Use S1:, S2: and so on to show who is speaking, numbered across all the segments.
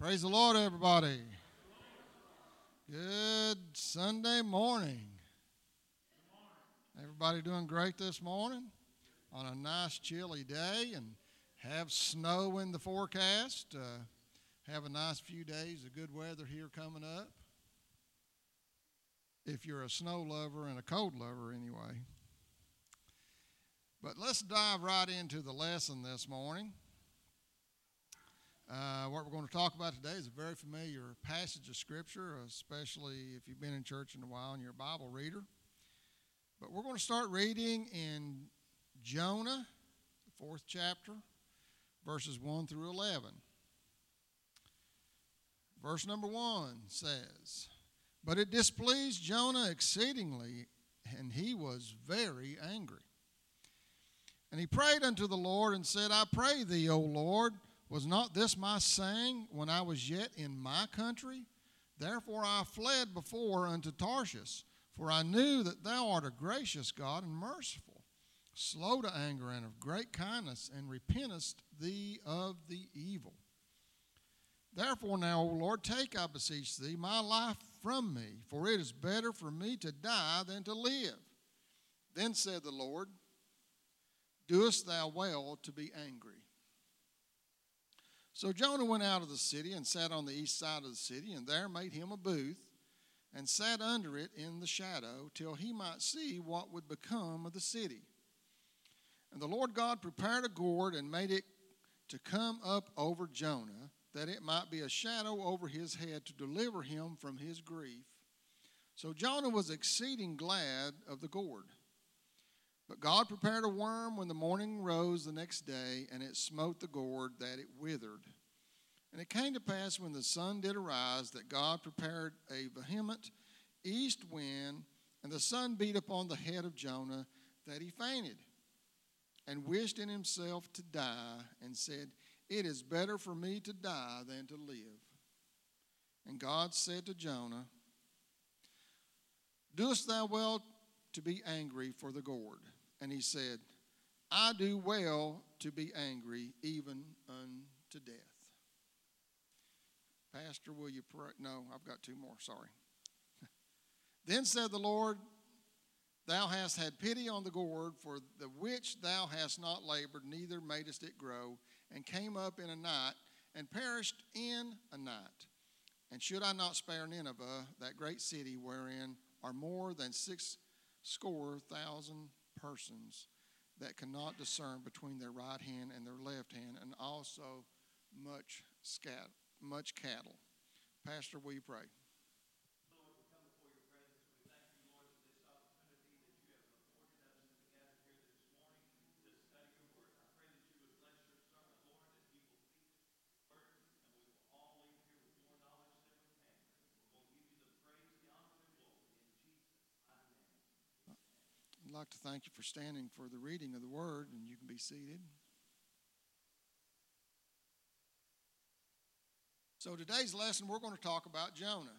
S1: Praise the Lord, everybody. Good Sunday morning. Everybody doing great this morning on a nice chilly day and have snow in the forecast. Uh, have a nice few days of good weather here coming up. If you're a snow lover and a cold lover, anyway. But let's dive right into the lesson this morning. Uh, what we're going to talk about today is a very familiar passage of Scripture, especially if you've been in church in a while and you're a Bible reader. But we're going to start reading in Jonah, the fourth chapter, verses 1 through 11. Verse number 1 says, But it displeased Jonah exceedingly, and he was very angry. And he prayed unto the Lord and said, I pray thee, O Lord, was not this my saying when I was yet in my country? Therefore I fled before unto Tarshish, for I knew that thou art a gracious God and merciful, slow to anger and of great kindness, and repentest thee of the evil. Therefore now, O Lord, take, I beseech thee, my life from me, for it is better for me to die than to live. Then said the Lord, Doest thou well to be angry? So Jonah went out of the city and sat on the east side of the city, and there made him a booth, and sat under it in the shadow, till he might see what would become of the city. And the Lord God prepared a gourd and made it to come up over Jonah, that it might be a shadow over his head to deliver him from his grief. So Jonah was exceeding glad of the gourd. But God prepared a worm when the morning rose the next day, and it smote the gourd that it withered. And it came to pass when the sun did arise that God prepared a vehement east wind, and the sun beat upon the head of Jonah that he fainted, and wished in himself to die, and said, It is better for me to die than to live. And God said to Jonah, Doest thou well to be angry for the gourd? And he said, I do well to be angry even unto death. Pastor, will you pray? No, I've got two more, sorry. then said the Lord, Thou hast had pity on the gourd, for the which thou hast not labored, neither madest it grow, and came up in a night, and perished in a night. And should I not spare Nineveh, that great city wherein are more than six score thousand persons that cannot discern between their right hand and their left hand, and also much scat, much cattle. Pastor, will you pray? I'd like to thank you for standing for the reading of the word, and you can be seated. So, today's lesson, we're going to talk about Jonah.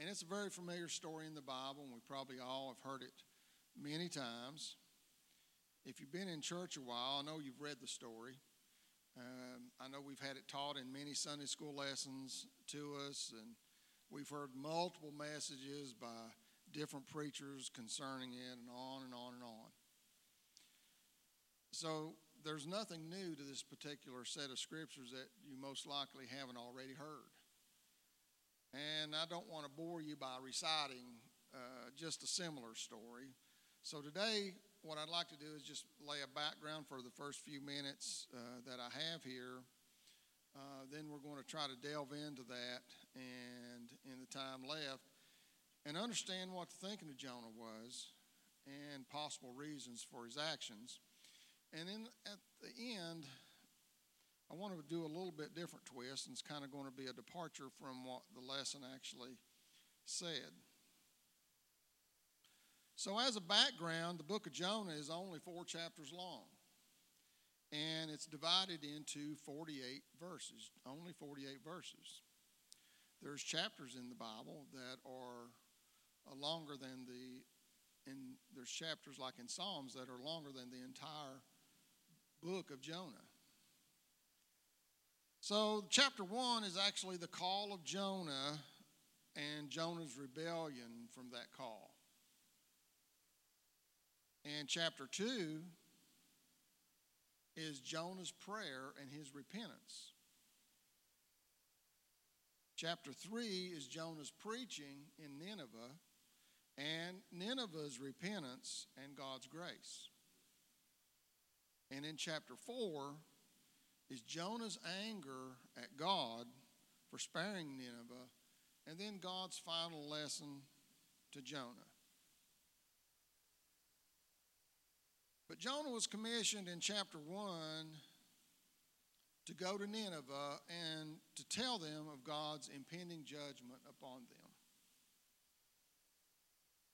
S1: And it's a very familiar story in the Bible, and we probably all have heard it many times. If you've been in church a while, I know you've read the story. Um, I know we've had it taught in many Sunday school lessons to us, and we've heard multiple messages by different preachers concerning it, and on and on and on. So there's nothing new to this particular set of scriptures that you most likely haven't already heard. And I don't want to bore you by reciting uh, just a similar story. So today, what I'd like to do is just lay a background for the first few minutes uh, that I have here. Uh, then we're going to try to delve into that, and in the time left, and understand what the thinking of Jonah was and possible reasons for his actions. And then at the end, I want to do a little bit different twist, and it's kind of going to be a departure from what the lesson actually said. So, as a background, the book of Jonah is only four chapters long, and it's divided into 48 verses, only 48 verses. There's chapters in the Bible that are Uh, longer than the, and there's chapters like in Psalms that are longer than the entire book of Jonah. So, chapter 1 is actually the call of Jonah and Jonah's rebellion from that call. And chapter 2 is Jonah's prayer and his repentance. Chapter 3 is Jonah's preaching in Nineveh and Nineveh's repentance and God's grace. And in chapter 4 is Jonah's anger at God for sparing Nineveh, and then God's final lesson to Jonah. But Jonah was commissioned in chapter 1 to go to Nineveh and to tell them of God's impending judgment upon them.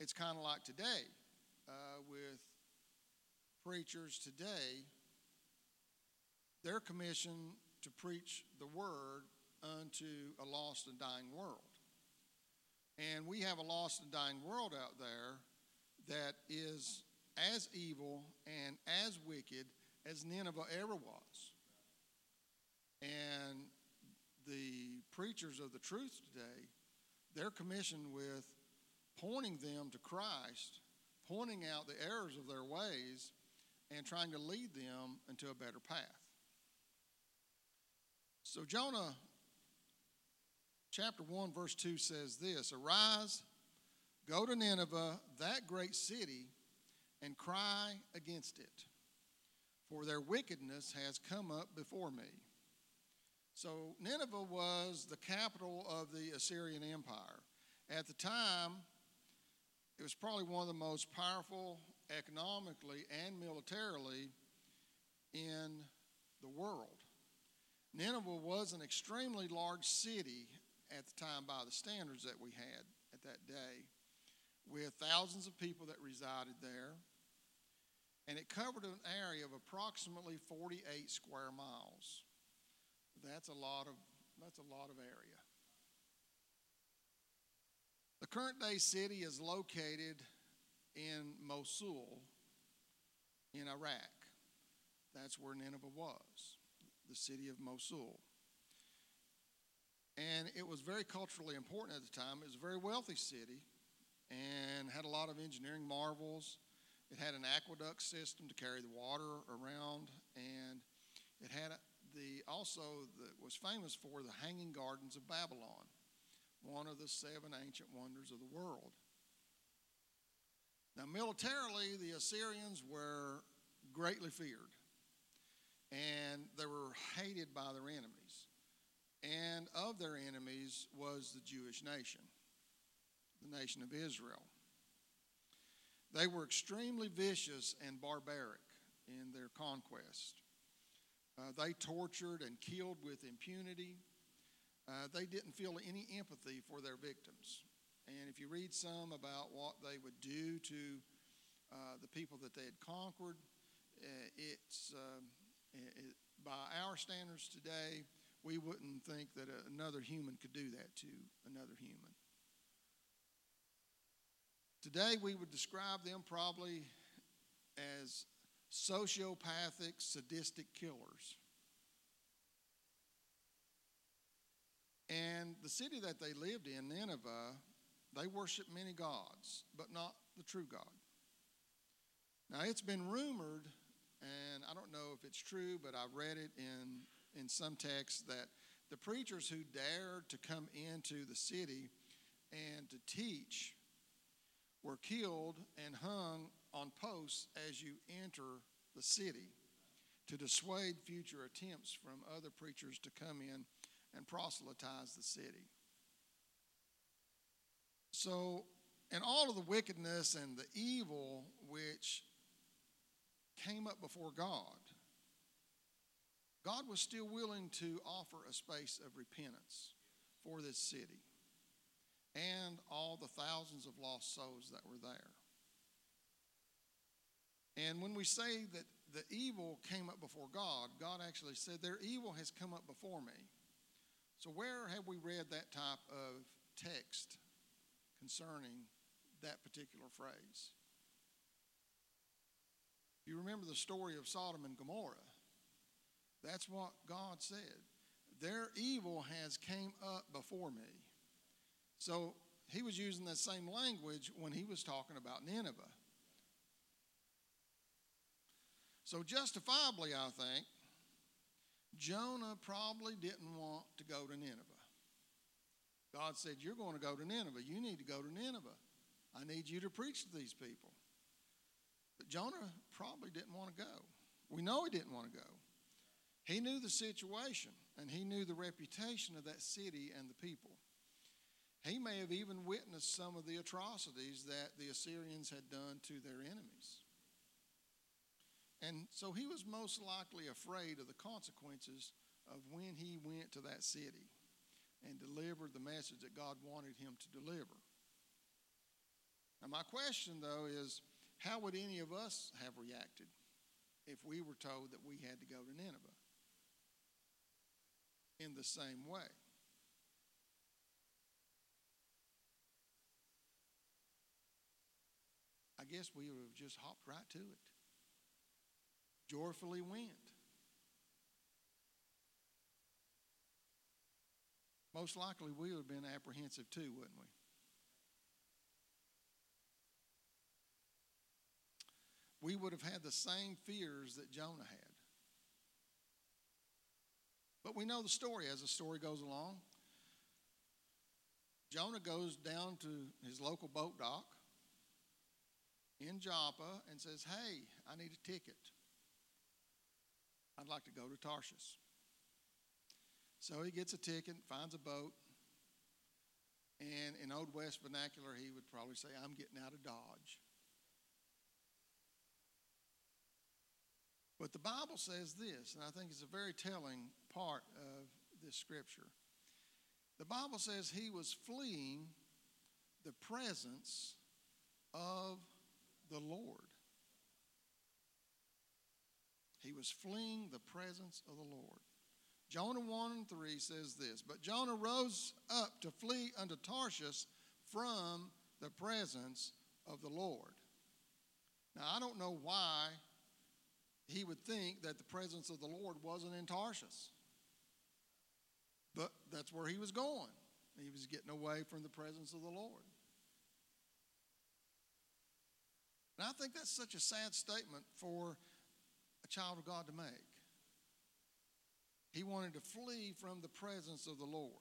S1: It's kind of like today uh, with preachers today. They're commissioned to preach the word unto a lost and dying world. And we have a lost and dying world out there that is as evil and as wicked as Nineveh ever was. And the preachers of the truth today, they're commissioned with pointing them to Christ, pointing out the errors of their ways, and trying to lead them into a better path. So, Jonah chapter 1, verse 2 says this Arise, go to Nineveh, that great city and cry against it, for their wickedness has come up before me. So, Nineveh was the capital of the Assyrian Empire. At the time, it was probably one of the most powerful economically and militarily in the world. Nineveh was an extremely large city at the time by the standards that we had at that day, with thousands of people that resided there and it covered an area of approximately 48 square miles. That's a lot of that's a lot of area. The current day city is located in Mosul in Iraq. That's where Nineveh was, the city of Mosul. And it was very culturally important at the time. It was a very wealthy city and had a lot of engineering marvels it had an aqueduct system to carry the water around, and it had the also was famous for the Hanging Gardens of Babylon, one of the seven ancient wonders of the world. Now, militarily, the Assyrians were greatly feared, and they were hated by their enemies. And of their enemies was the Jewish nation, the nation of Israel. They were extremely vicious and barbaric in their conquest. Uh, they tortured and killed with impunity. Uh, they didn't feel any empathy for their victims. And if you read some about what they would do to uh, the people that they had conquered, uh, it's um, it, by our standards today, we wouldn't think that another human could do that to another human. Today, we would describe them probably as sociopathic, sadistic killers. And the city that they lived in, Nineveh, they worshiped many gods, but not the true God. Now, it's been rumored, and I don't know if it's true, but I've read it in, in some texts, that the preachers who dared to come into the city and to teach were killed and hung on posts as you enter the city to dissuade future attempts from other preachers to come in and proselytize the city. So, in all of the wickedness and the evil which came up before God, God was still willing to offer a space of repentance for this city and all the thousands of lost souls that were there. And when we say that the evil came up before God, God actually said, Their evil has come up before me. So, where have we read that type of text concerning that particular phrase? You remember the story of Sodom and Gomorrah. That's what God said. their evil has came up before me. So he was using that same language when he was talking about Nineveh. So, justifiably, I think, Jonah probably didn't want to go to Nineveh. God said, You're going to go to Nineveh. You need to go to Nineveh. I need you to preach to these people. But Jonah probably didn't want to go. We know he didn't want to go. He knew the situation and he knew the reputation of that city and the people. He may have even witnessed some of the atrocities that the Assyrians had done to their enemies. And so he was most likely afraid of the consequences of when he went to that city and delivered the message that God wanted him to deliver. Now, my question, though, is how would any of us have reacted if we were told that we had to go to Nineveh? In the same way. I guess we would have just hopped right to it. Joyfully went. Most likely we would have been apprehensive too, wouldn't we? We would have had the same fears that Jonah had. But we know the story as the story goes along. Jonah goes down to his local boat dock in Joppa and says, Hey, I need a ticket. I'd like to go to Tarshish. So he gets a ticket, finds a boat, and in Old West vernacular, he would probably say, I'm getting out of Dodge. But the Bible says this, and I think it's a very telling part of this scripture. The Bible says he was fleeing the presence of the Lord. He was fleeing the presence of the Lord. Jonah 1 and 3 says this But Jonah rose up to flee unto Tarshish from the presence of the Lord. Now, I don't know why he would think that the presence of the Lord wasn't in Tarshish. But that's where he was going. He was getting away from the presence of the Lord. And I think that's such a sad statement for a child of God to make. He wanted to flee from the presence of the Lord.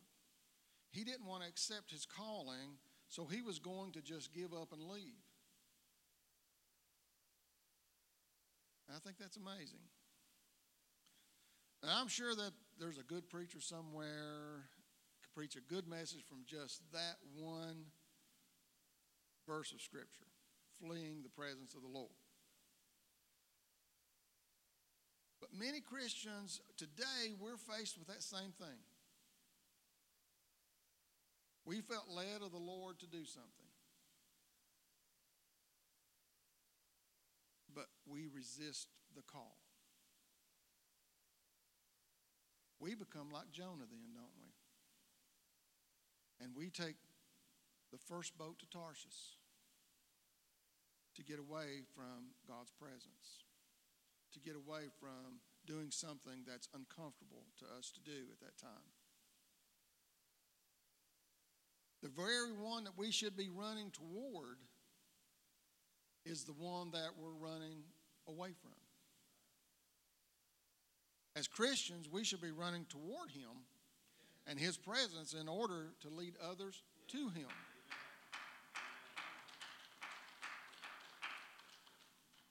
S1: He didn't want to accept his calling, so he was going to just give up and leave. I think that's amazing. And I'm sure that there's a good preacher somewhere could preach a good message from just that one verse of Scripture fleeing the presence of the Lord. But many Christians today, we're faced with that same thing. We felt led of the Lord to do something. But we resist the call. We become like Jonah then, don't we? And we take the first boat to Tarshish to get away from God's presence, to get away from doing something that's uncomfortable to us to do at that time. The very one that we should be running toward is the one that we're running away from. As Christians, we should be running toward Him and His presence in order to lead others to Him.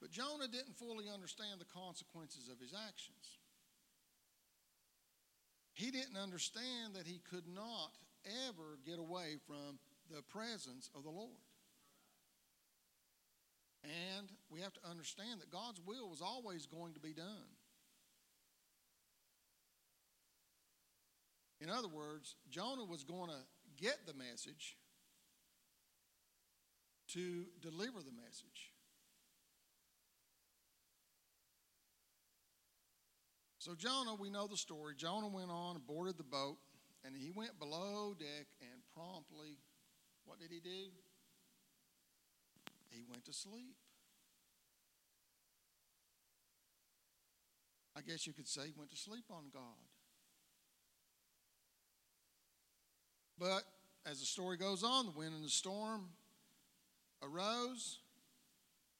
S1: But Jonah didn't fully understand the consequences of his actions. He didn't understand that he could not ever get away from the presence of the Lord. And we have to understand that God's will was always going to be done. In other words, Jonah was going to get the message to deliver the message. So, Jonah, we know the story. Jonah went on, and boarded the boat, and he went below deck and promptly, what did he do? He went to sleep. I guess you could say he went to sleep on God. But as the story goes on, the wind and the storm arose,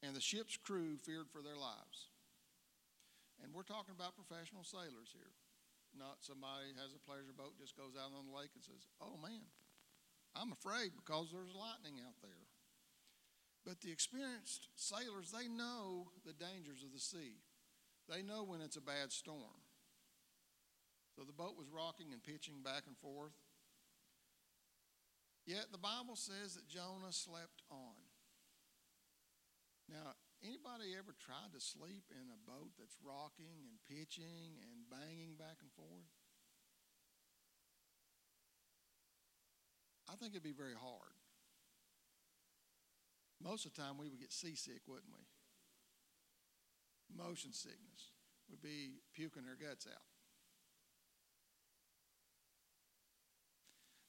S1: and the ship's crew feared for their lives. And we're talking about professional sailors here, not somebody has a pleasure boat, just goes out on the lake and says, Oh man, I'm afraid because there's lightning out there. But the experienced sailors, they know the dangers of the sea. They know when it's a bad storm. So the boat was rocking and pitching back and forth. Yet the Bible says that Jonah slept on. Now, anybody ever tried to sleep in a boat that's rocking and pitching and banging back and forth? I think it'd be very hard. Most of the time, we would get seasick, wouldn't we? Motion sickness. We'd be puking our guts out.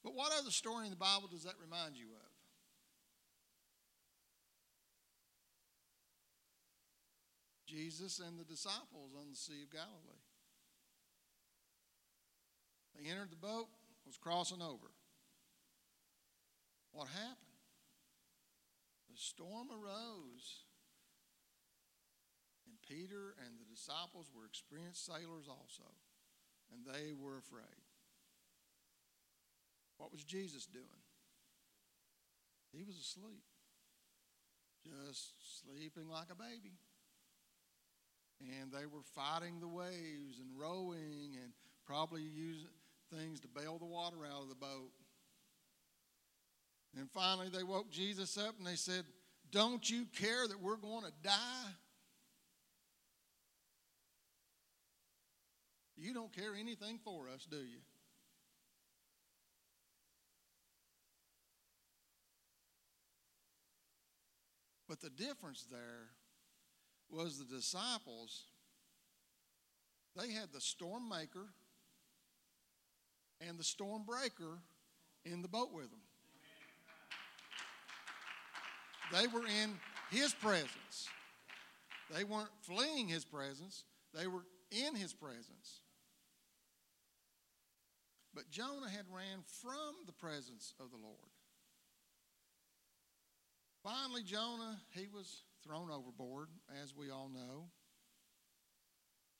S1: But what other story in the Bible does that remind you of? Jesus and the disciples on the Sea of Galilee. They entered the boat, was crossing over. What happened? The storm arose, and Peter and the disciples were experienced sailors also, and they were afraid. What was Jesus doing? He was asleep, just sleeping like a baby. And they were fighting the waves and rowing and probably using things to bail the water out of the boat. And finally, they woke Jesus up and they said, Don't you care that we're going to die? You don't care anything for us, do you? But the difference there was the disciples, they had the storm maker and the storm breaker in the boat with them. They were in his presence. They weren't fleeing his presence, they were in his presence. But Jonah had ran from the presence of the Lord. Finally, Jonah, he was thrown overboard, as we all know.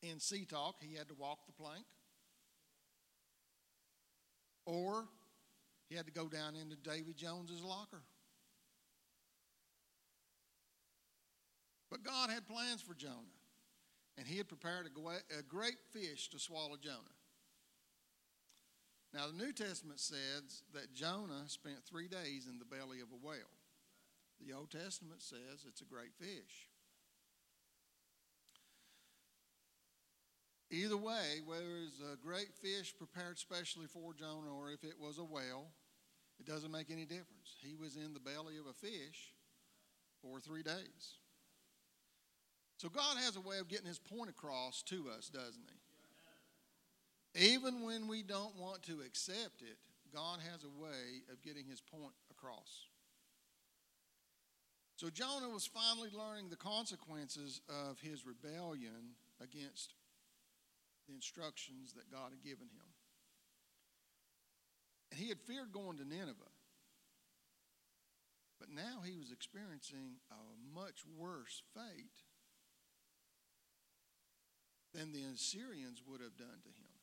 S1: In sea talk, he had to walk the plank. Or he had to go down into Davy Jones's locker. But God had plans for Jonah, and he had prepared a great fish to swallow Jonah. Now, the New Testament says that Jonah spent three days in the belly of a whale. The Old Testament says it's a great fish. Either way, whether it's a great fish prepared specially for Jonah or if it was a whale, it doesn't make any difference. He was in the belly of a fish for three days. So God has a way of getting his point across to us, doesn't he? Even when we don't want to accept it, God has a way of getting his point across. So Jonah was finally learning the consequences of his rebellion against the instructions that God had given him. And he had feared going to Nineveh. But now he was experiencing a much worse fate than the Assyrians would have done to him.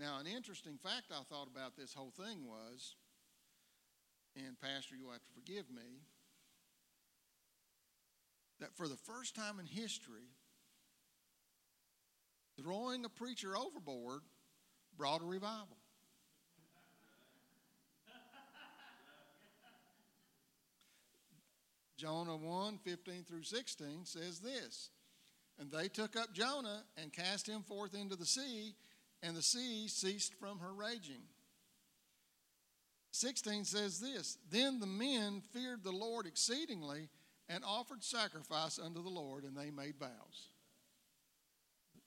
S1: Now, an interesting fact I thought about this whole thing was and Pastor, you'll have to forgive me, that for the first time in history, throwing a preacher overboard brought a revival. Jonah 1 15 through 16 says this And they took up Jonah and cast him forth into the sea, and the sea ceased from her raging. 16 says this Then the men feared the Lord exceedingly and offered sacrifice unto the Lord, and they made vows.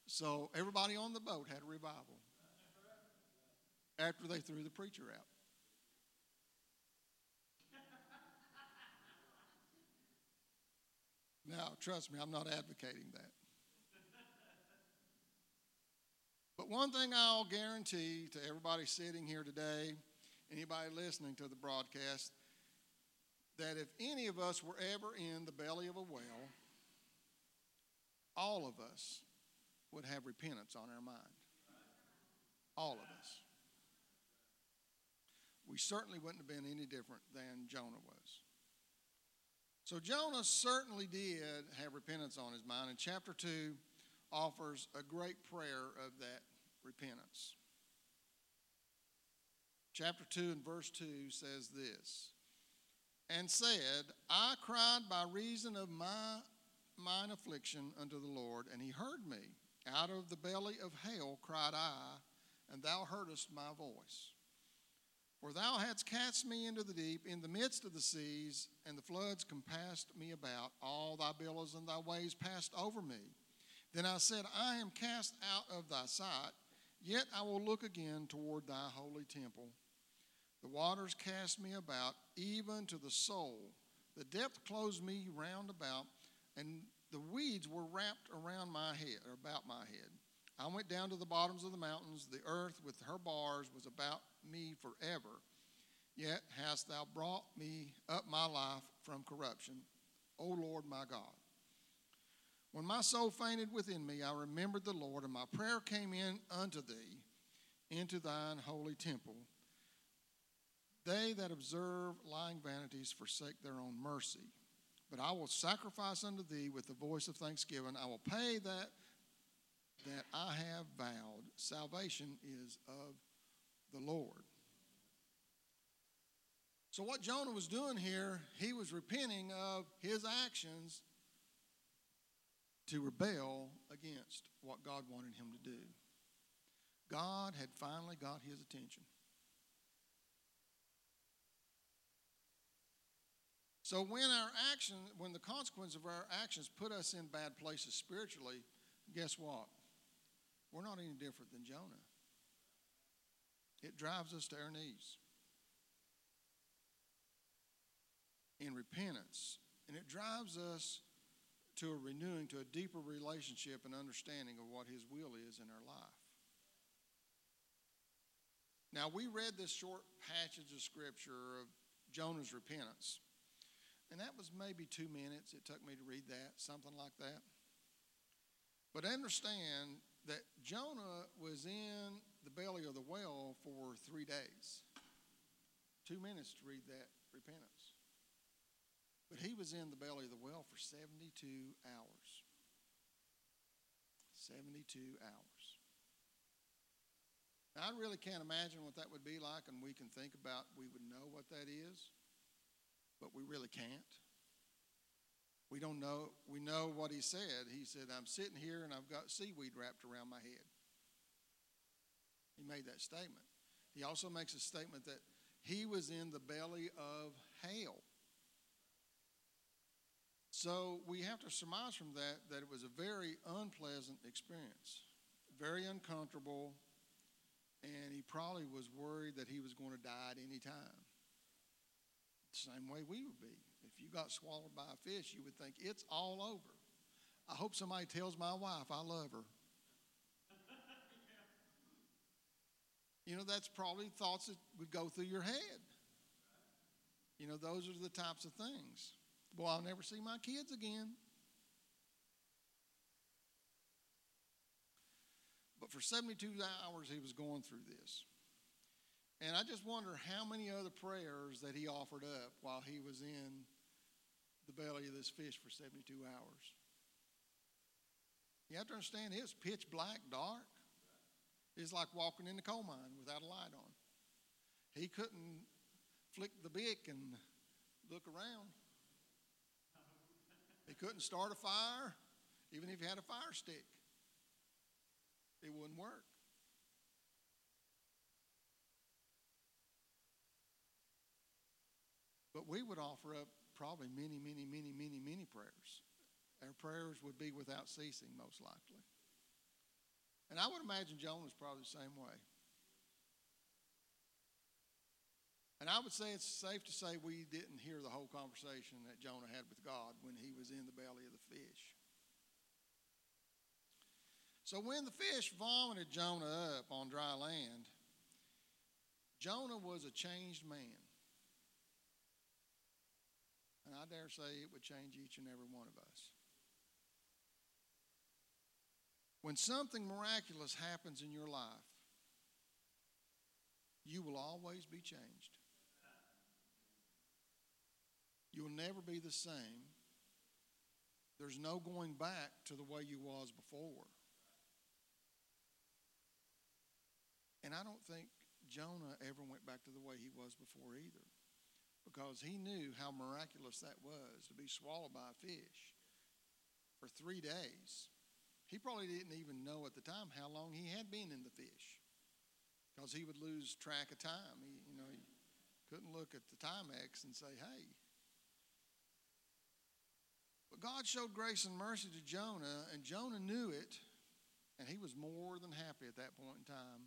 S1: So everybody on the boat had a revival after they threw the preacher out. Now, trust me, I'm not advocating that. But one thing I'll guarantee to everybody sitting here today, anybody listening to the broadcast, that if any of us were ever in the belly of a whale, all of us would have repentance on our mind. All of us. We certainly wouldn't have been any different than Jonah was. So Jonah certainly did have repentance on his mind, and chapter 2 offers a great prayer of that repentance. Chapter 2 and verse 2 says this And said, I cried by reason of my mine affliction unto the Lord, and he heard me. Out of the belly of hell cried I, and thou heardest my voice. For thou hadst cast me into the deep, in the midst of the seas, and the floods compassed me about. All thy billows and thy waves passed over me. Then I said, I am cast out of thy sight, yet I will look again toward thy holy temple. The waters cast me about, even to the soul. The depth closed me round about, and the weeds were wrapped around my head, or about my head. I went down to the bottoms of the mountains. The earth with her bars was about me forever. Yet hast thou brought me up my life from corruption, O Lord my God. When my soul fainted within me, I remembered the Lord, and my prayer came in unto thee into thine holy temple. They that observe lying vanities forsake their own mercy. But I will sacrifice unto thee with the voice of thanksgiving. I will pay that that I have vowed. Salvation is of the Lord. So, what Jonah was doing here, he was repenting of his actions to rebel against what God wanted him to do. God had finally got his attention. So when our action, when the consequence of our actions put us in bad places spiritually, guess what? We're not any different than Jonah. It drives us to our knees in repentance, and it drives us to a renewing, to a deeper relationship and understanding of what His will is in our life. Now, we read this short passage of Scripture of Jonah's repentance. And that was maybe two minutes. It took me to read that, something like that. But understand that Jonah was in the belly of the well for three days. Two minutes to read that repentance. But he was in the belly of the well for 72 hours. 72 hours. Now, I really can't imagine what that would be like, and we can think about, we would know what that is but we really can't. We don't know. We know what he said. He said, I'm sitting here and I've got seaweed wrapped around my head. He made that statement. He also makes a statement that he was in the belly of hell. So we have to surmise from that that it was a very unpleasant experience, very uncomfortable, and he probably was worried that he was going to die at any time. Same way we would be. If you got swallowed by a fish, you would think it's all over. I hope somebody tells my wife I love her. You know, that's probably thoughts that would go through your head. You know, those are the types of things. Boy, I'll never see my kids again. But for 72 hours, he was going through this. And I just wonder how many other prayers that he offered up while he was in the belly of this fish for 72 hours. You have to understand it's pitch black, dark. It's like walking in the coal mine without a light on. He couldn't flick the Bic and look around. He couldn't start a fire, even if he had a fire stick. It wouldn't work. But we would offer up probably many, many, many, many, many prayers. Our prayers would be without ceasing, most likely. And I would imagine Jonah was probably the same way. And I would say it's safe to say we didn't hear the whole conversation that Jonah had with God when he was in the belly of the fish. So when the fish vomited Jonah up on dry land, Jonah was a changed man. And I dare say it would change each and every one of us. When something miraculous happens in your life, you will always be changed. You'll never be the same. There's no going back to the way you was before. And I don't think Jonah ever went back to the way he was before either because he knew how miraculous that was to be swallowed by a fish for three days. He probably didn't even know at the time how long he had been in the fish because he would lose track of time. He, you know, he couldn't look at the Timex and say, hey. But God showed grace and mercy to Jonah, and Jonah knew it, and he was more than happy at that point in time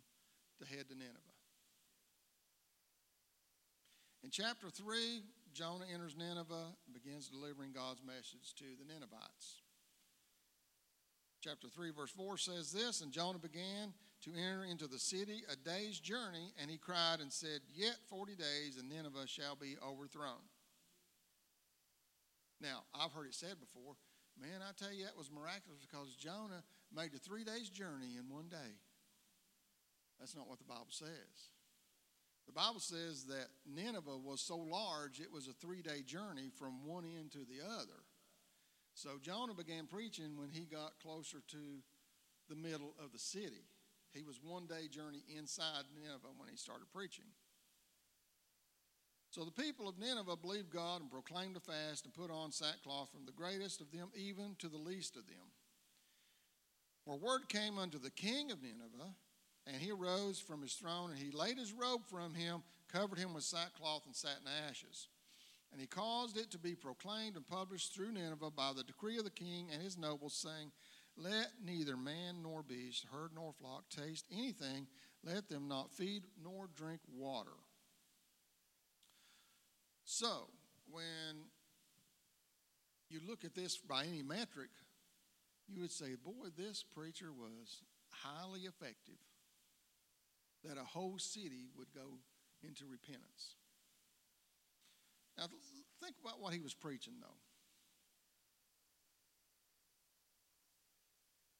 S1: to head to Nineveh. In chapter 3, Jonah enters Nineveh and begins delivering God's message to the Ninevites. Chapter 3, verse 4 says this And Jonah began to enter into the city a day's journey, and he cried and said, Yet 40 days, and Nineveh shall be overthrown. Now, I've heard it said before, man, I tell you, that was miraculous because Jonah made a three days journey in one day. That's not what the Bible says. The Bible says that Nineveh was so large, it was a three day journey from one end to the other. So Jonah began preaching when he got closer to the middle of the city. He was one day journey inside Nineveh when he started preaching. So the people of Nineveh believed God and proclaimed a fast and put on sackcloth from the greatest of them even to the least of them. For word came unto the king of Nineveh and he arose from his throne, and he laid his robe from him, covered him with sackcloth, and sat in ashes. And he caused it to be proclaimed and published through Nineveh by the decree of the king and his nobles, saying, Let neither man nor beast, herd nor flock taste anything, let them not feed nor drink water. So, when you look at this by any metric, you would say, Boy, this preacher was highly effective that a whole city would go into repentance. Now, think about what he was preaching, though.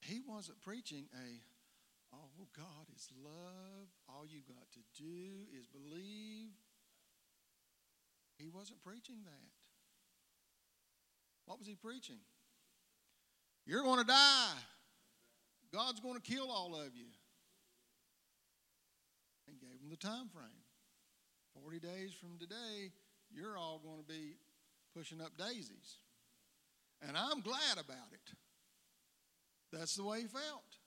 S1: He wasn't preaching a, oh, God is love. All you got to do is believe. He wasn't preaching that. What was he preaching? You're going to die. God's going to kill all of you and gave them the time frame. 40 days from today, you're all going to be pushing up daisies. And I'm glad about it. That's the way he felt.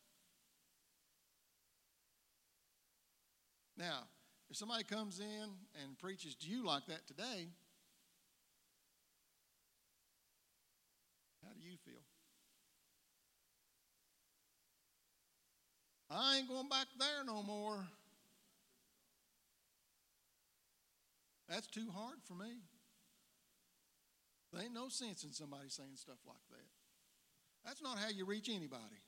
S1: Now, if somebody comes in and preaches to you like that today, how do you feel? I ain't going back there no more. That's too hard for me. There ain't no sense in somebody saying stuff like that. That's not how you reach anybody.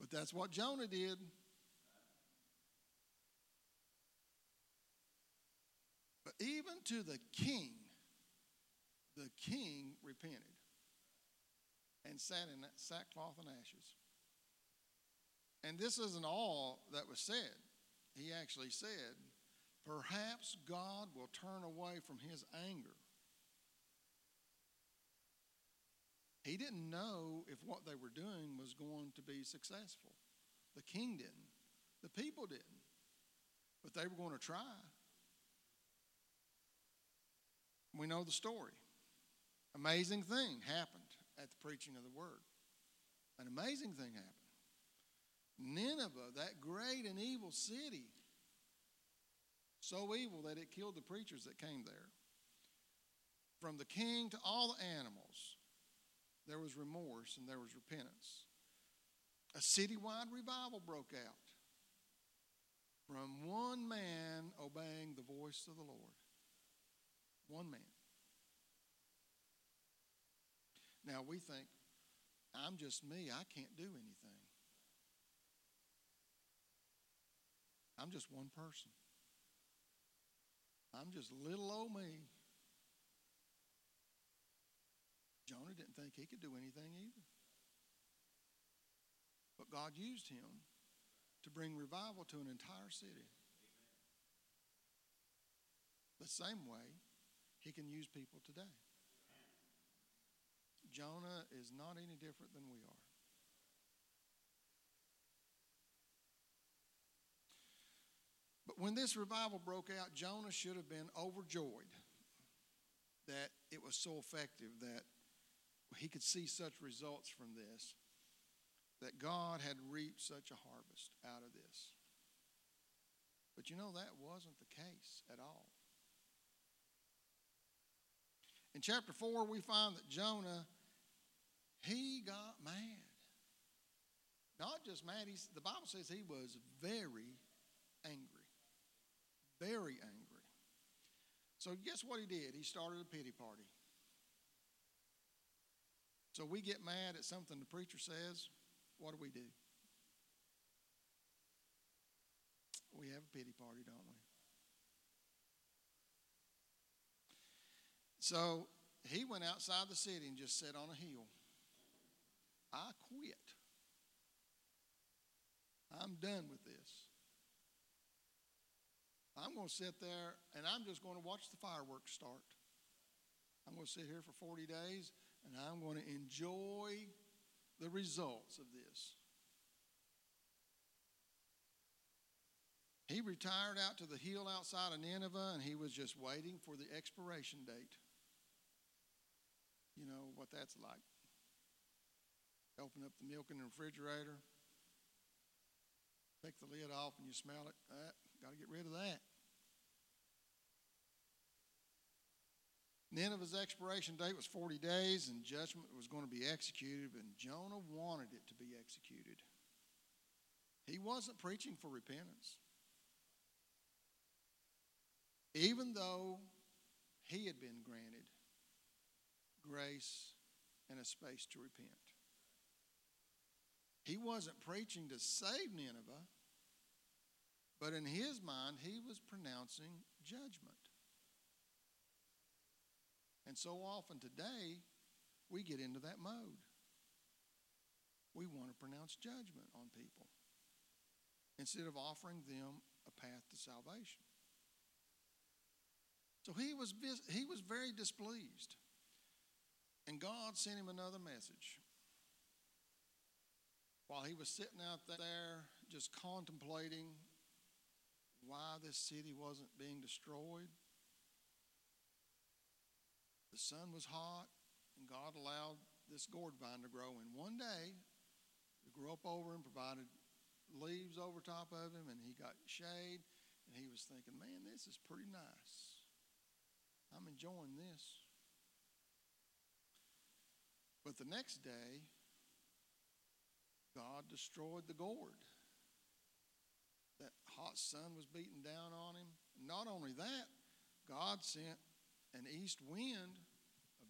S1: But that's what Jonah did. But even to the king, the king repented and sat in sackcloth and ashes. And this isn't all that was said he actually said, Perhaps God will turn away from his anger. He didn't know if what they were doing was going to be successful. The king didn't, the people didn't, but they were going to try. We know the story. Amazing thing happened at the preaching of the word. An amazing thing happened. Nineveh, that great and evil city, so evil that it killed the preachers that came there. From the king to all the animals, there was remorse and there was repentance. A citywide revival broke out from one man obeying the voice of the Lord. One man. Now we think, I'm just me. I can't do anything. I'm just one person. I'm just little old me. Jonah didn't think he could do anything either. But God used him to bring revival to an entire city. The same way he can use people today. Jonah is not any different than we are. But when this revival broke out, Jonah should have been overjoyed that it was so effective, that he could see such results from this, that God had reaped such a harvest out of this. But you know, that wasn't the case at all. In chapter 4, we find that Jonah, he got mad. Not just mad, the Bible says he was very angry. Very angry. So, guess what he did? He started a pity party. So, we get mad at something the preacher says. What do we do? We have a pity party, don't we? So he went outside the city and just sat on a hill. I quit. I'm done with this. I'm going to sit there and I'm just going to watch the fireworks start. I'm going to sit here for 40 days and I'm going to enjoy the results of this. He retired out to the hill outside of Nineveh and he was just waiting for the expiration date. You know what that's like. Open up the milk in the refrigerator, take the lid off, and you smell it. Uh, Got to get rid of that. Nineveh's expiration date was 40 days, and judgment was going to be executed, and Jonah wanted it to be executed. He wasn't preaching for repentance. Even though he had been granted grace and a space to repent. He wasn't preaching to save Nineveh, but in his mind, he was pronouncing judgment. And so often today, we get into that mode. We want to pronounce judgment on people instead of offering them a path to salvation. So he was, he was very displeased. And God sent him another message. While he was sitting out there just contemplating why this city wasn't being destroyed, the sun was hot, and God allowed this gourd vine to grow. And one day, it grew up over him, provided leaves over top of him, and he got shade. And he was thinking, man, this is pretty nice. I'm enjoying this. But the next day, God destroyed the gourd. That hot sun was beating down on him. Not only that, God sent an east wind,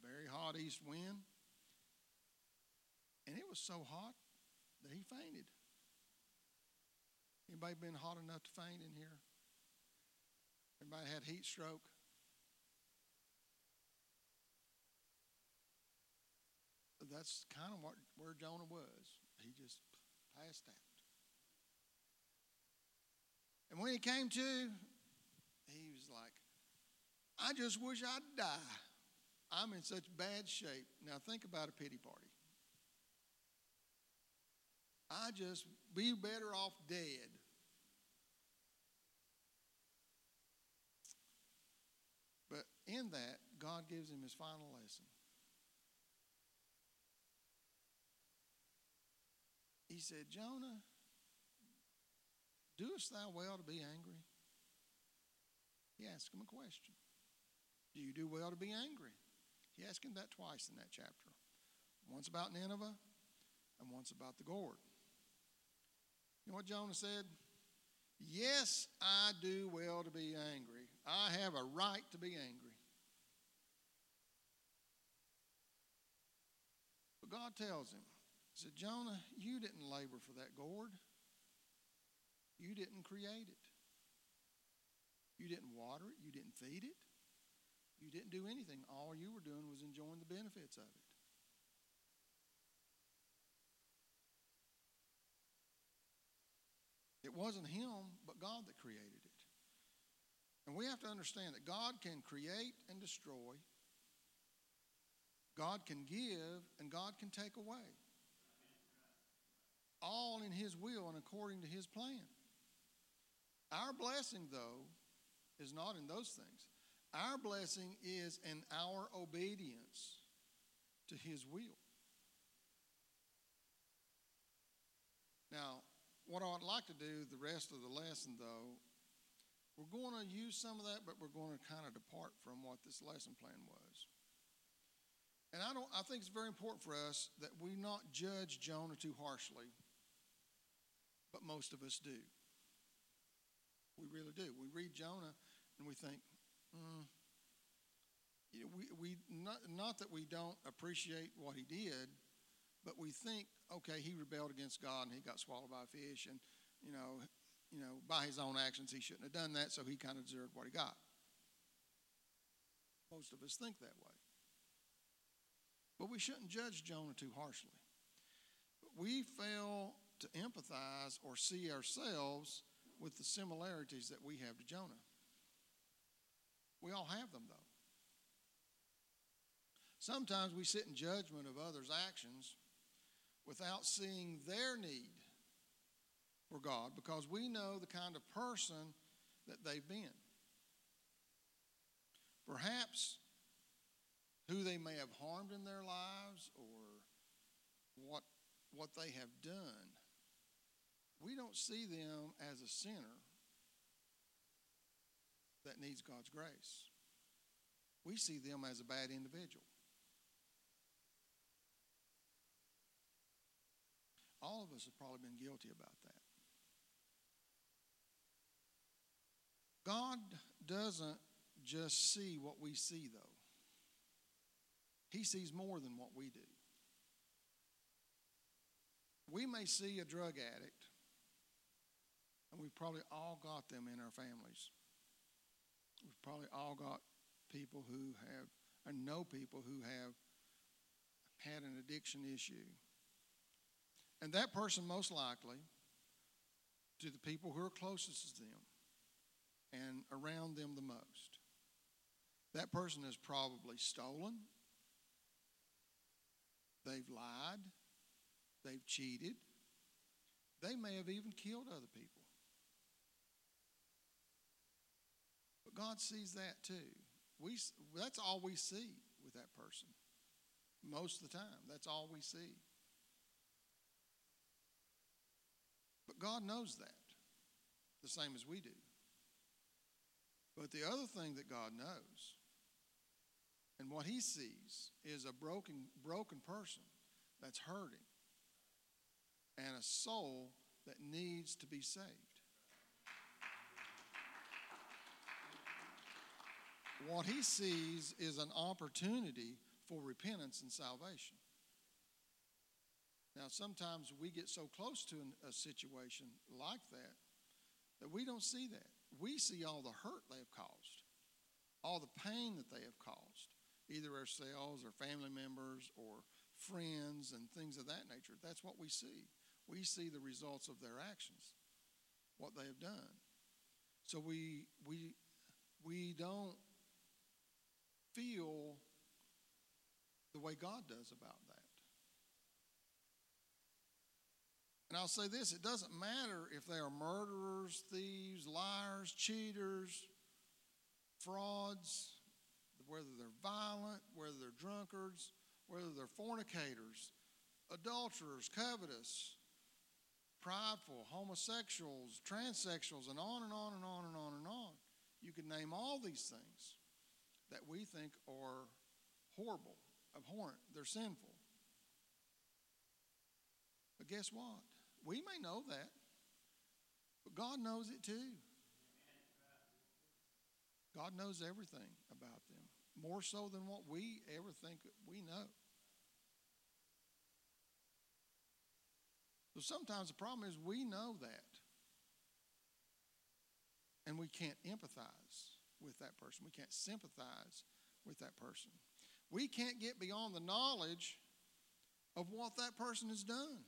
S1: very hot east wind. And it was so hot that he fainted. Anybody been hot enough to faint in here? Everybody had heat stroke? That's kind of what, where Jonah was. He just passed out. And when he came to, he was like, I just wish I'd die. I'm in such bad shape. Now think about a pity party. I just be better off dead. But in that, God gives him his final lesson. He said, Jonah, doest thou well to be angry? He asked him a question. Do you do well to be angry? He asked him that twice in that chapter. Once about Nineveh and once about the gourd. You know what Jonah said? Yes, I do well to be angry. I have a right to be angry. But God tells him, He said, Jonah, you didn't labor for that gourd. You didn't create it. You didn't water it. You didn't feed it. You didn't do anything. All you were doing was enjoying the benefits of it. It wasn't him, but God that created it. And we have to understand that God can create and destroy, God can give, and God can take away. All in His will and according to His plan. Our blessing, though, is not in those things. Our blessing is in our obedience to His will. Now, what I'd like to do the rest of the lesson, though, we're going to use some of that, but we're going to kind of depart from what this lesson plan was. And I don't I think it's very important for us that we not judge Jonah too harshly, but most of us do. We really do. We read Jonah and we think, mm, you know, we, we not, not that we don't appreciate what he did, but we think, okay, he rebelled against God and he got swallowed by a fish, and you know, you know, by his own actions, he shouldn't have done that, so he kind of deserved what he got. Most of us think that way. But we shouldn't judge Jonah too harshly. We fail to empathize or see ourselves with the similarities that we have to Jonah. We all have them, though. Sometimes we sit in judgment of others' actions without seeing their need for God because we know the kind of person that they've been. Perhaps who they may have harmed in their lives or what, what they have done. We don't see them as a sinner that needs God's grace. We see them as a bad individual. All of us have probably been guilty about that. God doesn't just see what we see, though, He sees more than what we do. We may see a drug addict, and we've probably all got them in our families. We've probably all got people who have, or know people who have had an addiction issue. And that person, most likely, to the people who are closest to them and around them the most, that person has probably stolen, they've lied, they've cheated, they may have even killed other people. But God sees that too. We, that's all we see with that person. Most of the time, that's all we see. But God knows that, the same as we do. But the other thing that God knows, and what He sees, is a broken, broken person that's hurting and a soul that needs to be saved. What He sees is an opportunity for repentance and salvation. Now, sometimes we get so close to a situation like that that we don't see that. We see all the hurt they have caused, all the pain that they have caused, either ourselves or family members or friends and things of that nature. That's what we see. We see the results of their actions, what they have done. So we we we don't feel the way God does about that. And I'll say this it doesn't matter if they are murderers, thieves, liars, cheaters, frauds, whether they're violent, whether they're drunkards, whether they're fornicators, adulterers, covetous, prideful, homosexuals, transsexuals, and on and on and on and on and on. You can name all these things that we think are horrible, abhorrent, they're sinful. But guess what? We may know that, but God knows it too. God knows everything about them, more so than what we ever think we know. So sometimes the problem is we know that. And we can't empathize with that person. We can't sympathize with that person. We can't get beyond the knowledge of what that person has done.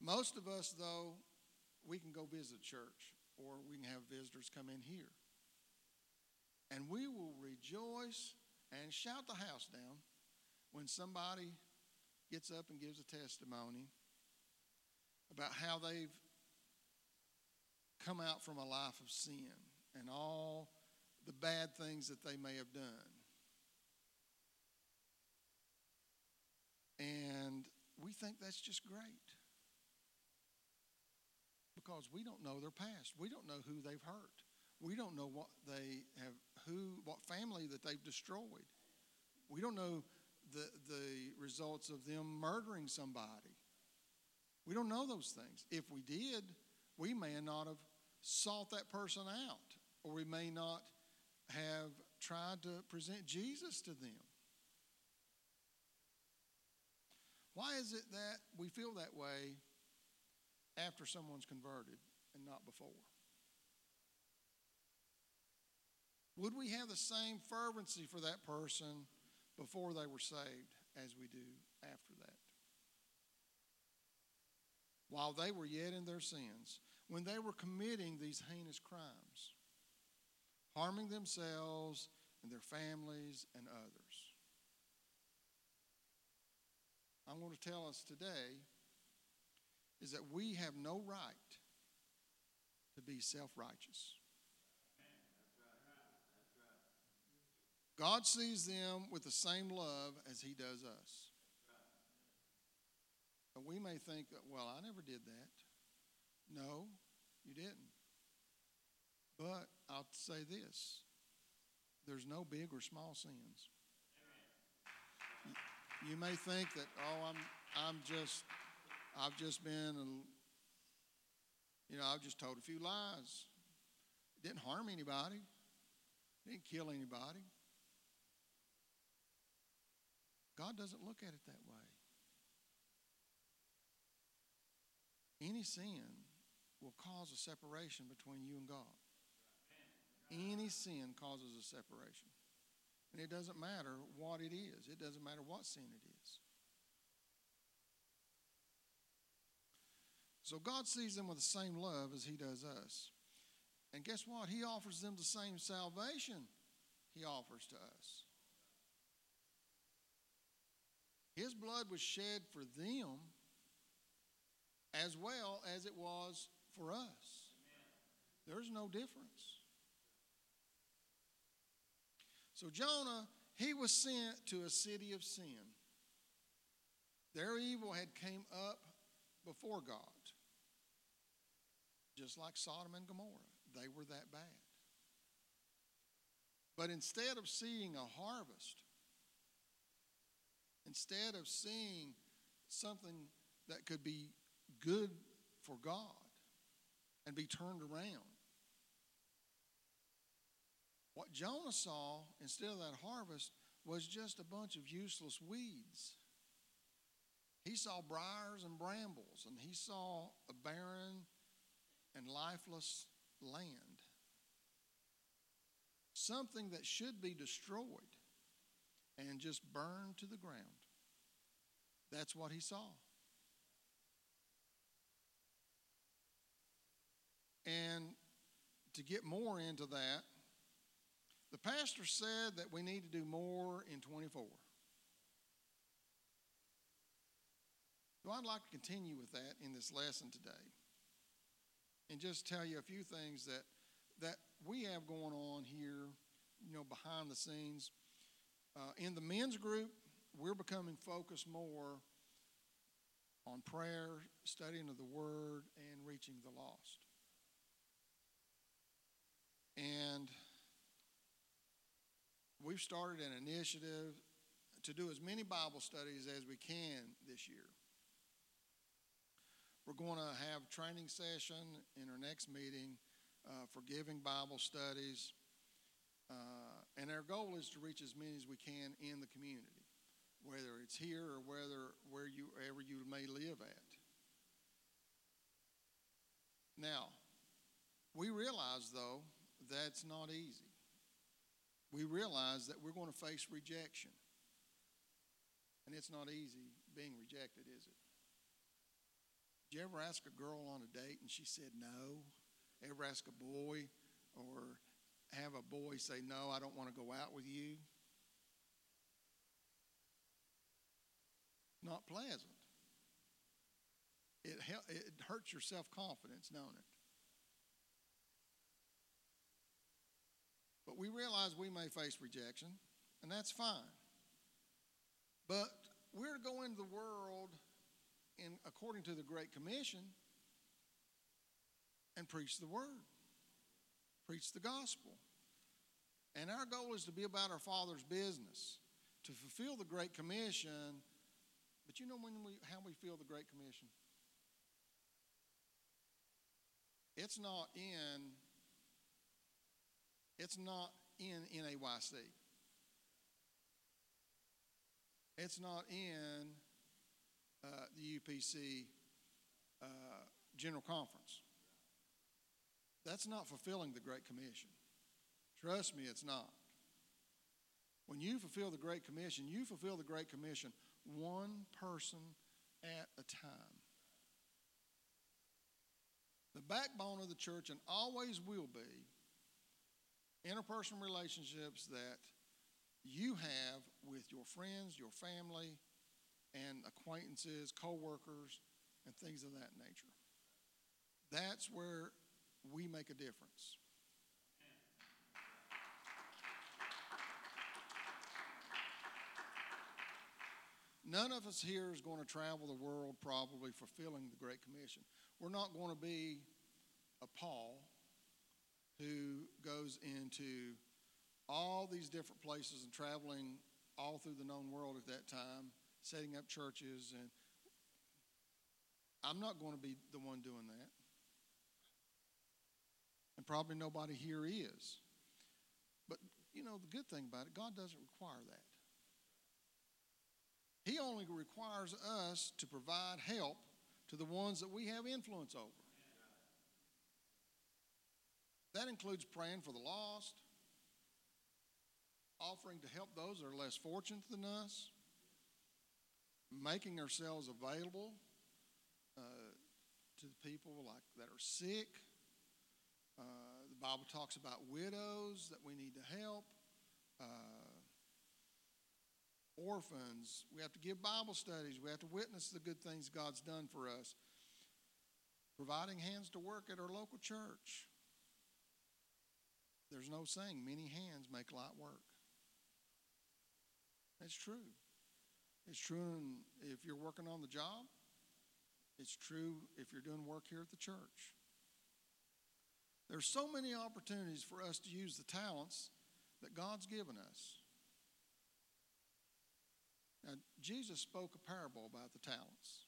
S1: Most of us, though, we can go visit church or we can have visitors come in here. And we will rejoice and shout the house down when somebody gets up and gives a testimony about how they've come out from a life of sin and all the bad things that they may have done. And we think that's just great because we don't know their past. We don't know who they've hurt. We don't know what they have, who, what family that they've destroyed. We don't know the, the results of them murdering somebody. We don't know those things. If we did, we may not have sought that person out, or we may not have tried to present Jesus to them. Why is it that we feel that way after someone's converted and not before? Would we have the same fervency for that person before they were saved as we do after that? While they were yet in their sins, when they were committing these heinous crimes, harming themselves and their families and others. I want to tell us today is that we have no right to be self righteous. God sees them with the same love as He does us. We may think, well, I never did that. No, you didn't. But I'll say this there's no big or small sins. You may think that, oh, I'm, I'm just, I've just been, a, you know, I've just told a few lies. It didn't harm anybody, didn't kill anybody. God doesn't look at it that way. Any sin will cause a separation between you and God. Any sin causes a separation. And it doesn't matter what it is, it doesn't matter what sin it is. So God sees them with the same love as He does us. And guess what? He offers them the same salvation He offers to us. His blood was shed for them as well as it was for us. There's no difference. So Jonah, he was sent to a city of sin. Their evil had came up before God. Just like Sodom and Gomorrah. They were that bad. But instead of seeing a harvest, instead of seeing something that could be good for God and be turned around, what Jonah saw instead of that harvest was just a bunch of useless weeds. He saw briars and brambles, and he saw a barren and lifeless land. Something that should be destroyed and just burned to the ground. That's what he saw. And to get more into that, the pastor said that we need to do more in 24. So I'd like to continue with that in this lesson today and just tell you a few things that, that we have going on here, you know, behind the scenes. Uh, in the men's group, we're becoming focused more on prayer, studying of the Word, and reaching the lost. And we've started an initiative to do as many Bible studies as we can this year. We're going to have a training session in our next meeting uh, for giving Bible studies. Uh, and our goal is to reach as many as we can in the community. whether it's here or whether where you wherever you may live at. Now, we realize though that's not easy. We realize that we're going to face rejection. And it's not easy being rejected, is it? Did you ever ask a girl on a date and she said no? Ever ask a boy or have a boy say, No, I don't want to go out with you? Not pleasant. It, it hurts your self confidence, don't it? But we realize we may face rejection, and that's fine. But we're to go into the world in according to the Great Commission and preach the word, preach the gospel. And our goal is to be about our Father's business, to fulfill the Great Commission. But you know when we, how we feel the Great Commission? It's not in it's not in NAYC. It's not in uh, the UPC uh, General Conference. That's not fulfilling the Great Commission. Trust me, it's not. When you fulfill the Great Commission, you fulfill the Great Commission one person at a time. The backbone of the church, and always will be, interpersonal relationships that you have with your friends, your family, and acquaintances, co-workers, and things of that nature. That's where we make a difference. None of us here is going to travel the world probably fulfilling the Great Commission. We're not going to be a Paul who goes into all these different places and traveling all through the known world at that time, setting up churches. And I'm not going to be the one doing that. And probably nobody here is. But, you know, the good thing about it, God doesn't require that. He only requires us to provide help to the ones that we have influence over. That includes praying for the lost, offering to help those that are less fortunate than us, making ourselves available uh, to the people like that are sick. Uh, the Bible talks about widows that we need to help, uh, orphans. We have to give Bible studies. We have to witness the good things God's done for us. Providing hands to work at our local church. There's no saying many hands make light work. That's true. It's true if you're working on the job. It's true if you're doing work here at the church. There's so many opportunities for us to use the talents that God's given us. Now, Jesus spoke a parable about the talents.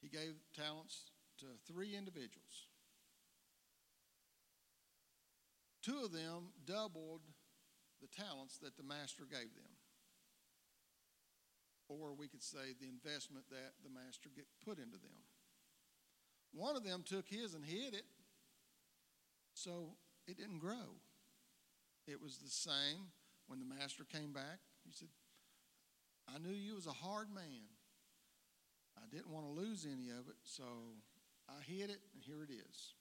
S1: He gave talents to three individuals. Two of them doubled the talents that the master gave them. Or we could say the investment that the master get put into them. One of them took his and hid it, so it didn't grow. It was the same when the master came back. He said, I knew you was a hard man. I didn't want to lose any of it, so I hid it, and here it is.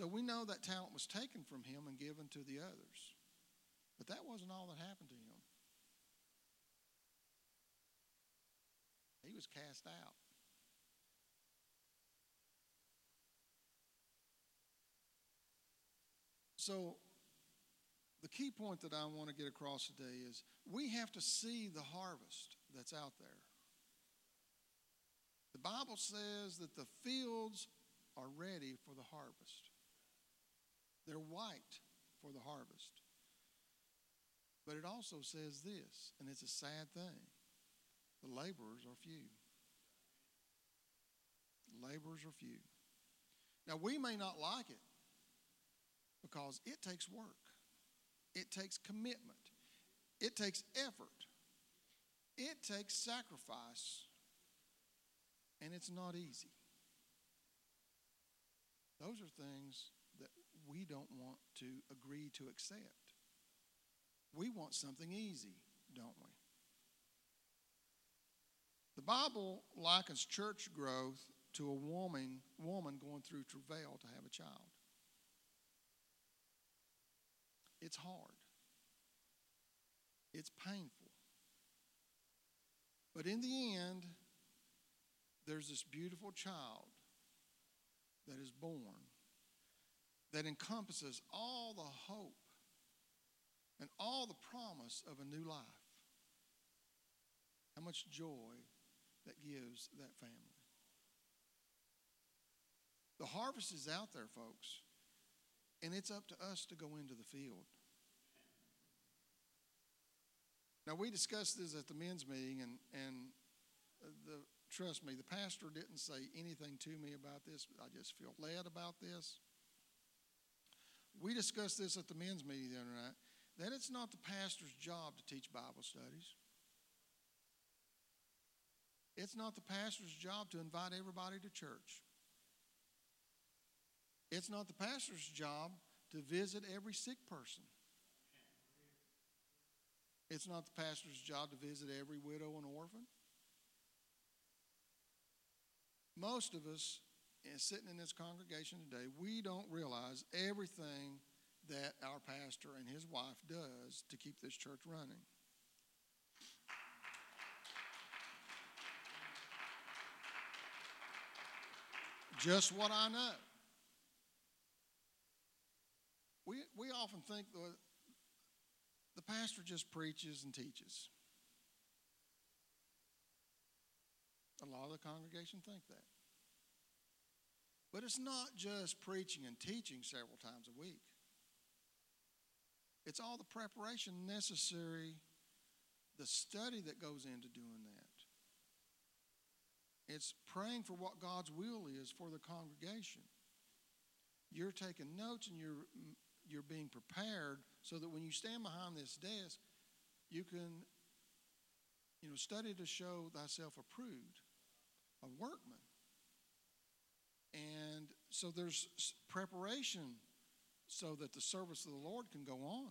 S1: So we know that talent was taken from him and given to the others. But that wasn't all that happened to him. He was cast out. So, the key point that I want to get across today is we have to see the harvest that's out there. The Bible says that the fields are ready for the harvest. They're white for the harvest. But it also says this, and it's a sad thing the laborers are few. Laborers are few. Now, we may not like it because it takes work, it takes commitment, It takes effort, it takes sacrifice, and it's not easy. Those are things we don't want to agree to accept. We want something easy, don't we? The Bible likens church growth to a woman, woman going through travail to have a child. It's hard. It's painful. But in the end, there's this beautiful child that is born that encompasses all the hope and all the promise of a new life. How much joy that gives that family. The harvest is out there, folks, and it's up to us to go into the field. Now, we discussed this at the men's meeting, and, and the, trust me, the pastor didn't say anything to me about this. I just feel led about this. We discussed this at the men's meeting the other night that it's not the pastor's job to teach Bible studies. It's not the pastor's job to invite everybody to church. It's not the pastor's job to visit every sick person. It's not the pastor's job to visit every widow and orphan. Most of us eh, sitting in this congregation today, we don't realize everything that our pastor and his wife does to keep this church running. Just what I know. We, we often think the, the pastor just preaches and teaches. A lot of the congregation think that. But it's not just preaching and teaching several times a week. It's all the preparation necessary, the study that goes into doing that. It's praying for what God's will is for the congregation. You're taking notes and you're you're being prepared so that when you stand behind this desk, you can, you know, study to show thyself approved, a workman. And so there's preparation so that the service of the Lord can go on.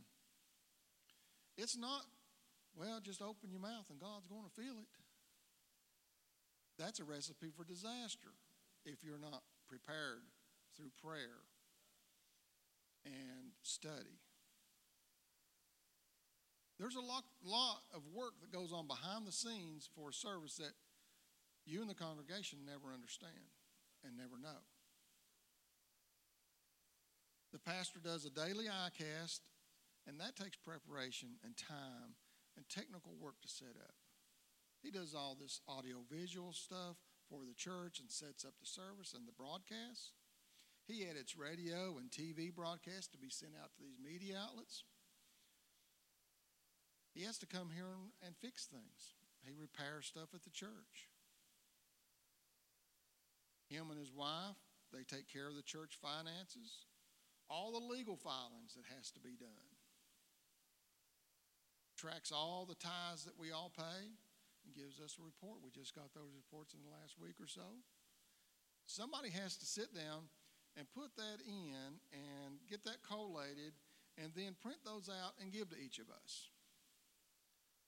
S1: It's not, well, just open your mouth and God's going to feel it. That's a recipe for disaster if you're not prepared through prayer and study. There's a lot, lot of work that goes on behind the scenes for a service that you and the congregation never understand and never know. The pastor does a daily eye cast, and that takes preparation and time and technical work to set up. He does all this audio visual stuff for the church and sets up the service and the broadcast. He edits radio and TV broadcasts to be sent out to these media outlets. He has to come here and, and fix things. He repairs stuff at the church. Him and his wife, they take care of the church finances, all the legal filings that has to be done. Tracks all the tithes that we all pay and gives us a report. We just got those reports in the last week or so. Somebody has to sit down and put that in and get that collated and then print those out and give to each of us.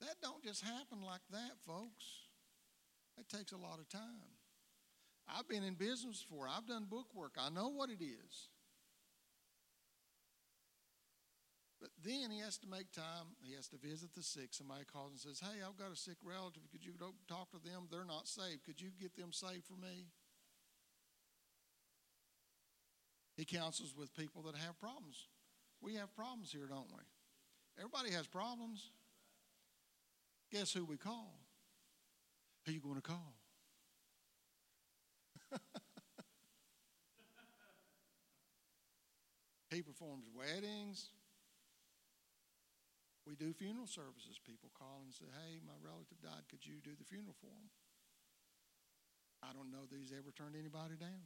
S1: That don't just happen like that, folks. It takes a lot of time. I've been in business before. I've done book work. I know what it is. But then he has to make time. He has to visit the sick. Somebody calls and says, Hey, I've got a sick relative. Could you talk to them? They're not saved. Could you get them saved for me? He counsels with people that have problems. We have problems here, don't we? Everybody has problems. Guess who we call? Who you going to call? he performs weddings. We do funeral services. People call and say, Hey, my relative died. Could you do the funeral for him? I don't know that he's ever turned anybody down.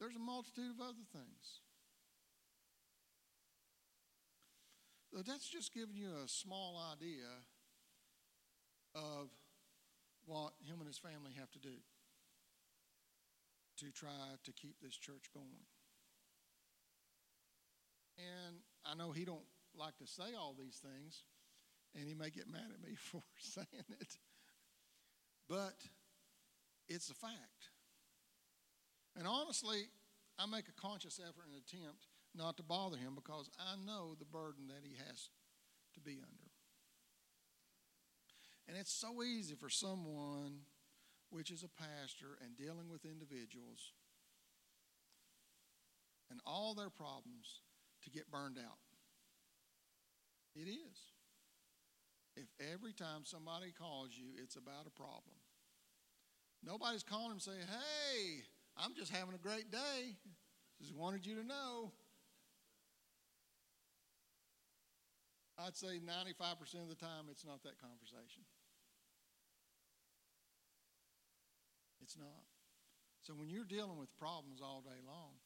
S1: There's a multitude of other things. So that's just giving you a small idea of what him and his family have to do to try to keep this church going. And I know he don't like to say all these things, and he may get mad at me for saying it. But it's a fact. And honestly, I make a conscious effort and attempt not to bother him because I know the burden that he has to be under. And it's so easy for someone, which is a pastor and dealing with individuals and all their problems, to get burned out. It is. If every time somebody calls you, it's about a problem. Nobody's calling him saying, Hey, I'm just having a great day. Just wanted you to know. I'd say 95% of the time it's not that conversation. It's not. So when you're dealing with problems all day long,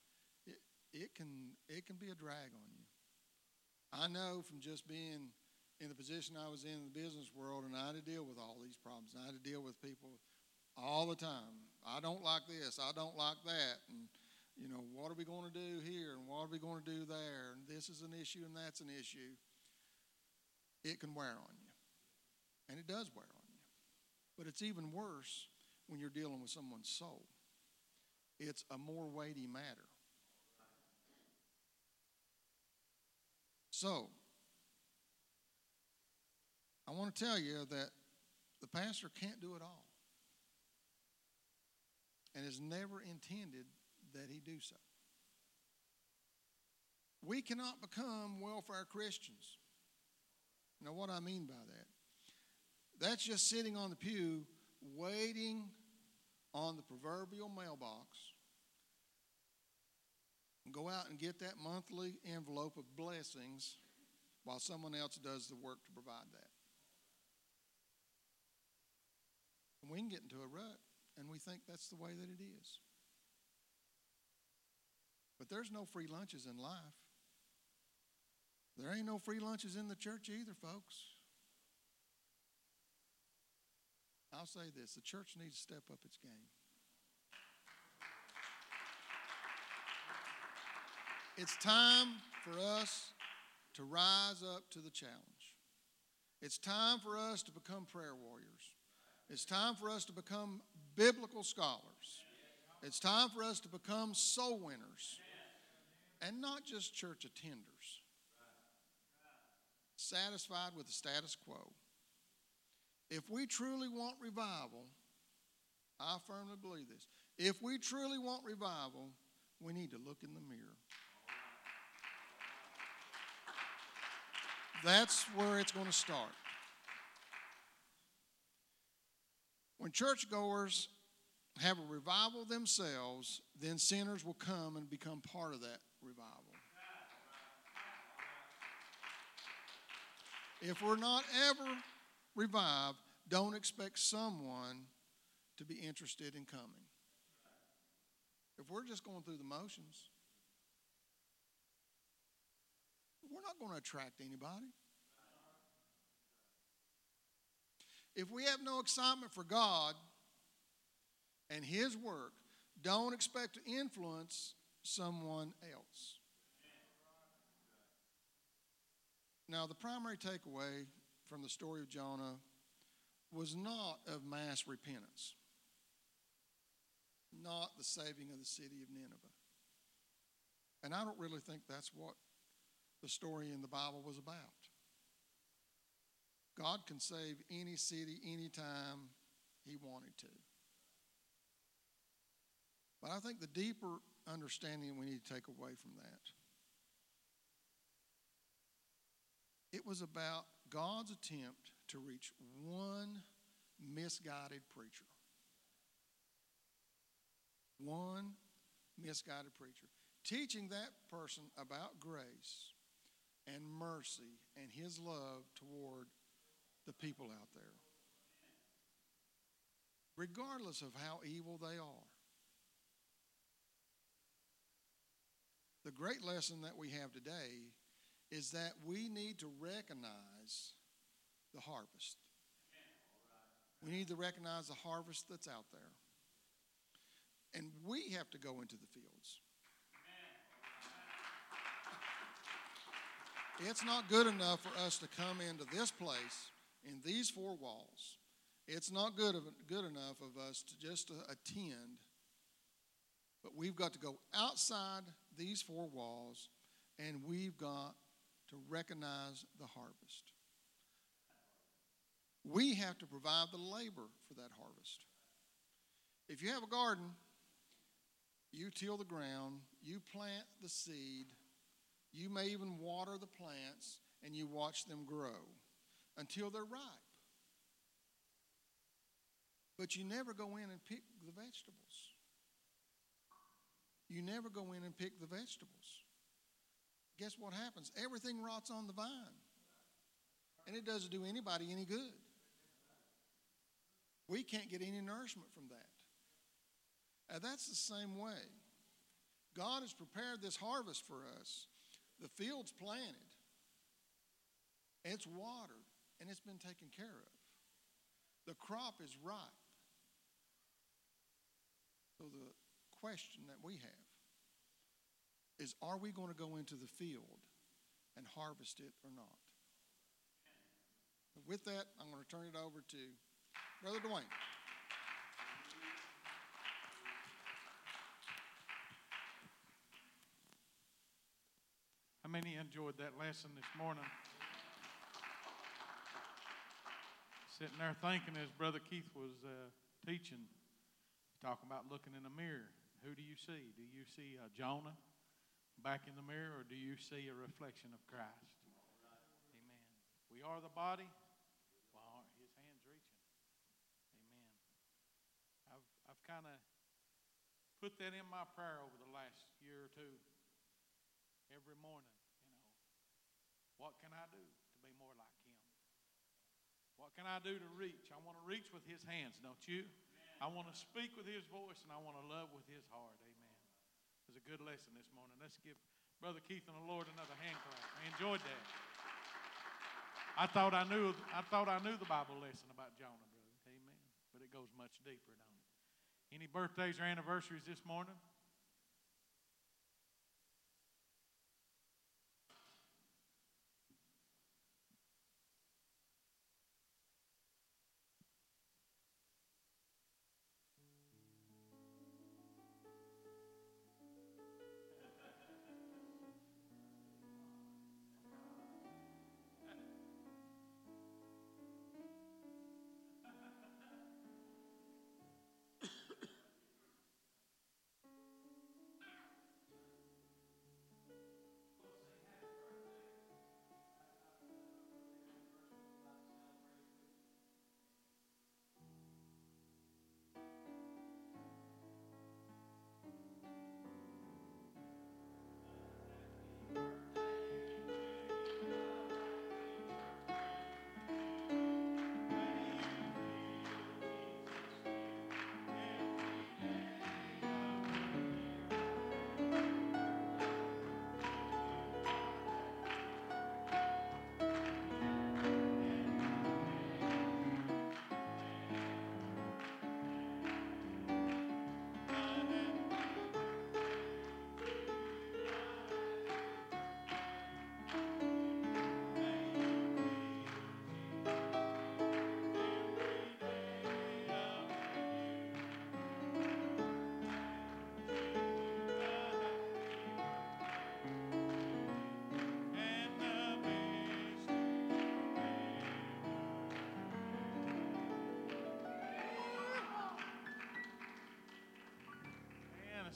S1: it, it, can, it can be a drag on you. I know from just being in the position I was in in the business world, and I had to deal with all these problems. I had to deal with people all the time. I don't like this. I don't like that. And, you know, what are we going to do here? And what are we going to do there? And this is an issue and that's an issue it can wear on you. And it does wear on you. But it's even worse when you're dealing with someone's soul. It's a more weighty matter. So, I want to tell you that the pastor can't do it all and has never intended that he do so. We cannot become welfare Christians. Now, what I mean by that? That's just sitting on the pew waiting on the proverbial mailbox go out and get that monthly envelope of blessings while someone else does the work to provide that. And we can get into a rut and we think that's the way that it is. But there's no free lunches in life. There ain't no free lunches in the church either, folks. I'll say this the church needs to step up its game. It's time for us to rise up to the challenge. It's time for us to become prayer warriors. It's time for us to become biblical scholars. It's time for us to become soul winners and not just church attenders satisfied with the status quo. If we truly want revival, I firmly believe this. If we truly want revival, we need to look in the mirror. That's where it's going to start. When churchgoers have a revival themselves, then sinners will come and become part of that revival. If we're not ever revived, don't expect someone to be interested in coming. If we're just going through the motions, we're not going to attract anybody. If we have no excitement for God and His work, don't expect to influence someone else. Now, the primary takeaway from the story of Jonah was not of mass repentance, not the saving of the city of Nineveh. And I don't really think that's what the story in the Bible was about. God can save any city anytime he wanted to. But I think the deeper understanding we need to take away from that It was about God's attempt to reach one misguided preacher. One misguided preacher. Teaching that person about grace and mercy and his love toward the people out there. Regardless of how evil they are. The great lesson that we have today is that we need to recognize the harvest. We need to recognize the harvest that's out there. And we have to go into the fields. It's not good enough for us to come into this place in these four walls. It's not good, of, good enough of us to just uh, attend, but we've got to go outside these four walls and we've got to recognize the harvest. We have to provide the labor for that harvest. If you have a garden, you till the ground, you plant the seed, you may even water the plants, and you watch them grow until they're ripe. But you never go in and pick the vegetables. You never go in and pick the vegetables. Guess what happens? Everything rots on the vine. And it doesn't do anybody any good. We can't get any nourishment from that. And that's the same way. God has prepared this harvest for us. The field's planted, it's watered, and it's been taken care of. The crop is ripe. So the question that we have is are we going to go into the field and harvest it or not? With that, I'm going to turn it over to Brother Dwayne.
S2: How many enjoyed that lesson this morning? Sitting there thinking as Brother Keith was uh, teaching, talking about looking in the mirror. Who do you see? Do you see uh, Jonah back in the mirror, or do you see a reflection of Christ? Amen. We are the body. Well, his hands reaching. Amen. I've I've kind of put that in my prayer over the last year or two. Every morning, you know, what can I do to be more like him? What can I do to reach? I want to reach with his hands, don't you? I want to speak with his voice and I want to love with his heart. Amen. Was a good lesson this morning. Let's give Brother Keith and the Lord another hand clap. I enjoyed that. I thought I knew I thought I knew the Bible lesson about Jonah, brother. Amen. But it goes much deeper, don't it? Any birthdays or anniversaries this morning?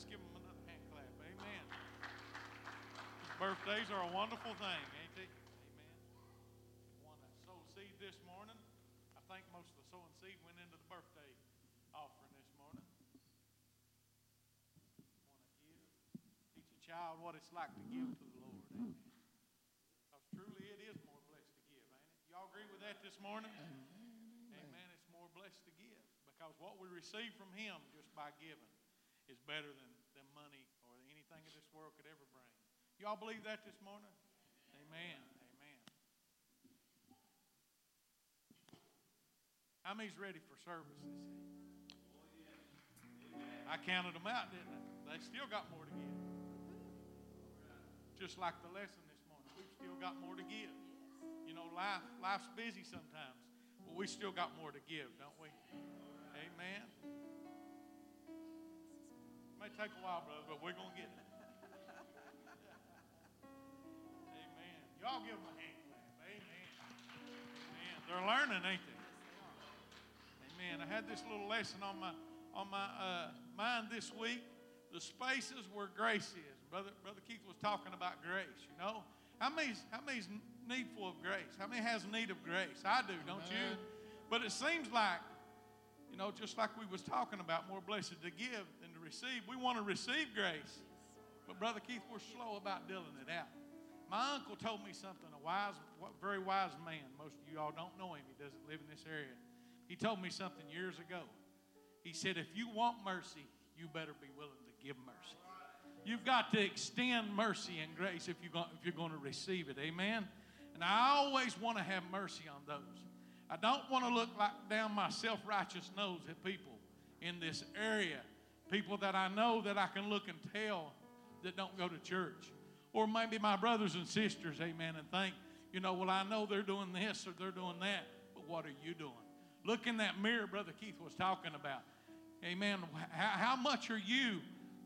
S2: Give them another hand clap. Amen. Birthdays are a wonderful thing, ain't they? Amen. Want to sow seed this morning? I think most of the sowing seed went into the birthday offering this morning. Want to give? Teach a child what it's like to give to the Lord. Amen. Because truly it is more blessed to give, ain't it? Y'all agree with that this morning? Amen. It's more blessed to give because what we receive from Him just by giving is better than, than money or anything in this world could ever bring. Y'all believe that this morning? Amen. Amen. How many's ready for service? I counted them out, didn't I? They still got more to give. Just like the lesson this morning, we've still got more to give. You know, life life's busy sometimes, but we still got more to give, don't we? Amen. It may take a while, brother, but we're gonna get it. Y'all give them a hand clap. Amen. Amen. They're learning, ain't they? Amen. I had this little lesson on my on my uh, mind this week. The spaces where grace is. Brother Brother Keith was talking about grace. You know, how many's how many's needful of grace? How many has need of grace? I do, don't you? But it seems like, you know, just like we was talking about, more blessed to give than to receive. We want to receive grace, but Brother Keith, we're slow about dealing it out. My uncle told me something, a wise, very wise man. Most of you all don't know him. He doesn't live in this area. He told me something years ago. He said, if you want mercy, you better be willing to give mercy. You've got to extend mercy and grace if you're going, to receive it. Amen? And I always want to have mercy on those. I don't want to look like down my self-righteous nose at people in this area, people that I know that I can look and tell that don't go to church. Or maybe my brothers and sisters, amen, and think, you know, well, I know they're doing this or they're doing that, but what are you doing? Look in that mirror Brother Keith was talking about. Amen. How, much are you,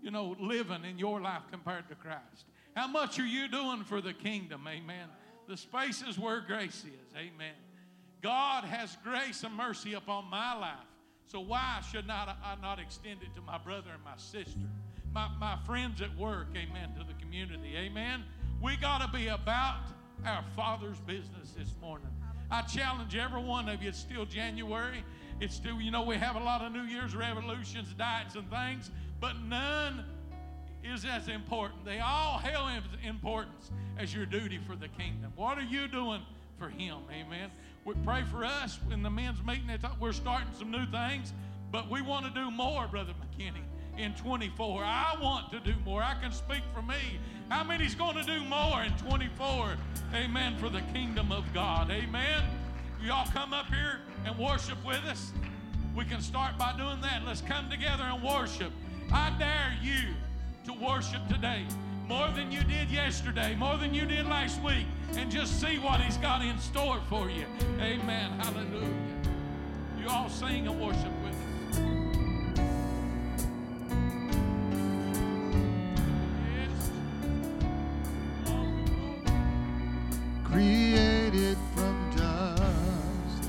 S2: you know, living in your life compared to Christ? How much are you doing for the kingdom? Amen. The spaces where grace is. Amen. God has grace and mercy upon my life. So why should not I not extend it to my brother and my sister? My, my friends at work, amen, to the community, amen. We got to be about our Father's business this morning. I challenge every one of you, it's still January. It's still, you know, we have a lot of New Year's revolutions, diets, and things, but none is as important. They all in importance as your duty for the kingdom. What are you doing for Him? Amen. We pray for us in the men's meeting. We're starting some new things, but we want to do more, Brother McKinney, in 24. I want to do more. I can speak for me. How many's going to do more in 24? Amen. For the kingdom of God. Amen. Y'all come up here and worship with us. We can start by doing that. Let's come together and worship. I dare you to worship today more than you did yesterday, more than you did last week, and just see what He's got in store for you. Amen. Hallelujah. You all sing and worship with us.
S1: Created from dust,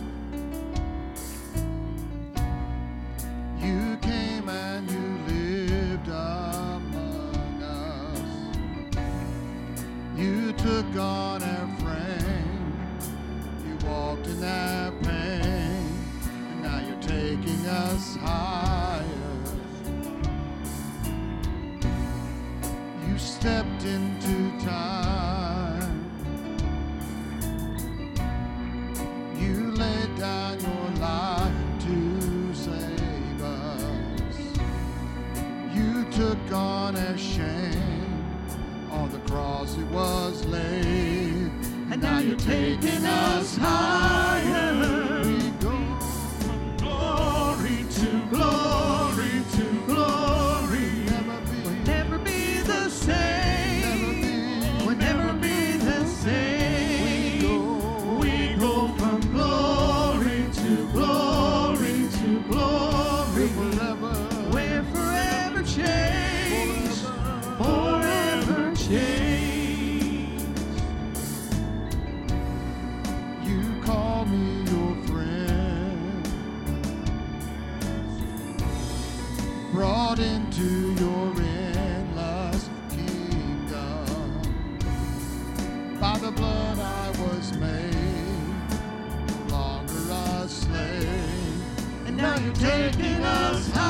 S1: you came and you lived among us. You took on our frame, you walked in our pain, and now you're taking us higher. You stepped into time. Took on our shame. On the cross it was laid. And now you're taking us higher. We go from glory to glory
S3: taking us higher.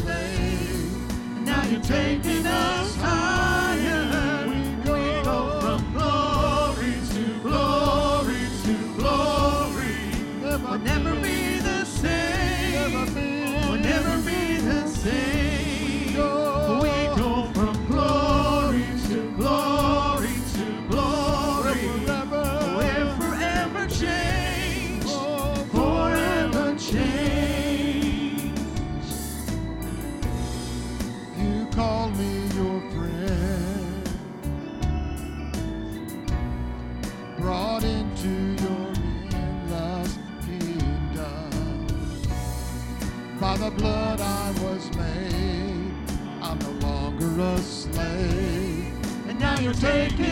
S1: It.
S3: Now you're taking us. Taking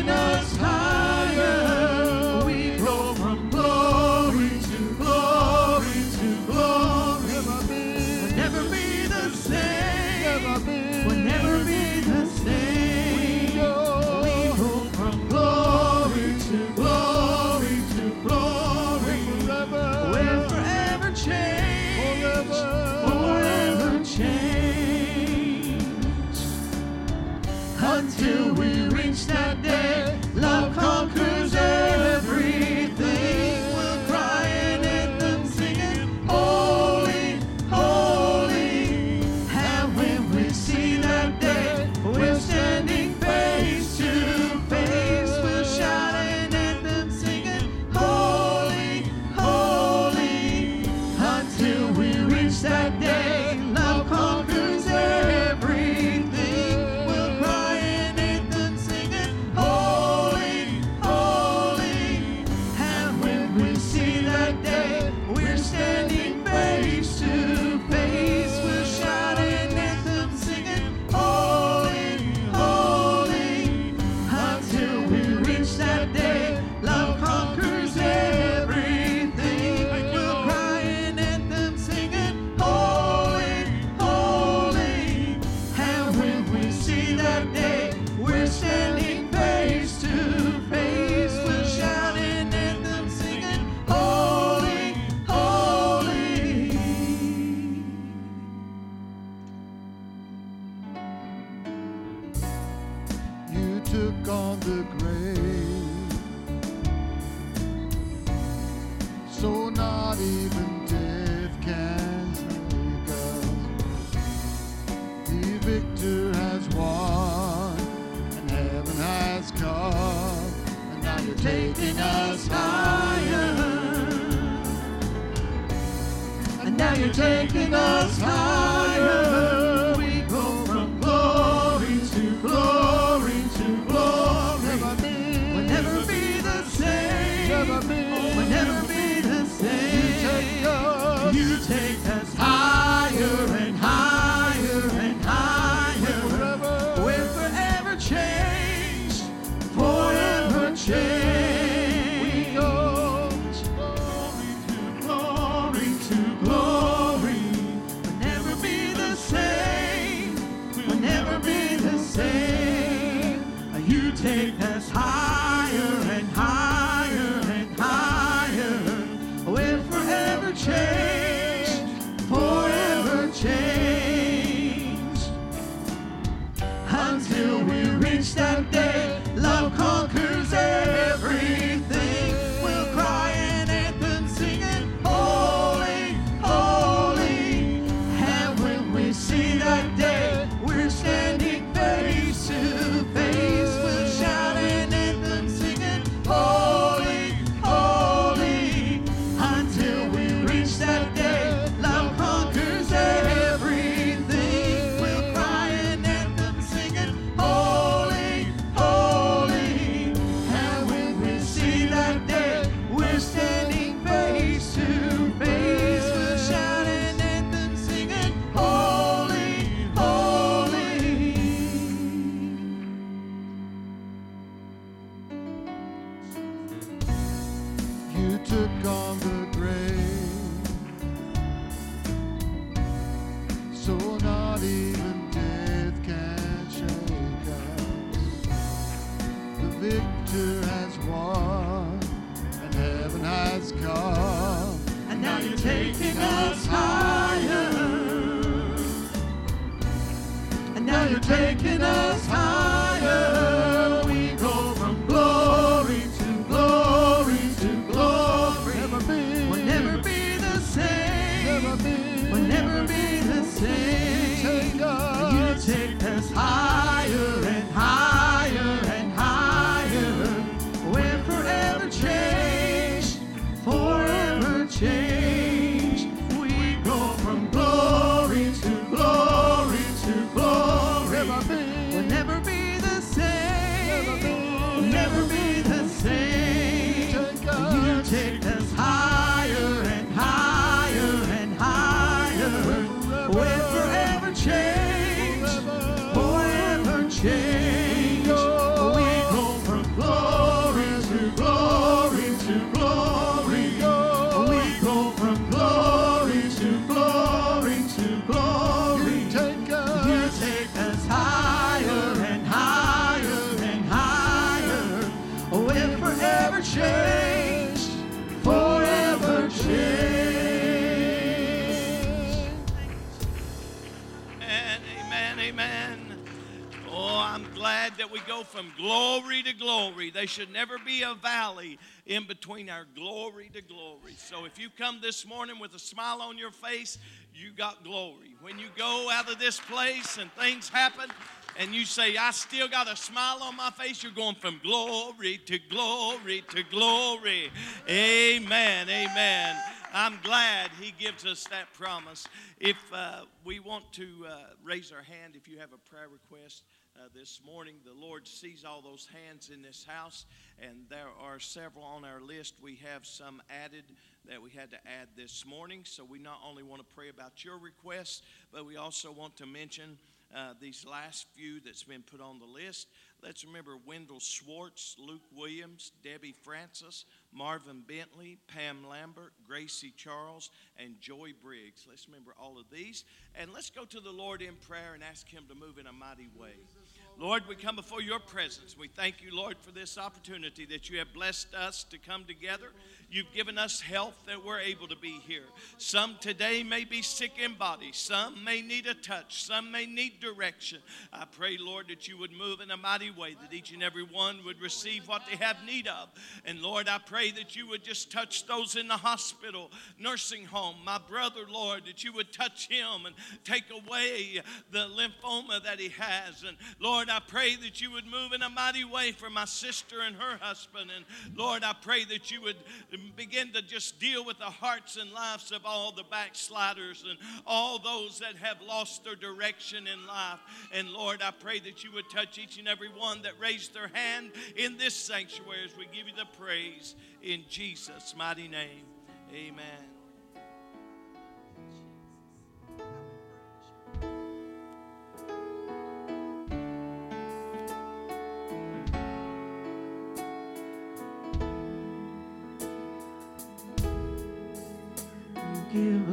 S1: taking us higher.
S3: Glory to glory.
S4: There should never be a valley in between our glory to glory. So if you come this morning with a smile on your face, you got glory. When you go out of this place and things happen, and you say, I still got a smile on my face, you're going from glory to glory to glory. Amen, amen. I'm glad he gives us that promise. If uh, we want to uh, raise our hand, if you have a prayer request uh, this morning, the Lord sees all those hands in this house, and there are several on our list. We have some added that we had to add this morning. So we not only want to pray about your requests, but we also want to mention uh, these last few that's been put on the list. Let's remember Wendell Schwartz, Luke Williams, Debbie Francis, Marvin Bentley, Pam Lambert, Gracie Charles, and Joy Briggs. Let's remember all of these. And let's go to the Lord in prayer and ask Him to move in a mighty way. Lord, we come before your presence. We thank you, Lord, for this opportunity that you have blessed us to come together. You've given us health that we're able to be here. Some today may be sick in body, some may need a touch, some may need direction. I pray, Lord, that you would move in a mighty way, that each and every one would receive what they have need of. And Lord, I pray that you would just touch those in the hospital, nursing home. My brother, Lord, that you would touch him and take away the lymphoma that he has. And Lord, I pray that you would move in a mighty way for my sister and her husband. And Lord, I pray that you would begin to just deal with the hearts and lives of all the backsliders and all those that have lost their direction in life. And Lord, I pray that you would touch each and every one that raised their hand in this sanctuary as we give you the praise in Jesus' mighty name. Amen.
S3: Give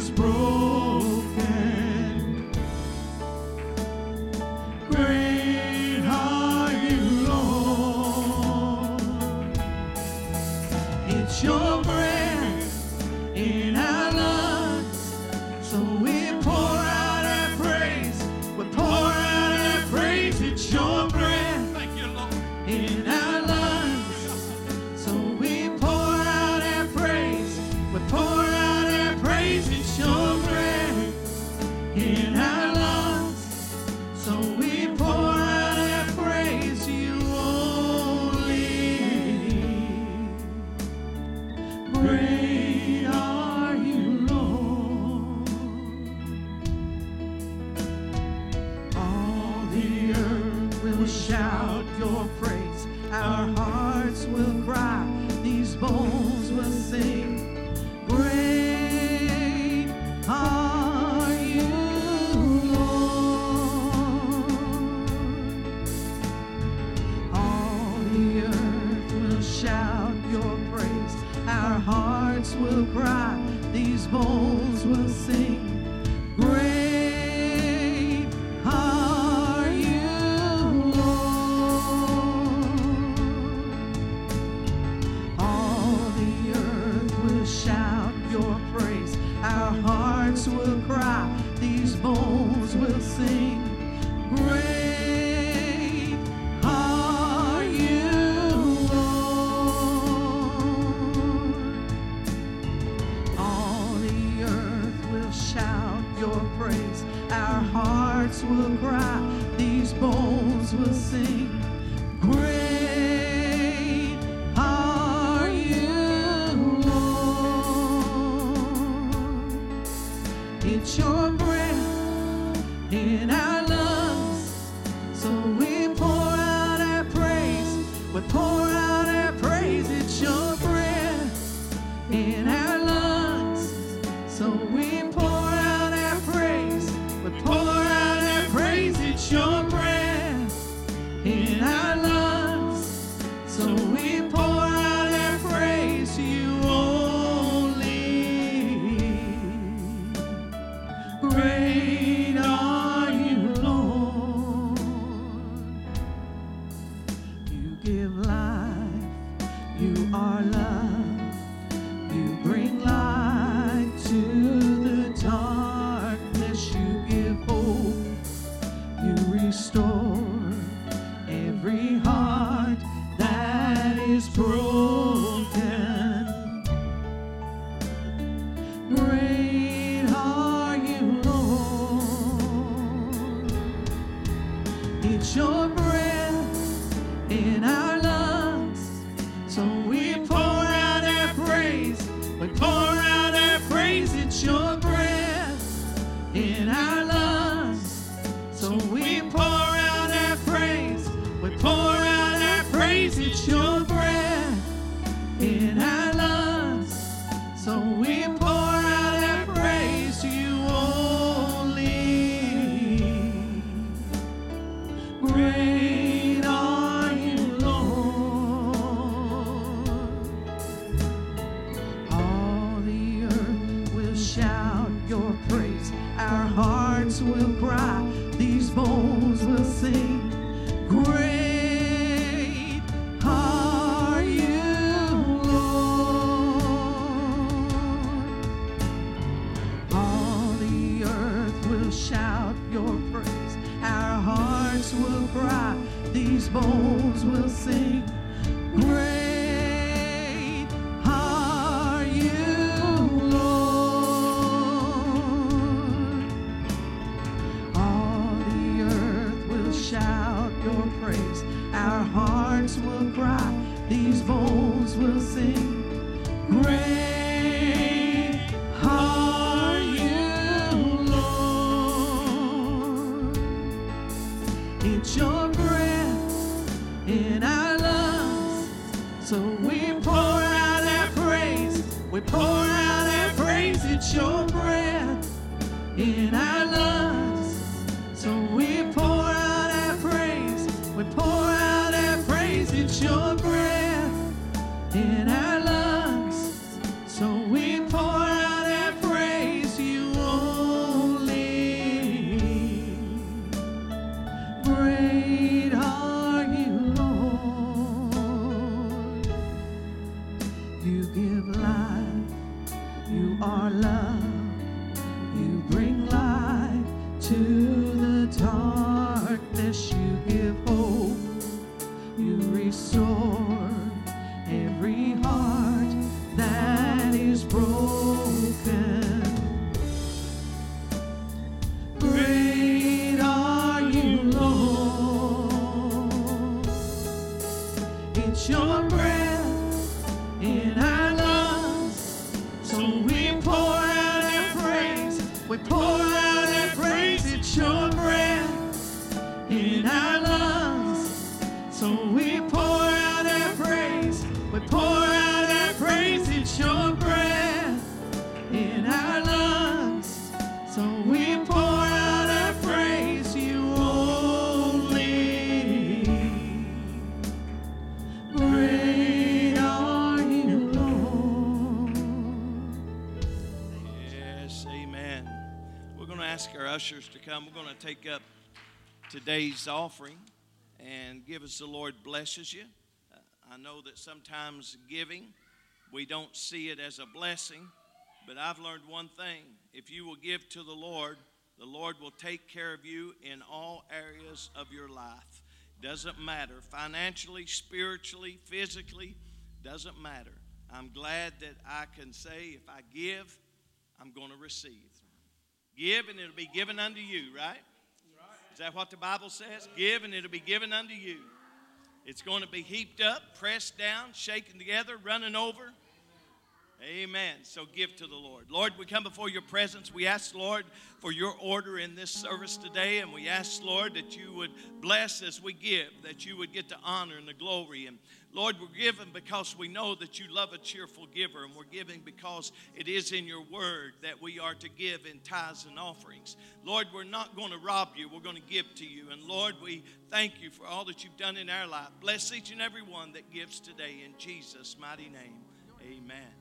S3: is broken.
S4: Today's offering and give as the Lord blesses you. Uh, I know that sometimes giving, we don't see it as a blessing, but I've learned one thing. If you will give to the Lord, the Lord will take care of you in all areas of your life. Doesn't matter. Financially, spiritually, physically, doesn't matter. I'm glad that I can say if I give, I'm going to receive. Give and it'll be given unto you, right? Is that what the Bible says? Give and it'll be given unto you. It's going to be heaped up, pressed down, shaken together, running over. Amen. So give to the Lord. Lord, we come before your presence. We ask, Lord, for your order in this service today. And we ask, Lord, that you would bless as we give, that you would get the honor and the glory. And Lord, we're giving because we know that you love a cheerful giver. And we're giving because it is in your word that we are to give in tithes and offerings. Lord, we're not going to rob you. We're going to give to you. And Lord, we thank you for all that you've done in our life. Bless each and every one that gives today in Jesus' mighty name. Amen.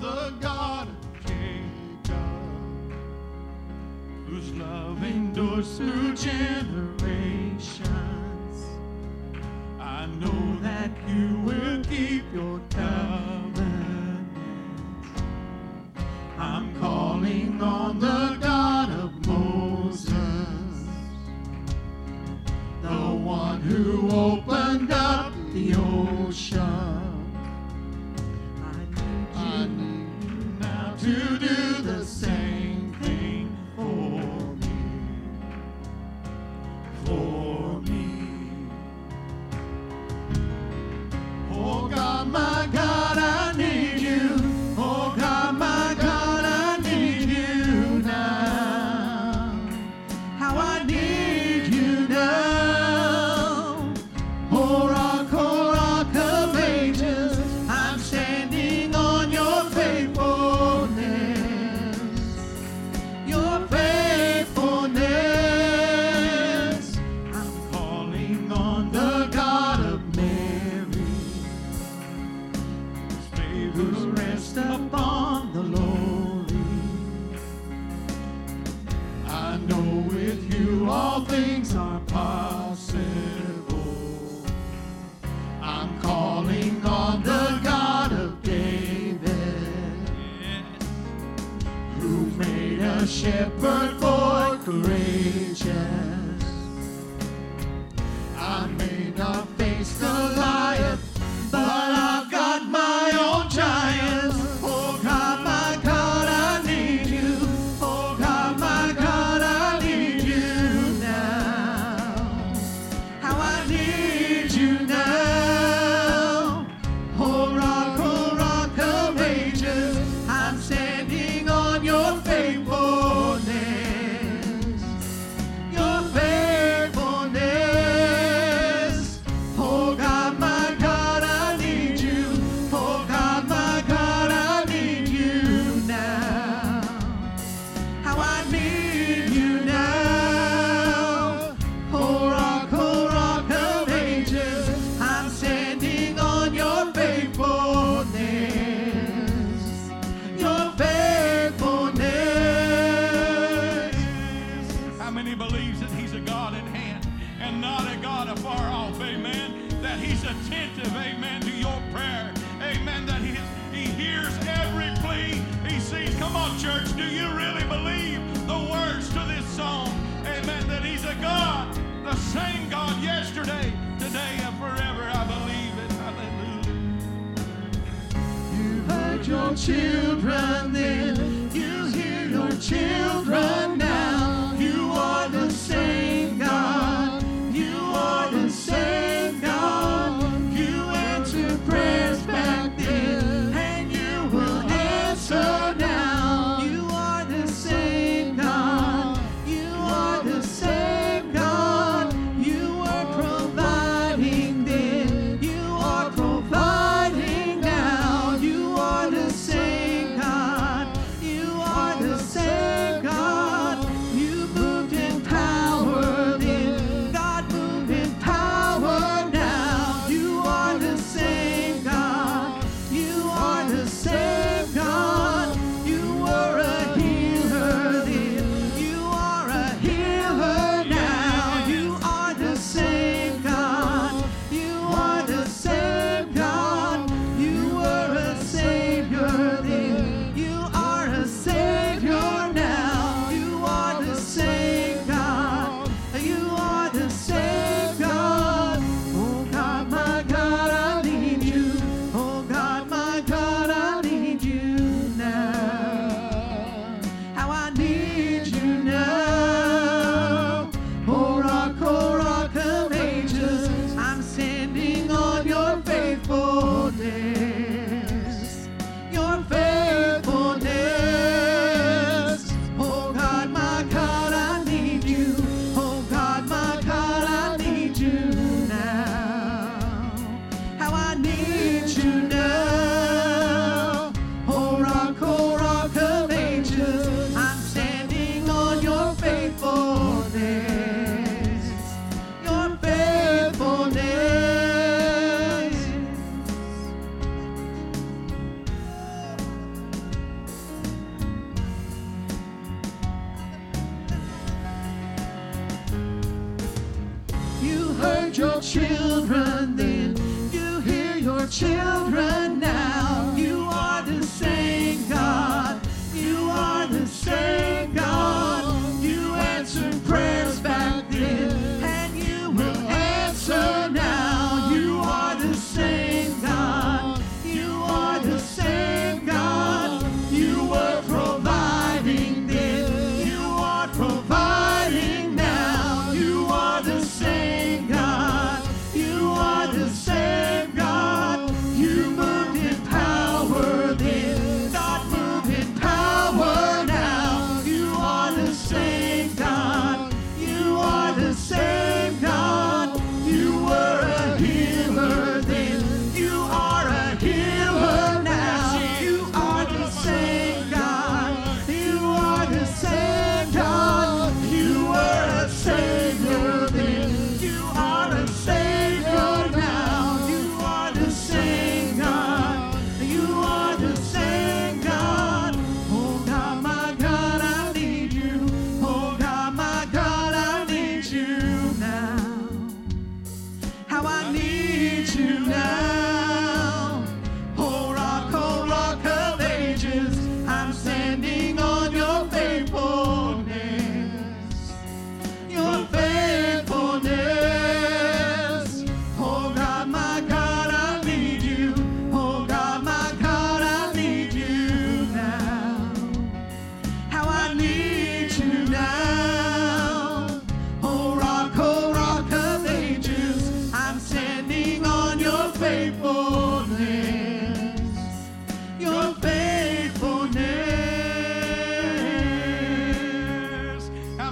S3: The God of Jacob, whose love endures through generations. I know that you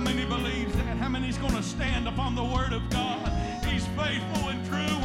S2: many believes that?
S3: How
S2: many's going to stand upon the word of God? He's faithful and true.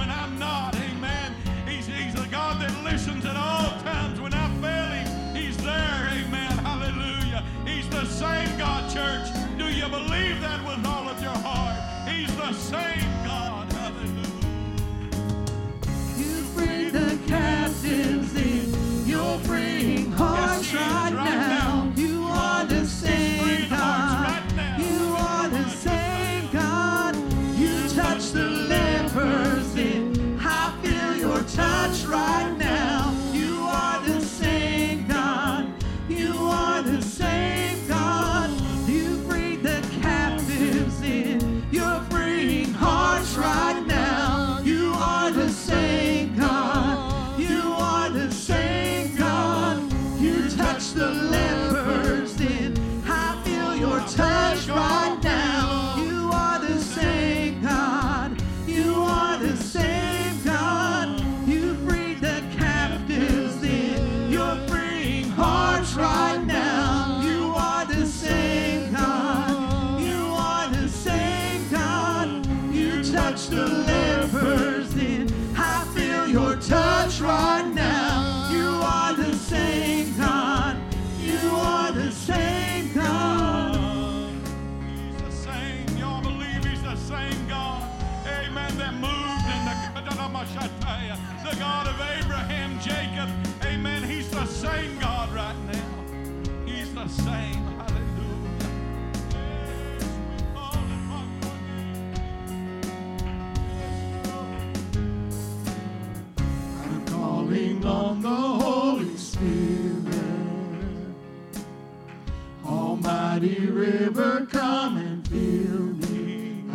S3: river, come and fill me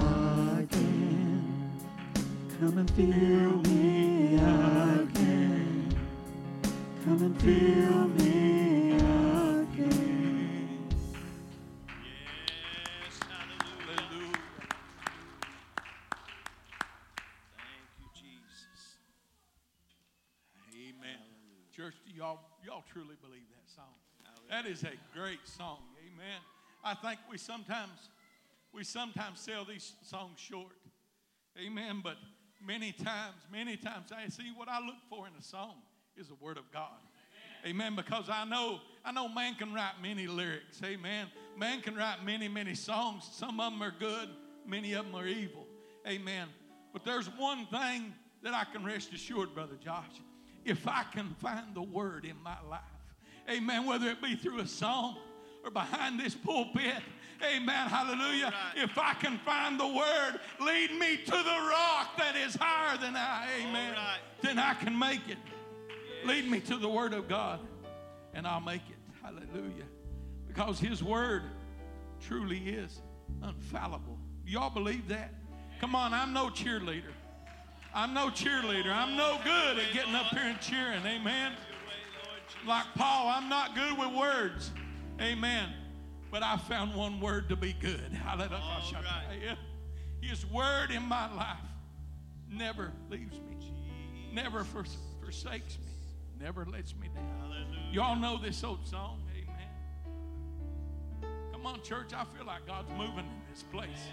S3: again. Come and fill me again. Come and fill me again.
S4: Yes, hallelujah.
S2: hallelujah.
S4: Thank you, Jesus.
S2: Amen. Hallelujah. Church, y'all, y'all truly believe that song? That is a great song. I think we sometimes we sometimes sell these songs short. Amen. But many times, many times I see what I look for in a song is the word of God. Amen. Amen. Because I know, I know man can write many lyrics. Amen. Man can write many, many songs. Some of them are good, many of them are evil. Amen. But there's one thing that I can rest assured, Brother Josh. If I can find the word in my life, amen, whether it be through a song or behind this pulpit. Amen. Hallelujah.
S4: Right.
S2: If I can find the word, lead me to the rock that is higher than I. Amen.
S4: Right.
S2: Then I can make it. Yes. Lead me to the word of God and I'll make it. Hallelujah. Because his word truly is infallible. Y'all believe that? Come on, I'm no cheerleader. I'm no cheerleader. I'm no good at getting up here and cheering. Amen. Like Paul, I'm not good with words. Amen. But I found one word to be good. Hallelujah.
S4: right.
S2: His word in my life never leaves me, never fors- forsakes me, never lets me down.
S4: Hallelujah.
S2: Y'all know this old song. Amen. Come on, church. I feel like God's moving in this place.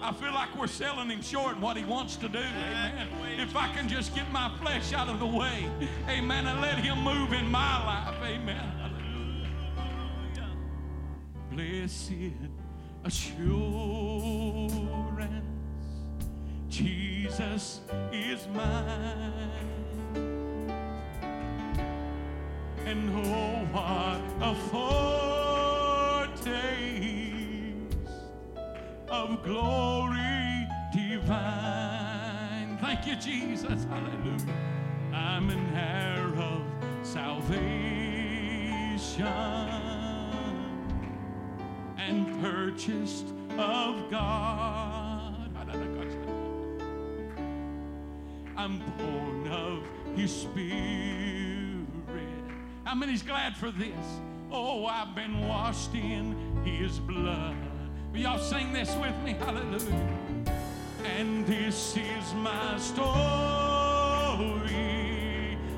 S2: I feel like we're selling him short what he wants to do. Amen. If I can just get my flesh out of the way. Amen. And let him move in my life. Amen. Blessed assurance, Jesus is mine. And oh, what a foretaste of glory divine. Thank you, Jesus. Hallelujah. I'm an heir of salvation and purchased of God. Ah, I'm born of His Spirit. How many's glad for this? Oh, I've been washed in His blood. Will y'all sing this with me? Hallelujah. And this is my story.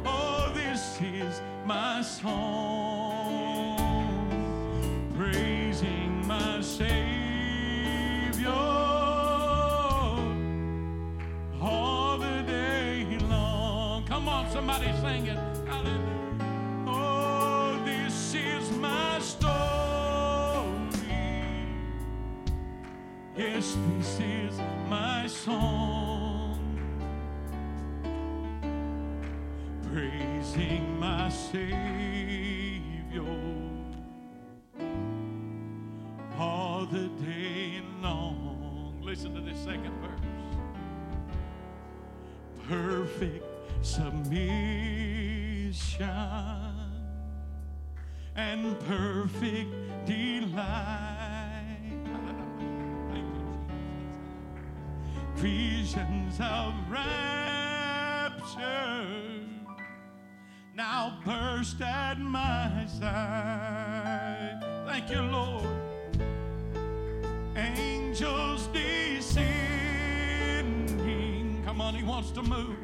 S2: Oh, this is my song. Somebody sing it. Hallelujah. Oh, this is my story. Yes, this is my song. Praising my Savior all the day long. Listen to this second verse perfect submission and perfect delight. Visions of rapture now burst at my side. Thank you, Lord angels descending. Come on, he wants to move.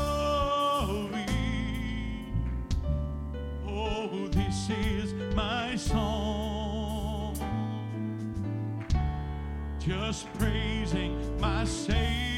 S2: Just praising my Savior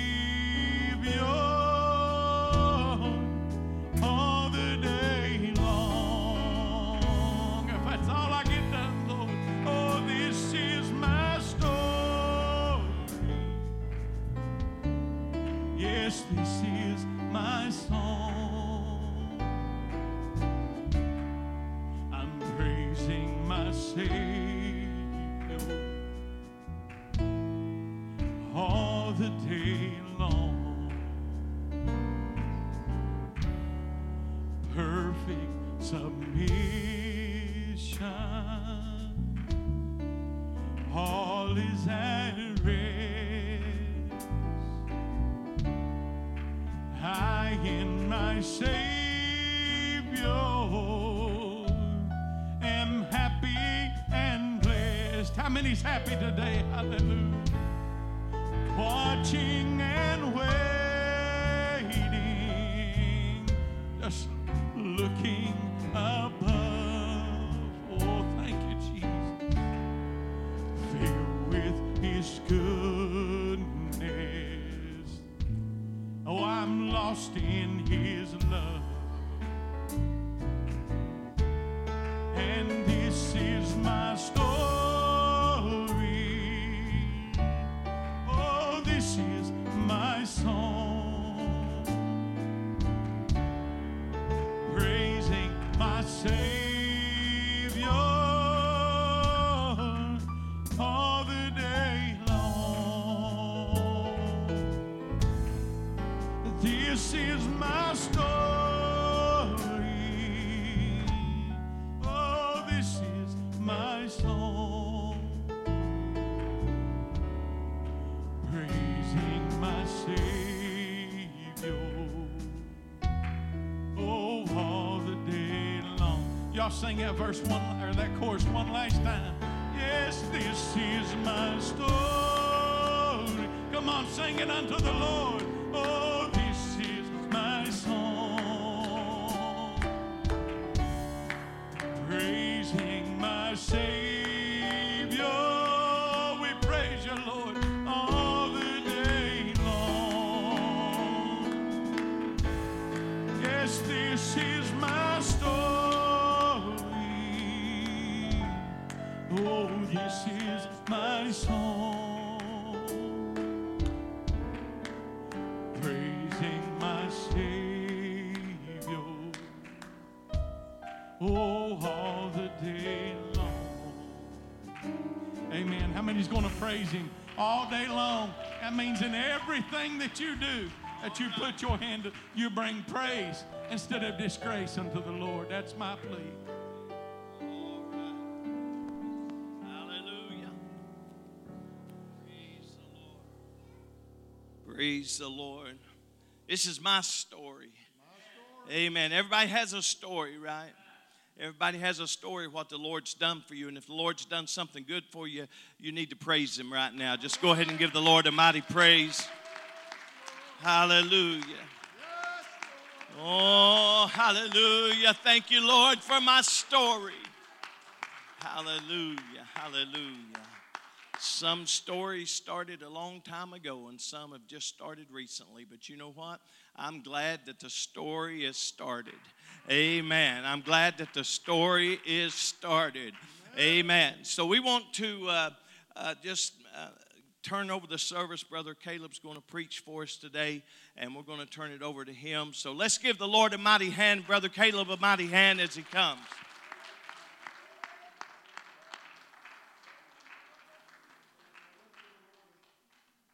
S2: happy today? Y'all sing that verse one or that chorus one last time. Yes, this is my story. Come on, sing it unto the Lord. Praise Him all day long? That means in everything that you do, that you put your hand to, you bring praise instead of disgrace unto the Lord. That's my plea.
S4: Right. Hallelujah. Praise the Lord. Praise the Lord. This is my story. Amen. Everybody has a story, right? Everybody has a story of what the Lord's done for you. And if the Lord's done something good for you, you need to praise Him right now. Just go ahead and give the Lord a mighty praise. Hallelujah. Oh, hallelujah. Thank you, Lord, for my story. Hallelujah. Hallelujah. Some stories started a long time ago and some have just started recently. But you know what? I'm glad that the story is started. Amen. I'm glad that the story is started. Amen. So we want to uh, uh, just uh, turn over the service. Brother Caleb's going to preach for us today, and we're going to turn it over to him. So let's give the Lord a mighty hand, Brother Caleb, a mighty hand as he comes.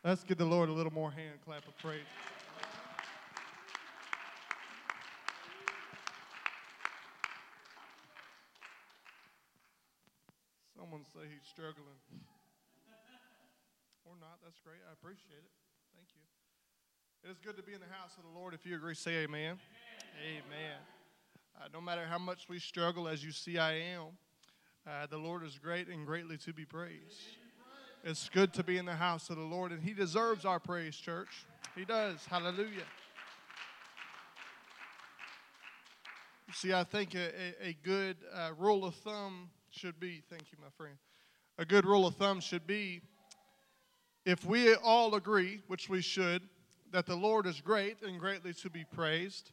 S5: Let's give the Lord a little more hand clap of praise. Someone say he's struggling. or not. That's great. I appreciate it. Thank you. It is good to be in the house of the Lord. If you agree, say amen. Amen. amen. Uh, no matter how much we struggle, as you see, I am. Uh, the Lord is great and greatly to be praised. It's good to be in the house of the Lord, and He deserves our praise, church. He does. Hallelujah. See, I think a, a, a good uh, rule of thumb should be, thank you, my friend. A good rule of thumb should be if we all agree, which we should, that the Lord is great and greatly to be praised,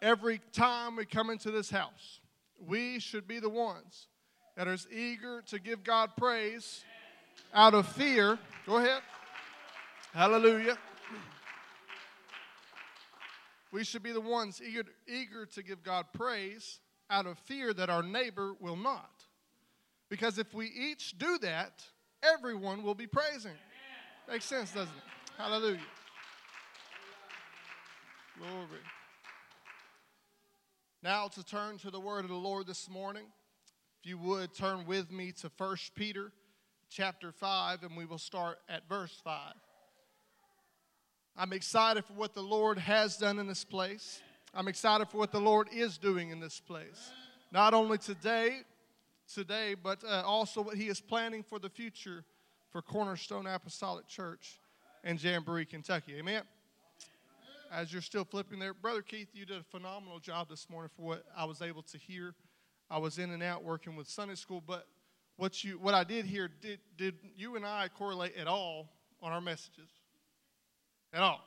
S5: every time we come into this house, we should be the ones that are eager to give God praise out of fear. Go ahead. Hallelujah. We should be the ones eager, eager to give God praise out of fear that our neighbor will not. Because if we each do that, everyone will be praising. Makes sense, doesn't it? Hallelujah. Glory. Now to turn to the word of the Lord this morning. If you would turn with me to 1 Peter chapter 5, and we will start at verse 5. I'm excited for what the Lord has done in this place. I'm excited for what the Lord is doing in this place. Not only today, today, but uh, also what He is planning for the future for Cornerstone Apostolic Church in Jamboree, Kentucky. Amen. As you're still flipping there, Brother Keith, you did a phenomenal job this morning for what I was able to hear. I was in and out working with Sunday school, but what you what I did hear did did you and I correlate at all on our messages? At all?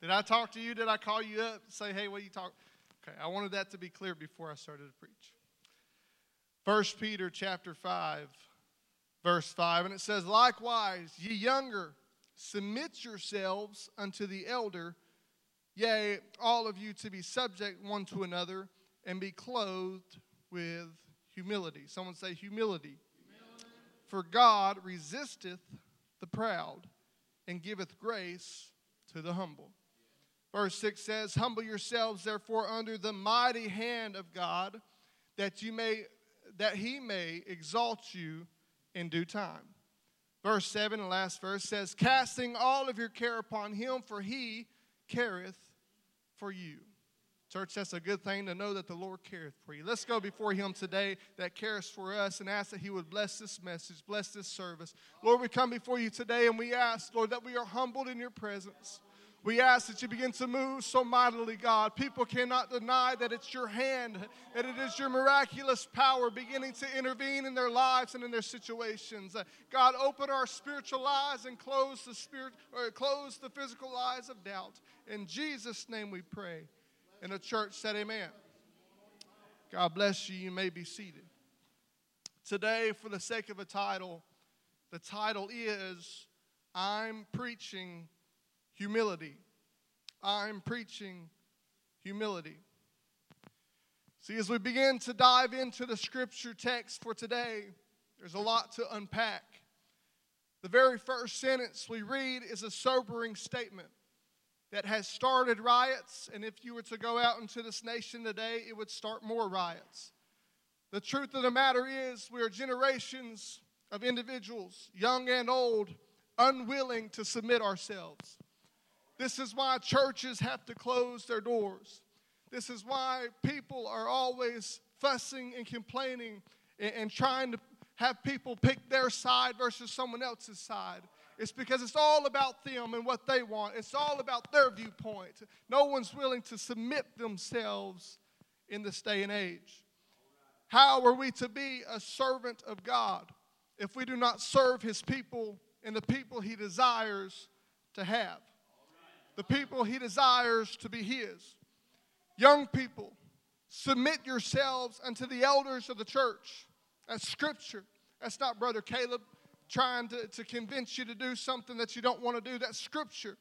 S5: Did I talk to you? Did I call you up say, "Hey, what are you talk?" Okay, I wanted that to be clear before I started to preach. First Peter chapter five, verse five, and it says, "Likewise, ye younger, submit yourselves unto the elder." Yea, all of you to be subject one to another, and be clothed with humility. Someone say humility. For God resisteth the proud and giveth grace to the humble. Verse 6 says, Humble yourselves therefore under the mighty hand of God, that you may that he may exalt you in due time. Verse 7, the last verse says, Casting all of your care upon him, for he careth for you. Church, that's a good thing to know that the Lord careth for you. Let's go before Him today that cares for us and ask that He would bless this message, bless this service. Lord, we come before you today and we ask, Lord, that we are humbled in your presence. We ask that you begin to move so mightily, God. People cannot deny that it's your hand, that it is your miraculous power beginning to intervene in their lives and in their situations. God, open our spiritual eyes and close the spirit or close the physical eyes of doubt. In Jesus' name we pray. And the church said, Amen. God bless you. You may be seated. Today, for the sake of a title, the title is I'm Preaching Humility. I'm Preaching Humility. See, as we begin to dive into the scripture text for today, there's a lot to unpack. The very first sentence we read is a sobering statement that has started riots, and if you were to go out into this nation today, it would start more riots. The truth of the matter is, we are generations of individuals, young and old, unwilling to submit ourselves. This is why churches have to close their doors. This is why people are always fussing and complaining and, and trying to have people pick their side versus someone else's side. It's because it's all about them and what they want. It's all about their viewpoint. No one's willing to submit themselves in this day and age. How are we to be a servant of God if we do not serve His people and the people He desires to have? The people He desires to be His. Young people, submit yourselves unto the elders of the church. That's scripture. That's not Brother Caleb trying to, to convince you to do something that you don't want to do. That's scripture.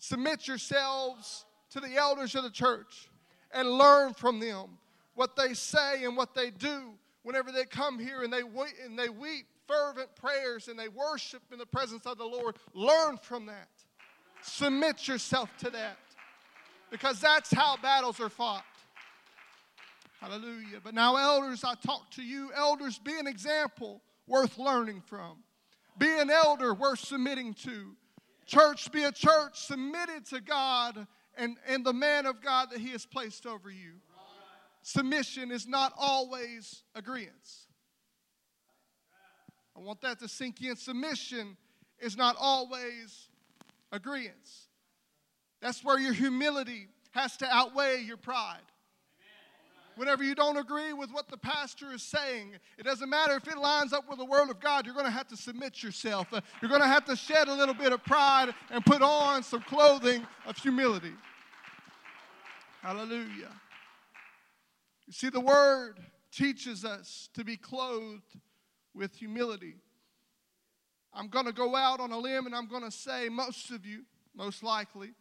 S5: Submit yourselves to the elders of the church and learn from them what they say and what they do whenever they come here and they weep, and they weep fervent prayers and they worship in the presence of the Lord. Learn from that. Submit yourself to that because that's how battles are fought. Hallelujah. But now, elders, I talk to you. Elders, be an example worth learning from. Be an elder worth submitting to. Church, be a church submitted to God and, and the man of God that He has placed over you. Submission is not always agreement. I want that to sink in. Submission is not always agreement. That's where your humility has to outweigh your pride whenever you don't agree with what the pastor is saying, it doesn't matter if it lines up with the Word of God, you're going to have to submit yourself. Uh, you're going to have to shed a little bit of pride and put on some clothing of humility. Hallelujah. You see, the Word teaches us to be clothed with humility. I'm going to go out on a limb and I'm going to say, most of you, most likely,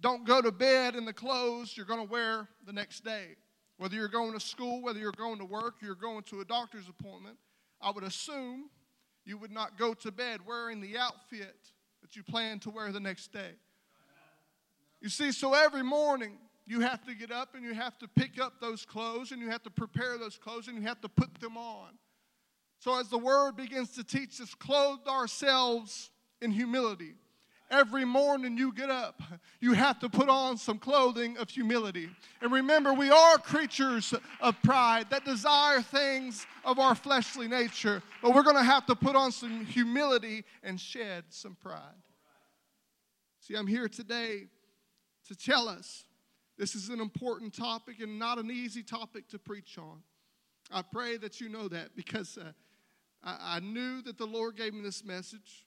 S5: don't go to bed in the clothes you're going to wear the next day. Whether you're going to school, whether you're going to work, you're going to a doctor's appointment, I would assume you would not go to bed wearing the outfit that you plan to wear the next day. You see, so every morning you have to get up and you have to pick up those clothes and you have to prepare those clothes and you have to put them on. So, as the word begins to teach us, clothe ourselves in humility. Every morning you get up, you have to put on some clothing of humility. And remember, we are creatures of pride that desire things of our fleshly nature, but we're going to have to put on some humility and shed some pride. See, I'm here today to tell us this is an important topic and not an easy topic to preach on. I pray that you know that because uh, I, I knew that the Lord gave me this message.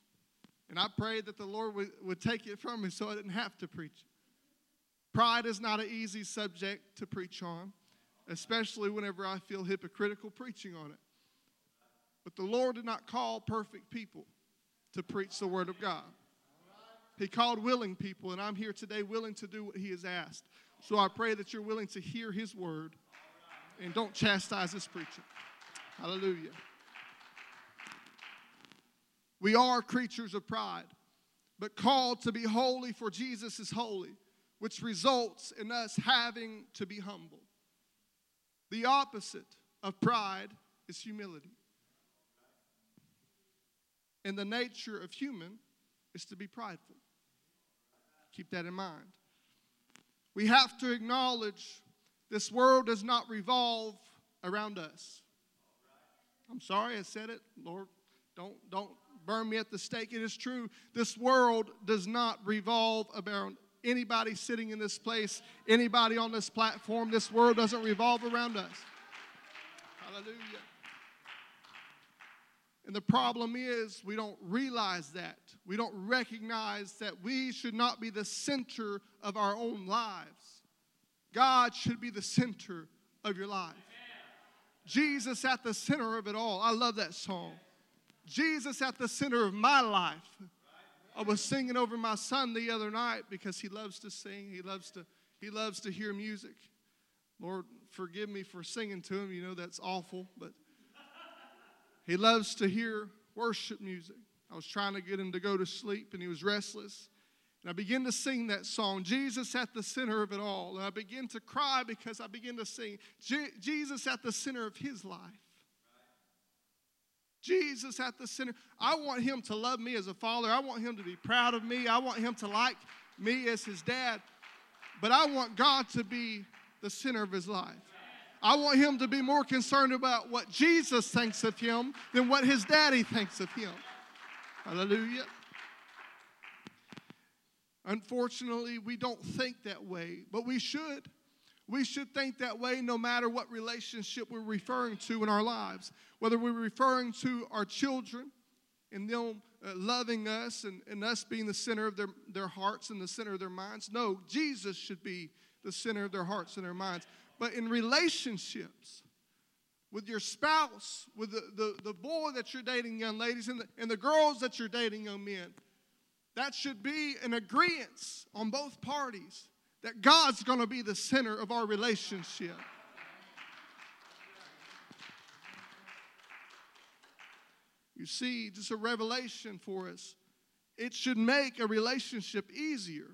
S5: And I prayed that the Lord would, would take it from me so I didn't have to preach. Pride is not an easy subject to preach on, especially whenever I feel hypocritical preaching on it. But the Lord did not call perfect people to preach the Word of God. He called willing people, and I'm here today willing to do what He has asked. So I pray that you're willing to hear His Word and don't chastise this preacher. Hallelujah. We are creatures of pride, but called to be holy, for Jesus is holy, which results in us having to be humble. The opposite of pride is humility. And the nature of human is to be prideful. Keep that in mind. We have to acknowledge this world does not revolve around us. I'm sorry I said it. Lord, don't, don't burn me at the stake. It is true. This world does not revolve around anybody sitting in this place, anybody on this platform. This world doesn't revolve around us. Hallelujah. And the problem is, we don't realize that. We don't recognize that we should not be the center of our own lives. God should be the center of your life. Jesus at the center of it all. I love that song. Jesus at the center of my life. I was singing over my son the other night because he loves to sing. He loves to he loves to hear music. Lord, forgive me for singing to him. You know that's awful, but he loves to hear worship music. I was trying to get him to go to sleep and he was restless. And I began to sing that song, Jesus at the center of it all. And I began to cry because I began to sing, Jesus at the center of his life. Jesus at the center. I want him to love me as a father. I want him to be proud of me. I want him to like me as his dad. But I want God to be the center of his life. I want him to be more concerned about what Jesus thinks of him than what his daddy thinks of him. Hallelujah. Unfortunately, we don't think that way, but we should. We should think that way no matter what relationship we're referring to in our lives. Whether we're referring to our children and them uh, loving us and, and us being the center of their, their hearts and the center of their minds. No, Jesus should be the center of their hearts and their minds. But in relationships, with your spouse, with the, the, the boy that you're dating, young ladies, and the, and the girls that you're dating, young men, that should be an agreement on both parties that God's going to be the center of our relationship. You see, just a revelation for us. It should make a relationship easier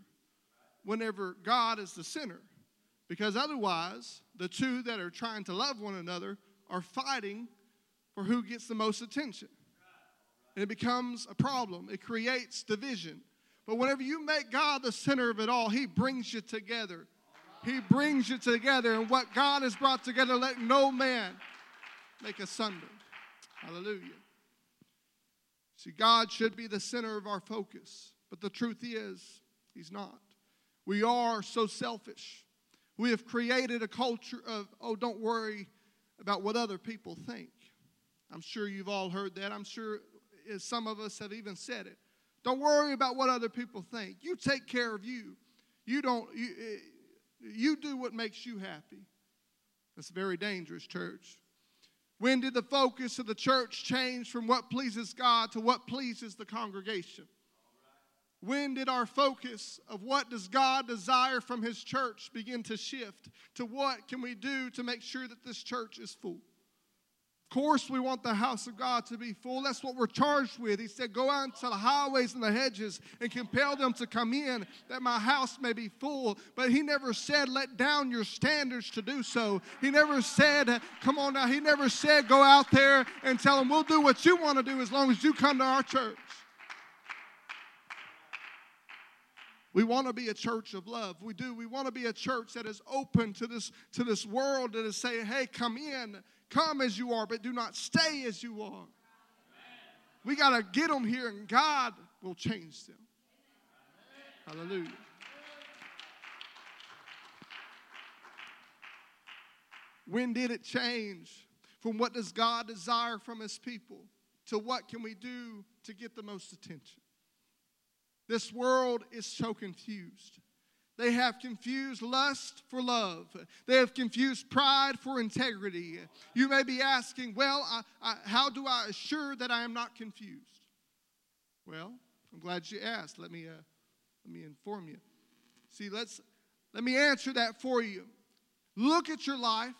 S5: whenever God is the center. Because otherwise, the two that are trying to love one another are fighting for who gets the most attention. And it becomes a problem, it creates division. But whenever you make God the center of it all, He brings you together. He brings you together. And what God has brought together, let no man make asunder. Hallelujah. See, God should be the center of our focus. But the truth is, He's not. We are so selfish. We have created a culture of, oh, don't worry about what other people think. I'm sure you've all heard that. I'm sure some of us have even said it. Don't worry about what other people think. You take care of you. You don't you, eh, you do what makes you happy. That's very dangerous, church. When did the focus of the church change from what pleases God to what pleases the congregation? When did our focus of what does God desire from his church begin to shift to what can we do to make sure that this church is full? Course, we want the house of God to be full. That's what we're charged with. He said, Go out into the highways and the hedges and compel them to come in that my house may be full. But he never said, Let down your standards to do so. He never said, Come on now. He never said, Go out there and tell them, We'll do what you want to do as long as you come to our church. We want to be a church of love. We do. We want to be a church that is open to this, to this world that is saying, hey, come in, Come as you are, but do not stay as you are. We got to get them here, and God will change them. Hallelujah. When did it change from what does God desire from his people to what can we do to get the most attention? This world is so confused. They have confused lust for love. They have confused pride for integrity. You may be asking, well, I, I, how do I assure that I am not confused? Well, I'm glad you asked. Let me, uh, let me inform you. See, let's, let me answer that for you. Look at your life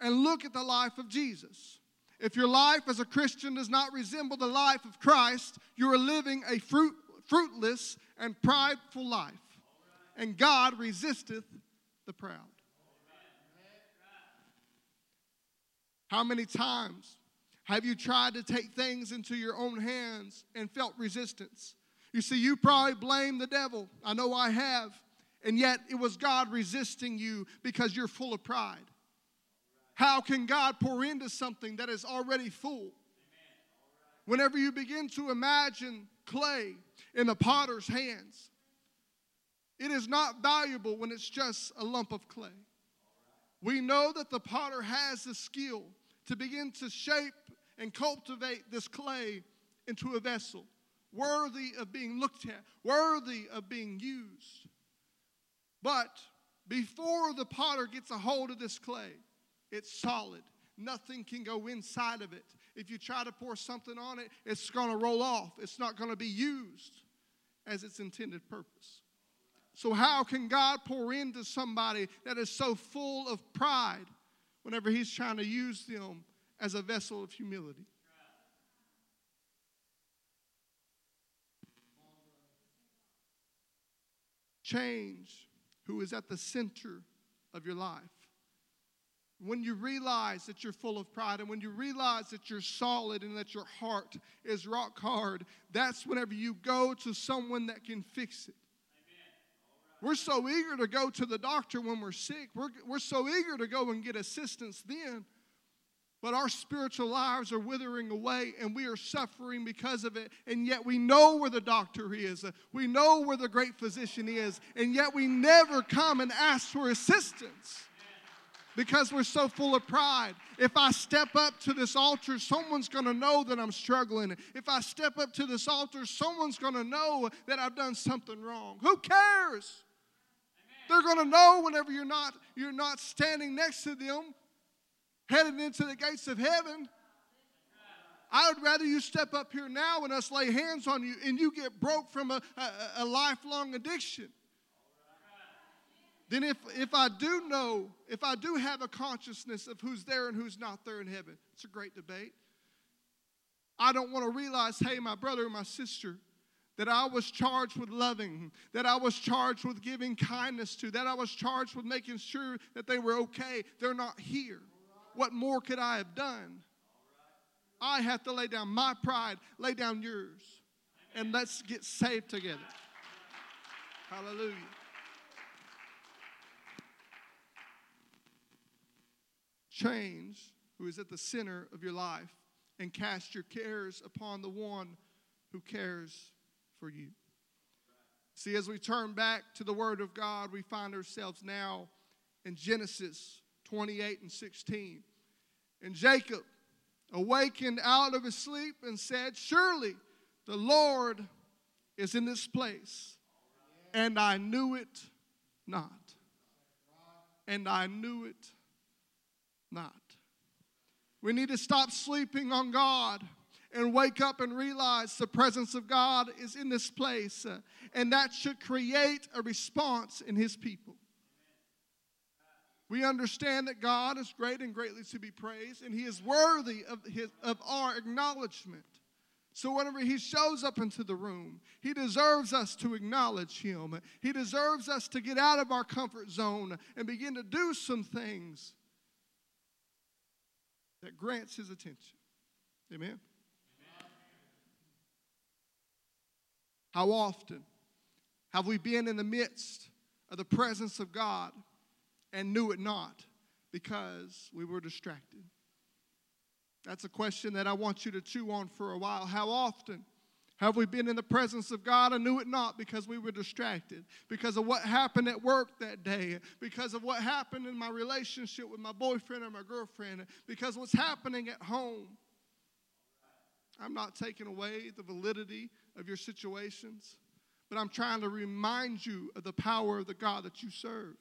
S5: and look at the life of Jesus. If your life as a Christian does not resemble the life of Christ, you are living a fruit, fruitless and prideful life. And God resisteth the proud. How many times have you tried to take things into your own hands and felt resistance? You see, you probably blame the devil. I know I have. And yet it was God resisting you because you're full of pride. How can God pour into something that is already full? Whenever you begin to imagine clay in the potter's hands, it is not valuable when it's just a lump of clay. We know that the potter has the skill to begin to shape and cultivate this clay into a vessel worthy of being looked at, worthy of being used. But before the potter gets a hold of this clay, it's solid. Nothing can go inside of it. If you try to pour something on it, it's going to roll off. It's not going to be used as its intended purpose. So, how can God pour into somebody that is so full of pride whenever He's trying to use them as a vessel of humility? Change who is at the center of your life. When you realize that you're full of pride and when you realize that you're solid and that your heart is rock hard, that's whenever you go to someone that can fix it. We're so eager to go to the doctor when we're sick. We're, we're so eager to go and get assistance then. But our spiritual lives are withering away and we are suffering because of it. And yet we know where the doctor is, we know where the great physician is, and yet we never come and ask for assistance because we're so full of pride. If I step up to this altar, someone's going to know that I'm struggling. If I step up to this altar, someone's going to know that I've done something wrong. Who cares? They're going to know whenever you're not you're not standing next to them headed into the gates of heaven. I would rather you step up here now and us lay hands on you and you get broke from a, a, a lifelong addiction. Then if, if I do know, if I do have a consciousness of who's there and who's not there in heaven, it's a great debate. I don't want to realize, hey, my brother or my sister, that I was charged with loving, that I was charged with giving kindness to, that I was charged with making sure that they were okay. They're not here. What more could I have done? I have to lay down my pride, lay down yours, and let's get saved together. Hallelujah. Change who is at the center of your life and cast your cares upon the one who cares for you. See, as we turn back to the Word of God, we find ourselves now in Genesis 28 and 16. And Jacob awakened out of his sleep and said, Surely the Lord is in this place. And I knew it not. And I knew it not. We need to stop sleeping on God and wake up and realize the presence of God is in this place. Uh, and that should create a response in His people. We understand that God is great and greatly to be praised, and He is worthy of, his, of our acknowledgement. So, whenever He shows up into the room, He deserves us to acknowledge Him. He deserves us to get out of our comfort zone and begin to do some things that grants His attention. Amen? How often have we been in the midst of the presence of God? and knew it not because we were distracted? That's a question that I want you to chew on for a while. How often have we been in the presence of God and knew it not because we were distracted? Because of what happened at work that day, because of what happened in my relationship with my boyfriend or my girlfriend, because what's happening at home. I'm not taking away the validity of your situations, but I'm trying to remind you of the power of the God that you serve.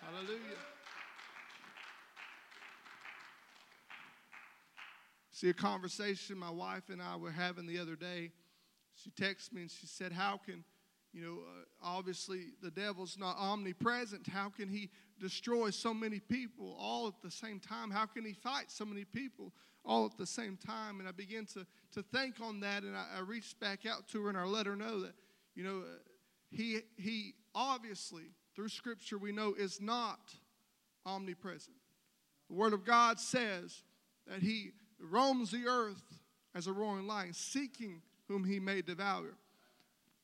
S5: Hallelujah. See, a conversation my wife and I were having the other day. She texted me and she said, How can you know, uh, obviously the devil's not omnipresent. How can he destroy so many people all at the same time? How can he fight so many people all at the same time? And I began to, to think on that, and I, I reached back out to her and I let her know that, you know, uh, he, he obviously, through Scripture, we know is not omnipresent. The Word of God says that he roams the earth as a roaring lion, seeking whom he may devour.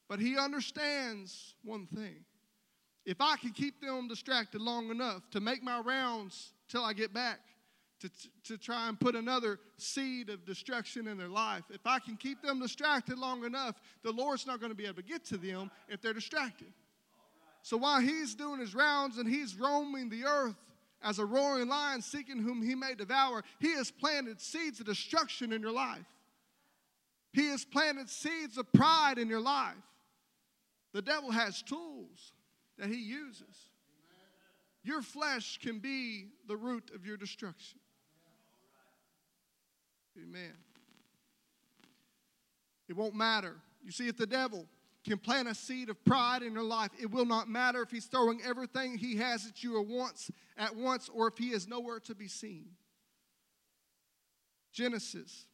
S5: But he understands one thing. If I can keep them distracted long enough to make my rounds till I get back, to, to try and put another seed of destruction in their life, if I can keep them distracted long enough, the Lord's not going to be able to get to them if they're distracted. So while he's doing his rounds and he's roaming the earth as a roaring lion seeking whom he may devour, he has planted seeds of destruction in your life. He has planted seeds of pride in your life. The devil has tools that he uses. Your flesh can be the root of your destruction. Amen. It won't matter. You see, if the devil can plant a seed of pride in your life, it will not matter if he's throwing everything he has at you at once, at once, or if he is nowhere to be seen. Genesis,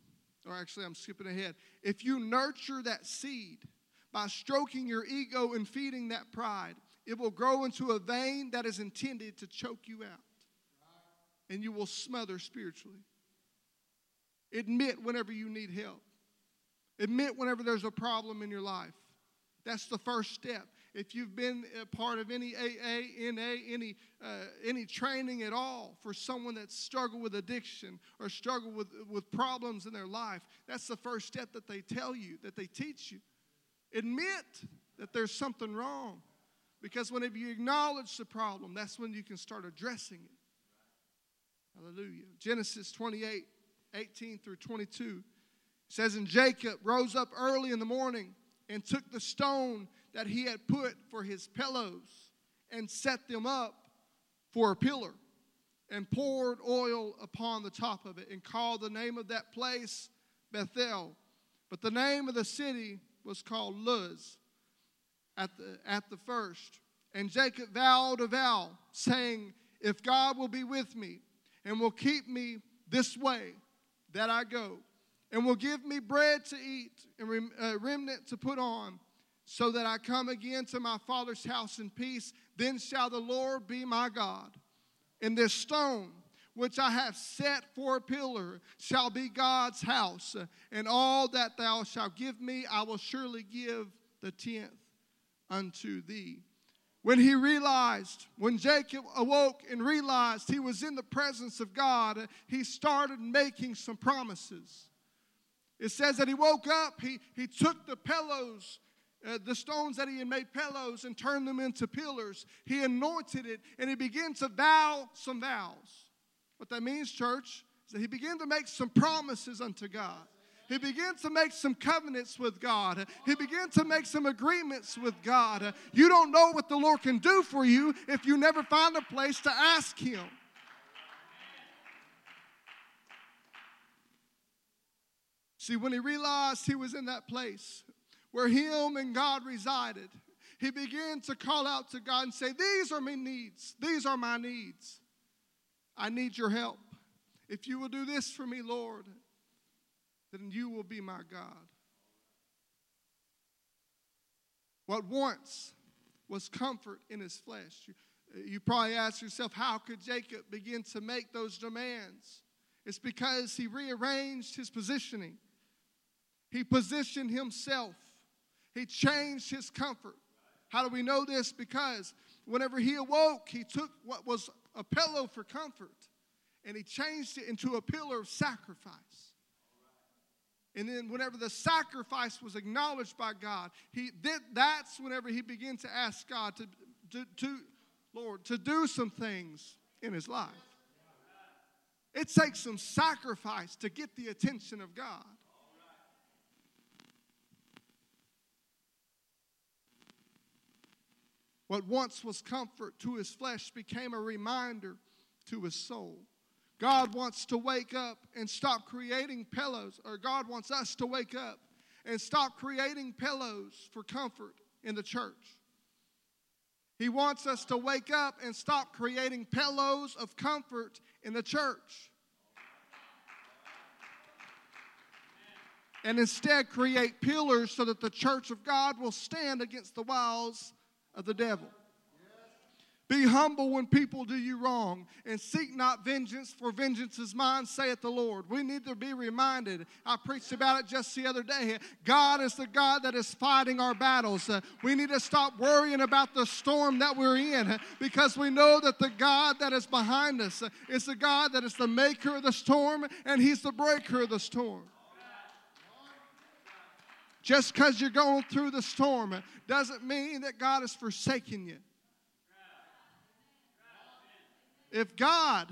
S5: or actually, I'm skipping ahead. If you nurture that seed, by stroking your ego and feeding that pride, it will grow into a vein that is intended to choke you out. And you will smother spiritually. Admit whenever you need help. Admit whenever there's a problem in your life. That's the first step. If you've been a part of any AA, NA, any, uh, any training at all for someone that's struggled with addiction or struggled with, with problems in their life, that's the first step that they tell you, that they teach you. Admit that there's something wrong. Because whenever you acknowledge the problem, that's when you can start addressing it. Hallelujah. Genesis 28 18 through 22 says, And Jacob rose up early in the morning and took the stone that he had put for his pillows and set them up for a pillar and poured oil upon the top of it and called the name of that place Bethel. But the name of the city was called Luz at the, at the first. And Jacob vowed a vow, saying, If God will be with me and will keep me this way that I go, and will give me bread to eat and uh, remnant to put on, so that I come again to my father's house in peace, then shall the Lord be my God. And this stone which I have set for a pillar shall be God's house, and all that thou shalt give me, I will surely give the tenth unto thee. When he realized, when Jacob awoke and realized he was in the presence of God, he started making some promises. It says that he woke up, he, he took the pillows uh, the stones that he had made pillows and turned them into pillars. He anointed it and he began to vow some vows. What that means, church, is that he began to make some promises unto God. He began to make some covenants with God. He began to make some agreements with God. You don't know what the Lord can do for you if you never find a place to ask Him. See, when he realized he was in that place where him and God resided, he began to call out to God and say, These are my needs. These are my needs. I need your help. If you will do this for me, Lord, then you will be my God. What once was comfort in his flesh. You, you probably ask yourself, how could Jacob begin to make those demands? It's because he rearranged his positioning. He positioned himself. He changed his comfort. How do we know this? Because whenever he awoke, he took what was a pillow for comfort and he changed it into a pillar of sacrifice. And then, whenever the sacrifice was acknowledged by God, he did, that's whenever he began to ask God to, to, to, Lord, to do some things in his life. It takes some sacrifice to get the attention of God. What once was comfort to his flesh became a reminder to his soul. God wants to wake up and stop creating pillows, or God wants us to wake up and stop creating pillows for comfort in the church. He wants us to wake up and stop creating pillows of comfort in the church. And instead create pillars so that the church of God will stand against the wiles of the devil. Be humble when people do you wrong, and seek not vengeance, for vengeance is mine, saith the Lord. We need to be reminded. I preached about it just the other day. God is the God that is fighting our battles. Uh, we need to stop worrying about the storm that we're in uh, because we know that the God that is behind us uh, is the God that is the maker of the storm, and He's the breaker of the storm. Just because you're going through the storm doesn't mean that God has forsaken you. If God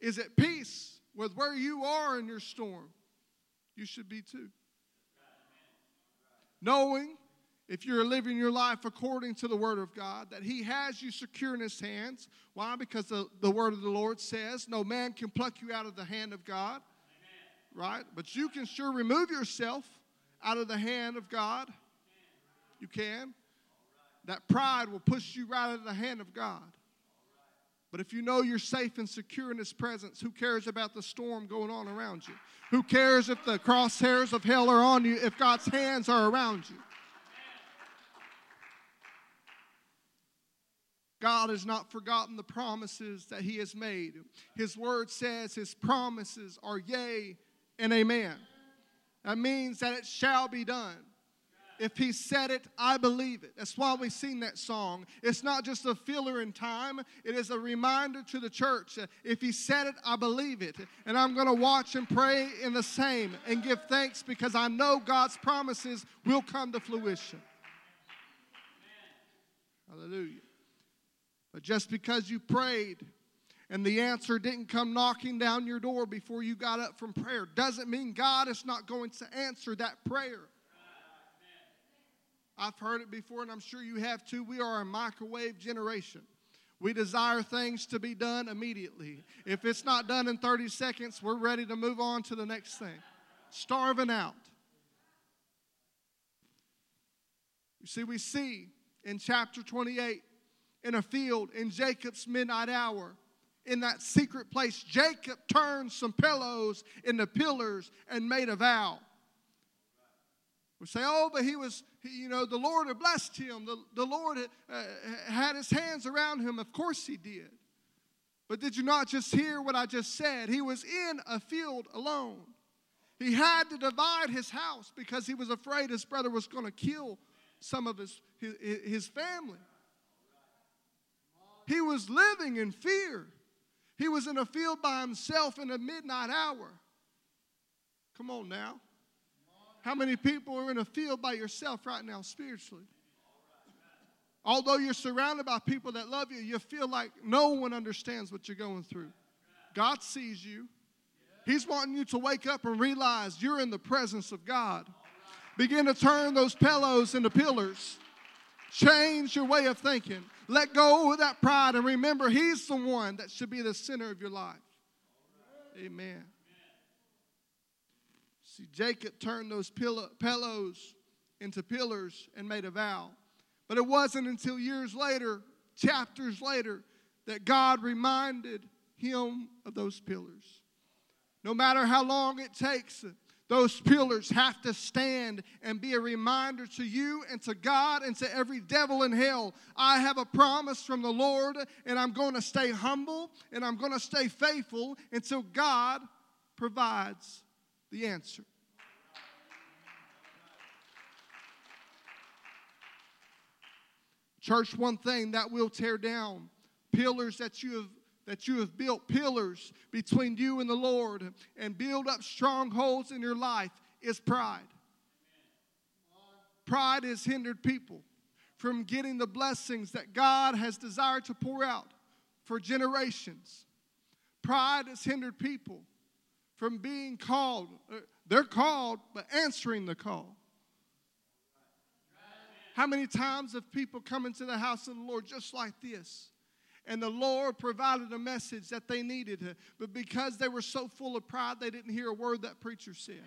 S5: is at peace with where you are in your storm, you should be too. Knowing if you're living your life according to the Word of God, that He has you secure in His hands. Why? Because the, the Word of the Lord says, No man can pluck you out of the hand of God. Amen. Right? But you can sure remove yourself out of the hand of God. You can. That pride will push you right out of the hand of God. But if you know you're safe and secure in His presence, who cares about the storm going on around you? Who cares if the crosshairs of hell are on you, if God's hands are around you? God has not forgotten the promises that He has made. His word says His promises are yea and amen. That means that it shall be done. If he said it, I believe it. That's why we sing that song. It's not just a filler in time, it is a reminder to the church. If he said it, I believe it. And I'm going to watch and pray in the same and give thanks because I know God's promises will come to fruition. Hallelujah. But just because you prayed, and the answer didn't come knocking down your door before you got up from prayer doesn't mean God is not going to answer that prayer. I've heard it before, and I'm sure you have too. We are a microwave generation. We desire things to be done immediately. If it's not done in 30 seconds, we're ready to move on to the next thing. Starving out. You see, we see in chapter 28 in a field in Jacob's midnight hour, in that secret place, Jacob turned some pillows into pillars and made a vow. We say, oh, but he was, he, you know, the Lord had blessed him. The, the Lord had, uh, had his hands around him. Of course he did. But did you not just hear what I just said? He was in a field alone. He had to divide his house because he was afraid his brother was going to kill some of his, his, his family. He was living in fear. He was in a field by himself in a midnight hour. Come on now. How many people are in a field by yourself right now spiritually? Although you're surrounded by people that love you, you feel like no one understands what you're going through. God sees you. He's wanting you to wake up and realize you're in the presence of God. Begin to turn those pillows into pillars. Change your way of thinking. Let go of that pride and remember He's the one that should be the center of your life. Amen. See, Jacob turned those pillows into pillars and made a vow. But it wasn't until years later, chapters later, that God reminded him of those pillars. No matter how long it takes, those pillars have to stand and be a reminder to you and to God and to every devil in hell. I have a promise from the Lord, and I'm going to stay humble and I'm going to stay faithful until God provides the answer. Church, one thing that will tear down pillars that you have that you have built pillars between you and the Lord and build up strongholds in your life is pride. Pride has hindered people from getting the blessings that God has desired to pour out for generations. Pride has hindered people from being called. Uh, they're called, but answering the call. How many times have people come into the house of the Lord just like this? and the Lord provided a message that they needed. But because they were so full of pride, they didn't hear a word that preacher said.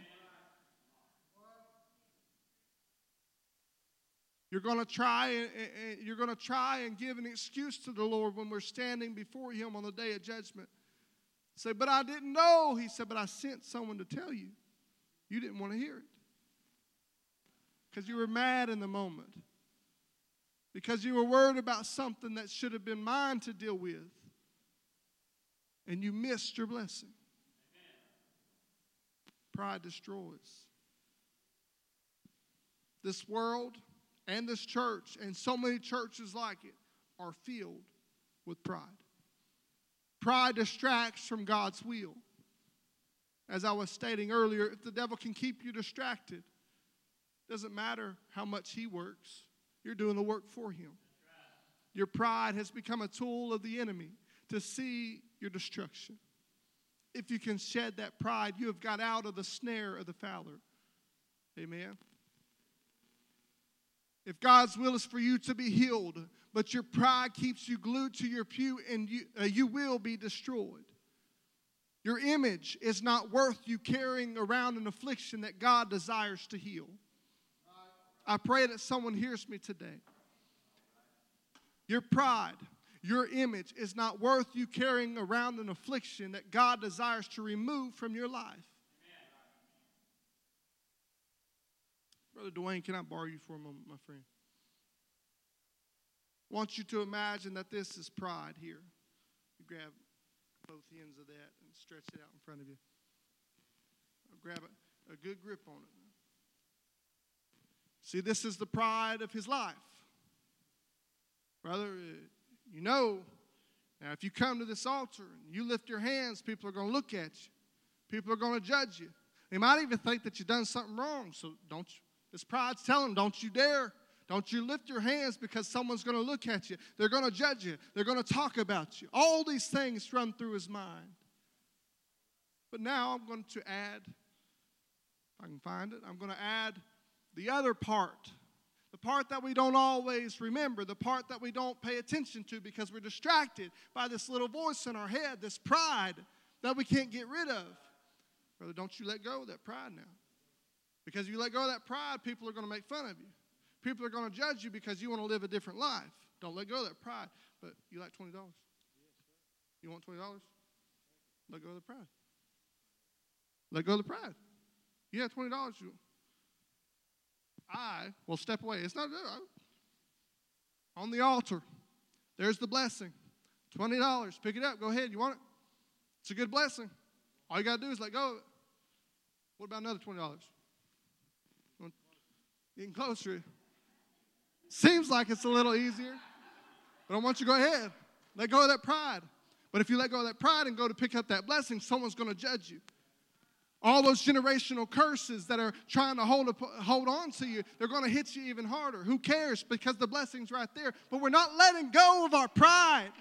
S5: You're going to try and you're going to try and give an excuse to the Lord when we're standing before him on the day of judgment. Say, but I didn't know. He said, but I sent someone to tell you. You didn't want to hear it. Because you were mad in the moment. Because you were worried about something that should have been mine to deal with. And you missed your blessing. Pride destroys. This world and this church and so many churches like it are filled with pride. Pride distracts from God's will. As I was stating earlier, if the devil can keep you distracted, doesn't matter how much he works, you're doing the work for him. Your pride has become a tool of the enemy to see your destruction. If you can shed that pride, you have got out of the snare of the fowler. Amen. If God's will is for you to be healed, but your pride keeps you glued to your pew and you, uh, you will be destroyed. Your image is not worth you carrying around an affliction that God desires to heal. I pray that someone hears me today. Your pride, your image is not worth you carrying around an affliction that God desires to remove from your life. Brother Dwayne, can I borrow you for a moment, my friend? I want you to imagine that this is pride here. You grab both ends of that and stretch it out in front of you. Grab a, a good grip on it. See, this is the pride of his life. Brother, uh, you know, now if you come to this altar and you lift your hands, people are going to look at you. People are going to judge you. They might even think that you've done something wrong. So don't this pride's telling them, don't you dare. Don't you lift your hands because someone's going to look at you. They're going to judge you. They're going to talk about you. All these things run through his mind. But now I'm going to add, if I can find it, I'm going to add the other part. The part that we don't always remember, the part that we don't pay attention to because we're distracted by this little voice in our head, this pride that we can't get rid of. Brother, don't you let go of that pride now. Because if you let go of that pride, people are going to make fun of you. People are going to judge you because you want to live a different life. Don't let go of that pride. But you like $20? You want $20? Let go of the pride. Let go of the pride. You have $20. You, I will step away. It's not uh, on the altar. There's the blessing. $20. Pick it up. Go ahead. You want it? It's a good blessing. All you got to do is let go of it. What about another $20? Getting closer. Seems like it's a little easier, but I want you to go ahead. Let go of that pride. But if you let go of that pride and go to pick up that blessing, someone's going to judge you. All those generational curses that are trying to hold, up, hold on to you, they're going to hit you even harder. Who cares? Because the blessing's right there. But we're not letting go of our pride.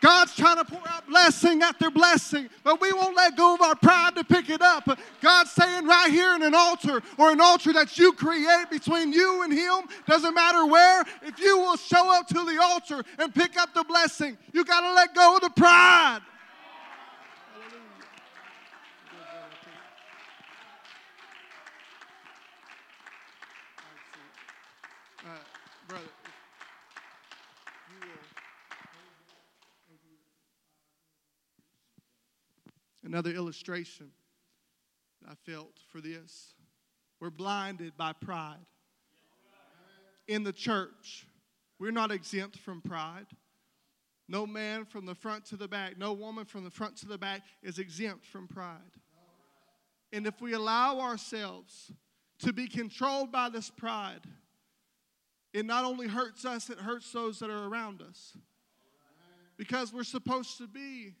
S5: God's trying to pour out blessing after blessing, but we won't let go of our pride to pick it up. God's saying right here in an altar or an altar that you create between you and Him, doesn't matter where, if you will show up to the altar and pick up the blessing, you got to let go of the pride. Another illustration I felt for this. We're blinded by pride. In the church, we're not exempt from pride. No man from the front to the back, no woman from the front to the back is exempt from pride. And if we allow ourselves to be controlled by this pride, it not only hurts us, it hurts those that are around us. Because we're supposed to be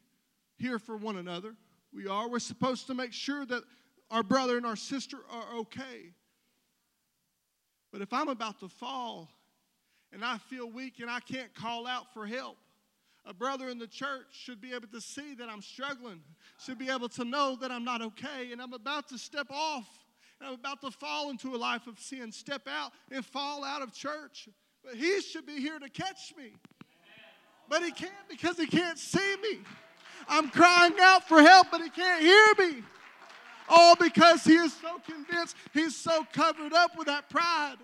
S5: here for one another we are. We're supposed to make sure that our brother and our sister are okay. But if I'm about to fall and I feel weak and I can't call out for help, a brother in the church should be able to see that I'm struggling, should be able to know that I'm not okay, and I'm about to step off, and I'm about to fall into a life of sin, step out and fall out of church. But he should be here to catch me. But he can't because he can't see me. I'm crying out for help, but he can't hear me. All because he is so convinced, he's so covered up with that pride.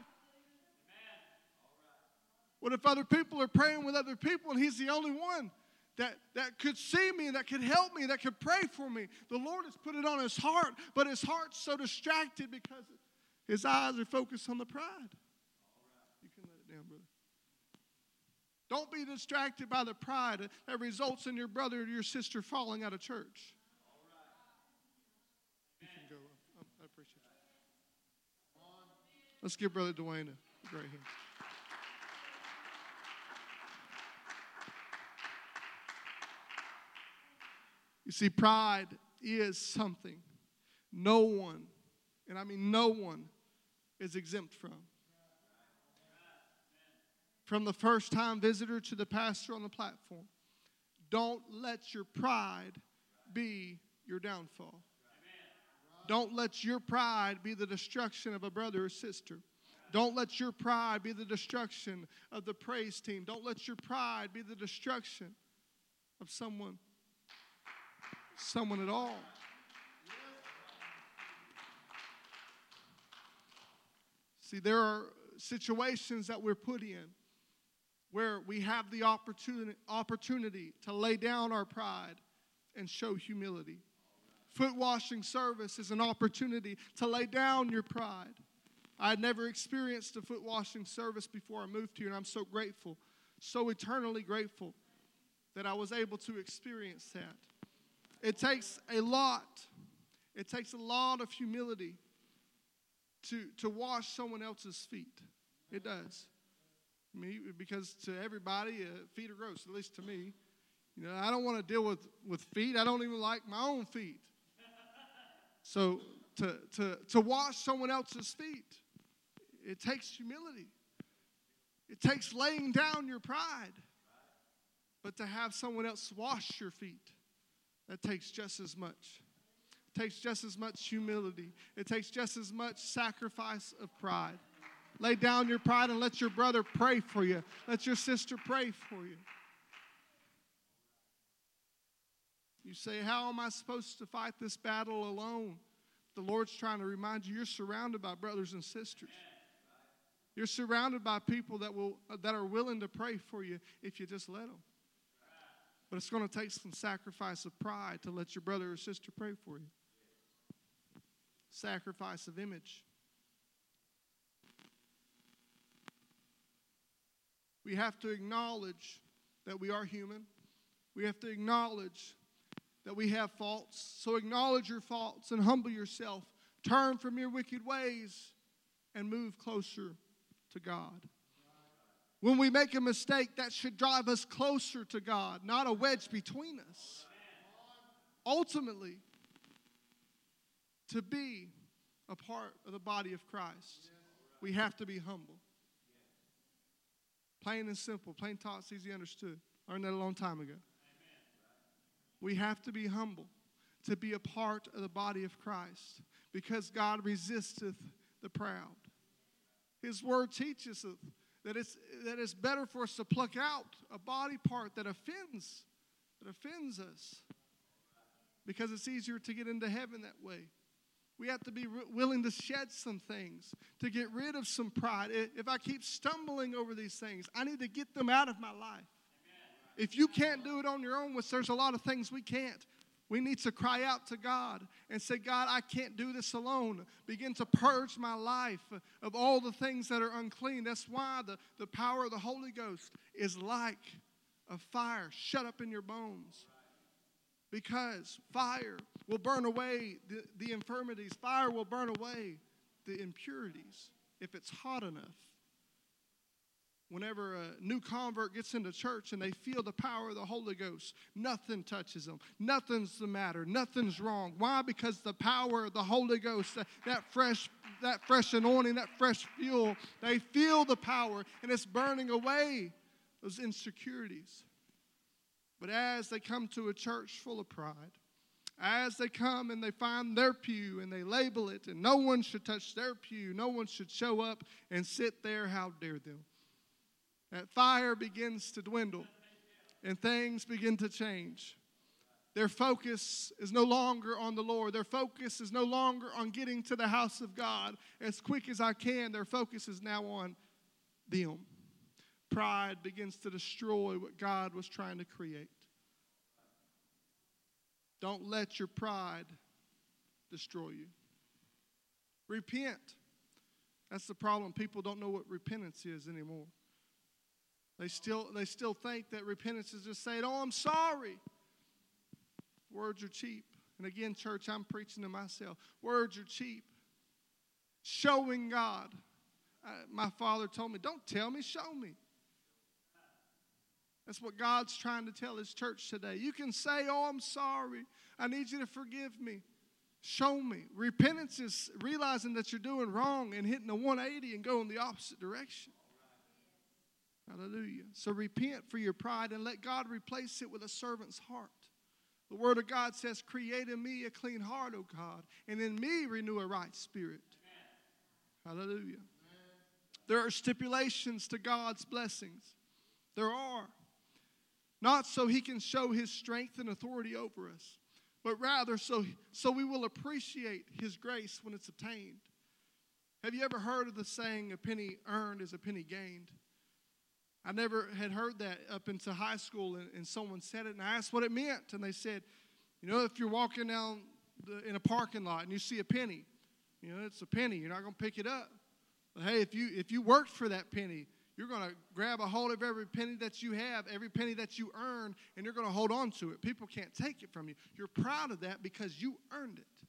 S5: What if other people are praying with other people and he's the only one that, that could see me, that could help me, that could pray for me? The Lord has put it on his heart, but his heart's so distracted because his eyes are focused on the pride. Don't be distracted by the pride that results in your brother or your sister falling out of church. You can go. Um, I appreciate you. Let's give Brother Dwayne a great hand. You see, pride is something no one, and I mean no one, is exempt from. From the first time visitor to the pastor on the platform, don't let your pride be your downfall. Don't let your pride be the destruction of a brother or sister. Don't let your pride be the destruction of the praise team. Don't let your pride be the destruction of someone someone at all. See, there are situations that we're put in where we have the opportunity, opportunity to lay down our pride and show humility. Foot washing service is an opportunity to lay down your pride. I had never experienced a foot washing service before I moved here, and I'm so grateful, so eternally grateful that I was able to experience that. It takes a lot, it takes a lot of humility to, to wash someone else's feet. It does. Me, because to everybody, uh, feet are gross, at least to me. You know, I don't want to deal with, with feet. I don't even like my own feet. So to, to, to wash someone else's feet, it takes humility. It takes laying down your pride. But to have someone else wash your feet, that takes just as much. It takes just as much humility. It takes just as much sacrifice of pride. Lay down your pride and let your brother pray for you. Let your sister pray for you. You say, How am I supposed to fight this battle alone? The Lord's trying to remind you you're surrounded by brothers and sisters. You're surrounded by people that, will, that are willing to pray for you if you just let them. But it's going to take some sacrifice of pride to let your brother or sister pray for you. Sacrifice of image. We have to acknowledge that we are human. We have to acknowledge that we have faults. So acknowledge your faults and humble yourself. Turn from your wicked ways and move closer to God. When we make a mistake, that should drive us closer to God, not a wedge between us. Ultimately, to be a part of the body of Christ, we have to be humble. Plain and simple, plain taught, easy understood. Learned that a long time ago. We have to be humble to be a part of the body of Christ because God resisteth the proud. His word teaches us that it's, that it's better for us to pluck out a body part that offends, that offends us, because it's easier to get into heaven that way. We have to be willing to shed some things, to get rid of some pride. If I keep stumbling over these things, I need to get them out of my life. If you can't do it on your own, which there's a lot of things we can't, we need to cry out to God and say, God, I can't do this alone. Begin to purge my life of all the things that are unclean. That's why the, the power of the Holy Ghost is like a fire shut up in your bones. Because fire will burn away the, the infirmities, fire will burn away the impurities if it's hot enough whenever a new convert gets into church and they feel the power of the Holy Ghost, nothing touches them. Nothing's the matter. Nothing's wrong. Why? Because the power of the Holy Ghost, that, that fresh that fresh anointing, that fresh fuel, they feel the power and it's burning away those insecurities. But as they come to a church full of pride, as they come and they find their pew and they label it, and no one should touch their pew, no one should show up and sit there, how dare them? that fire begins to dwindle and things begin to change. Their focus is no longer on the Lord. Their focus is no longer on getting to the house of God as quick as I can. Their focus is now on them. Pride begins to destroy what God was trying to create. Don't let your pride destroy you. Repent. That's the problem. People don't know what repentance is anymore. They still, they still think that repentance is just saying, Oh, I'm sorry. Words are cheap. And again, church, I'm preaching to myself. Words are cheap. Showing God. My father told me, Don't tell me, show me. That's what God's trying to tell His church today. You can say, Oh, I'm sorry. I need you to forgive me. Show me. Repentance is realizing that you're doing wrong and hitting a 180 and going the opposite direction. Hallelujah. So repent for your pride and let God replace it with a servant's heart. The Word of God says, Create in me a clean heart, O God, and in me renew a right spirit. Hallelujah. There are stipulations to God's blessings. There are. Not so He can show His strength and authority over us, but rather so, so we will appreciate His grace when it's obtained. Have you ever heard of the saying, a penny earned is a penny gained? I never had heard that up into high school, and, and someone said it, and I asked what it meant. And they said, you know, if you're walking down the, in a parking lot and you see a penny, you know, it's a penny, you're not going to pick it up. But hey, if you, if you worked for that penny, you're going to grab a hold of every penny that you have, every penny that you earn, and you're going to hold on to it. People can't take it from you. You're proud of that because you earned it.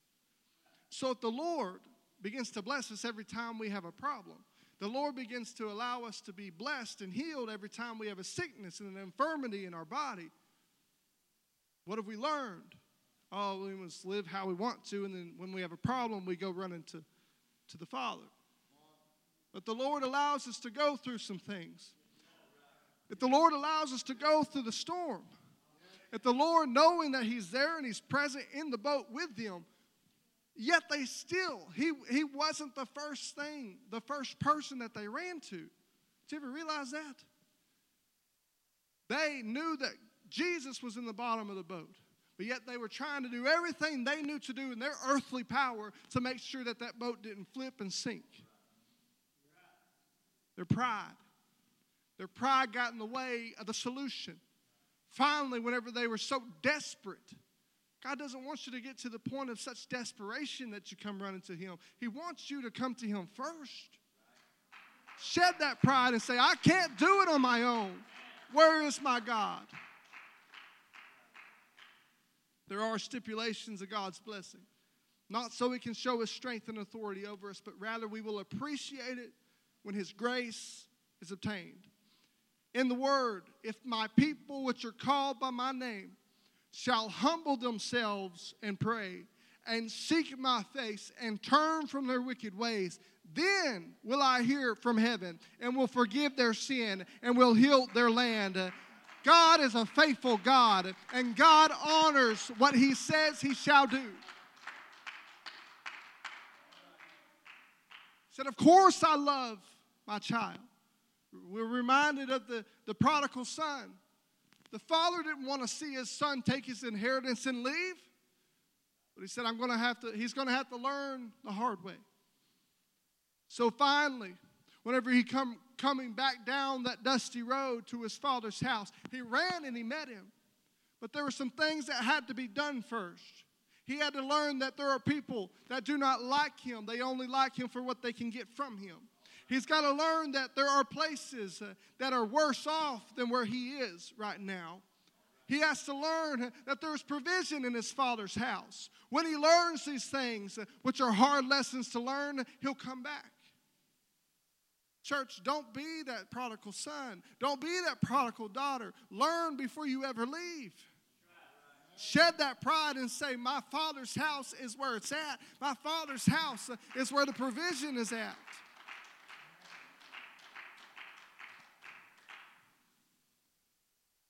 S5: So if the Lord begins to bless us every time we have a problem, the Lord begins to allow us to be blessed and healed every time we have a sickness and an infirmity in our body. What have we learned? Oh, we must live how we want to, and then when we have a problem, we go running to, to the Father. But the Lord allows us to go through some things. If the Lord allows us to go through the storm, if the Lord, knowing that He's there and He's present in the boat with them, yet they still, He, he wasn't the first thing, the first person that they ran to. Did you ever realize that? They knew that Jesus was in the bottom of the boat, but yet they were trying to do everything they knew to do in their earthly power to make sure that that boat didn't flip and sink. Their pride. Their pride got in the way of the solution. Finally, whenever they were so desperate, God doesn't want you to get to the point of such desperation that you come running to Him. He wants you to come to Him first. Shed that pride and say, I can't do it on my own. Where is my God? There are stipulations of God's blessing. Not so He can show His strength and authority over us, but rather we will appreciate it when his grace is obtained. In the word, if my people which are called by my name shall humble themselves and pray and seek my face and turn from their wicked ways, then will I hear from heaven and will forgive their sin and will heal their land. God is a faithful God, and God honors what He says He shall do. He said, Of course, I love my child. We're reminded of the, the prodigal son. The father didn't want to see his son take his inheritance and leave, but he said, I'm going to have to, he's going to have to learn the hard way. So finally, whenever he come coming back down that dusty road to his father's house, he ran and he met him. But there were some things that had to be done first. He had to learn that there are people that do not like him. They only like him for what they can get from him. He's got to learn that there are places uh, that are worse off than where he is right now. He has to learn that there's provision in his father's house. When he learns these things, uh, which are hard lessons to learn, he'll come back. Church, don't be that prodigal son. Don't be that prodigal daughter. Learn before you ever leave. Shed that pride and say, My father's house is where it's at. My father's house uh, is where the provision is at.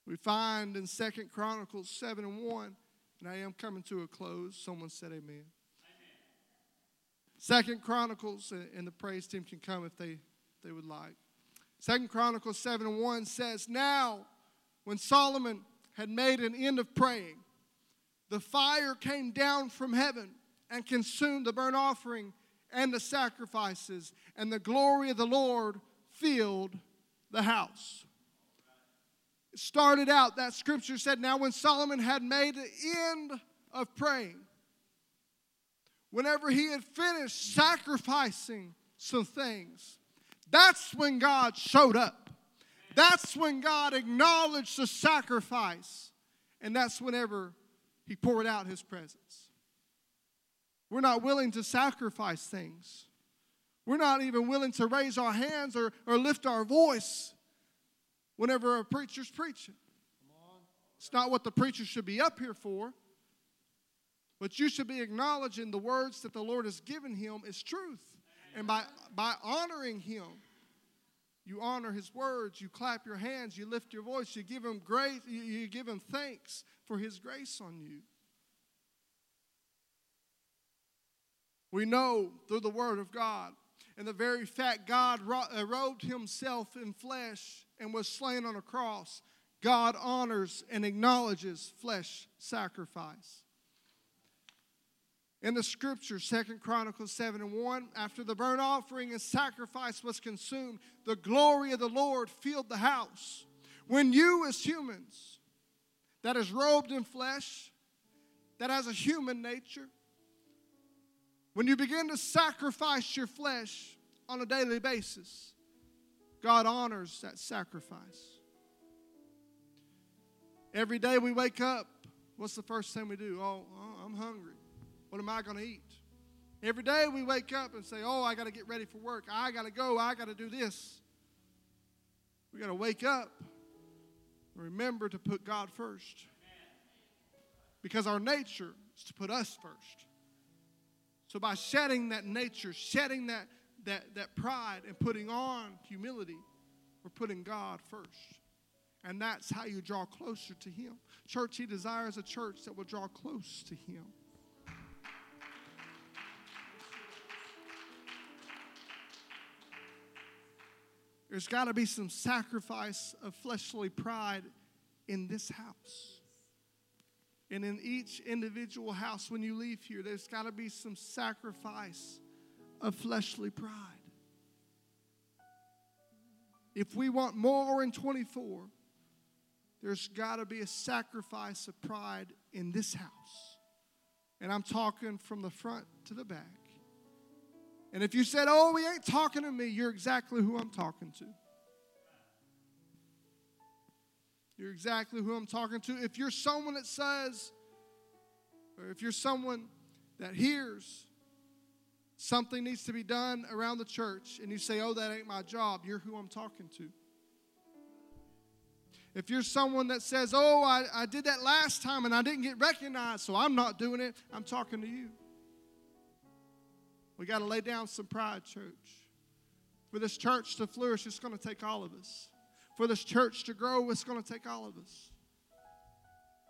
S5: We find in Second Chronicles 7 and 1, and I am coming to a close. Someone said amen. amen. Second Chronicles, and the praise team can come if they, they would like. Second Chronicles 7 and 1 says, Now, when Solomon had made an end of praying, the fire came down from heaven and consumed the burnt offering and the sacrifices, and the glory of the Lord filled the house. Started out, that scripture said, Now when Solomon had made the end of praying, whenever he had finished sacrificing some things, that's when God showed up. That's when God acknowledged the sacrifice. And that's whenever he poured out his presence. We're not willing to sacrifice things. We're not even willing to raise our hands or, or lift our voice whenever a preacher's preaching. It's not what the preacher should be up here for. But you should be acknowledging the words that the Lord has given him is truth. And by, by honoring him, you honor his words, you clap your hands, you lift your voice, you give him grace, you, you give him thanks for his grace on you. We know through the word of God and the very fact God uh, robed himself in flesh and was slain on a cross, God honors and acknowledges flesh sacrifice. In the scripture, Second Chronicles 7 and 1, after the burnt offering and sacrifice was consumed, the glory of the Lord filled the house. When you, as humans, that is robed in flesh, that has a human nature, when you begin to sacrifice your flesh on a daily basis, God honors that sacrifice. Every day we wake up, what's the first thing we do? Oh, oh I'm hungry. What am I going to eat? Every day we wake up and say, Oh, I got to get ready for work. I got to go. I got to do this. We got to wake up and remember to put God first. Because our nature is to put us first. So by shedding that nature, shedding that, that, that pride, and putting on humility, we're putting God first. And that's how you draw closer to Him. Church, He desires a church that will draw close to Him. There's got to be some sacrifice of fleshly pride in this house. And in each individual house, when you leave here, there's got to be some sacrifice of fleshly pride. If we want more in 24, there's got to be a sacrifice of pride in this house. And I'm talking from the front to the back. And if you said, Oh, he ain't talking to me, you're exactly who I'm talking to. You're exactly who I'm talking to. If you're someone that says, or if you're someone that hears something needs to be done around the church and you say, Oh, that ain't my job, you're who I'm talking to. If you're someone that says, Oh, I, I did that last time and I didn't get recognized, so I'm not doing it, I'm talking to you. We got to lay down some pride, church. For this church to flourish, it's going to take all of us. For this church to grow, it's going to take all of us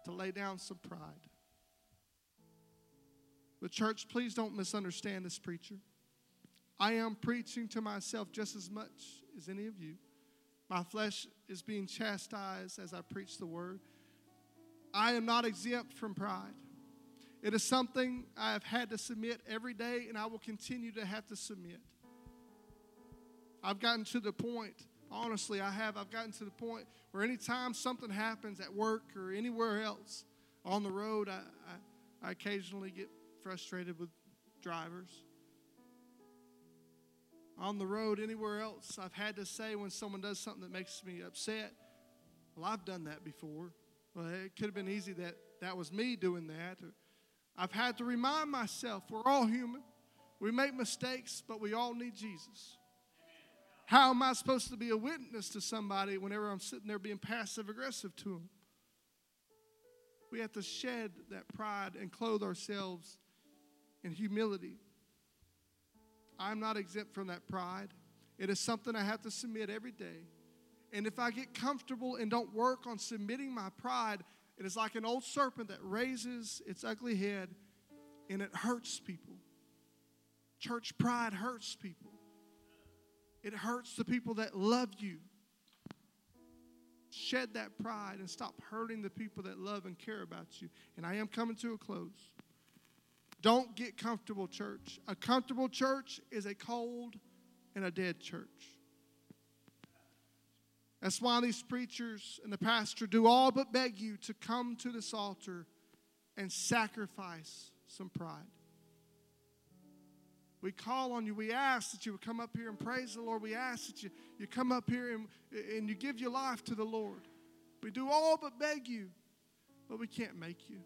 S5: to lay down some pride. But, church, please don't misunderstand this preacher. I am preaching to myself just as much as any of you. My flesh is being chastised as I preach the word. I am not exempt from pride. It is something I have had to submit every day, and I will continue to have to submit. I've gotten to the point, honestly, I have. I've gotten to the point where anytime something happens at work or anywhere else on the road, I, I, I occasionally get frustrated with drivers. On the road, anywhere else, I've had to say when someone does something that makes me upset, well, I've done that before. Well, it could have been easy that that was me doing that. Or, I've had to remind myself we're all human. We make mistakes, but we all need Jesus. How am I supposed to be a witness to somebody whenever I'm sitting there being passive aggressive to them? We have to shed that pride and clothe ourselves in humility. I'm not exempt from that pride. It is something I have to submit every day. And if I get comfortable and don't work on submitting my pride, it is like an old serpent that raises its ugly head and it hurts people. Church pride hurts people, it hurts the people that love you. Shed that pride and stop hurting the people that love and care about you. And I am coming to a close. Don't get comfortable, church. A comfortable church is a cold and a dead church. That's why these preachers and the pastor do all but beg you to come to this altar and sacrifice some pride. We call on you. We ask that you would come up here and praise the Lord. We ask that you, you come up here and, and you give your life to the Lord. We do all but beg you, but we can't make you.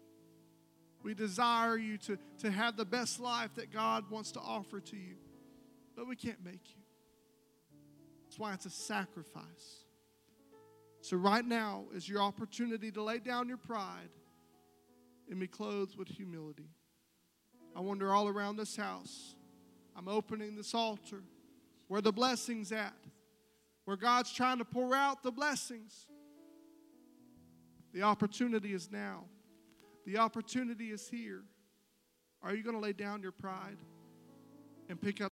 S5: We desire you to, to have the best life that God wants to offer to you, but we can't make you. That's why it's a sacrifice. So, right now is your opportunity to lay down your pride and be clothed with humility. I wonder all around this house, I'm opening this altar where the blessing's at, where God's trying to pour out the blessings. The opportunity is now. The opportunity is here. Are you going to lay down your pride and pick up?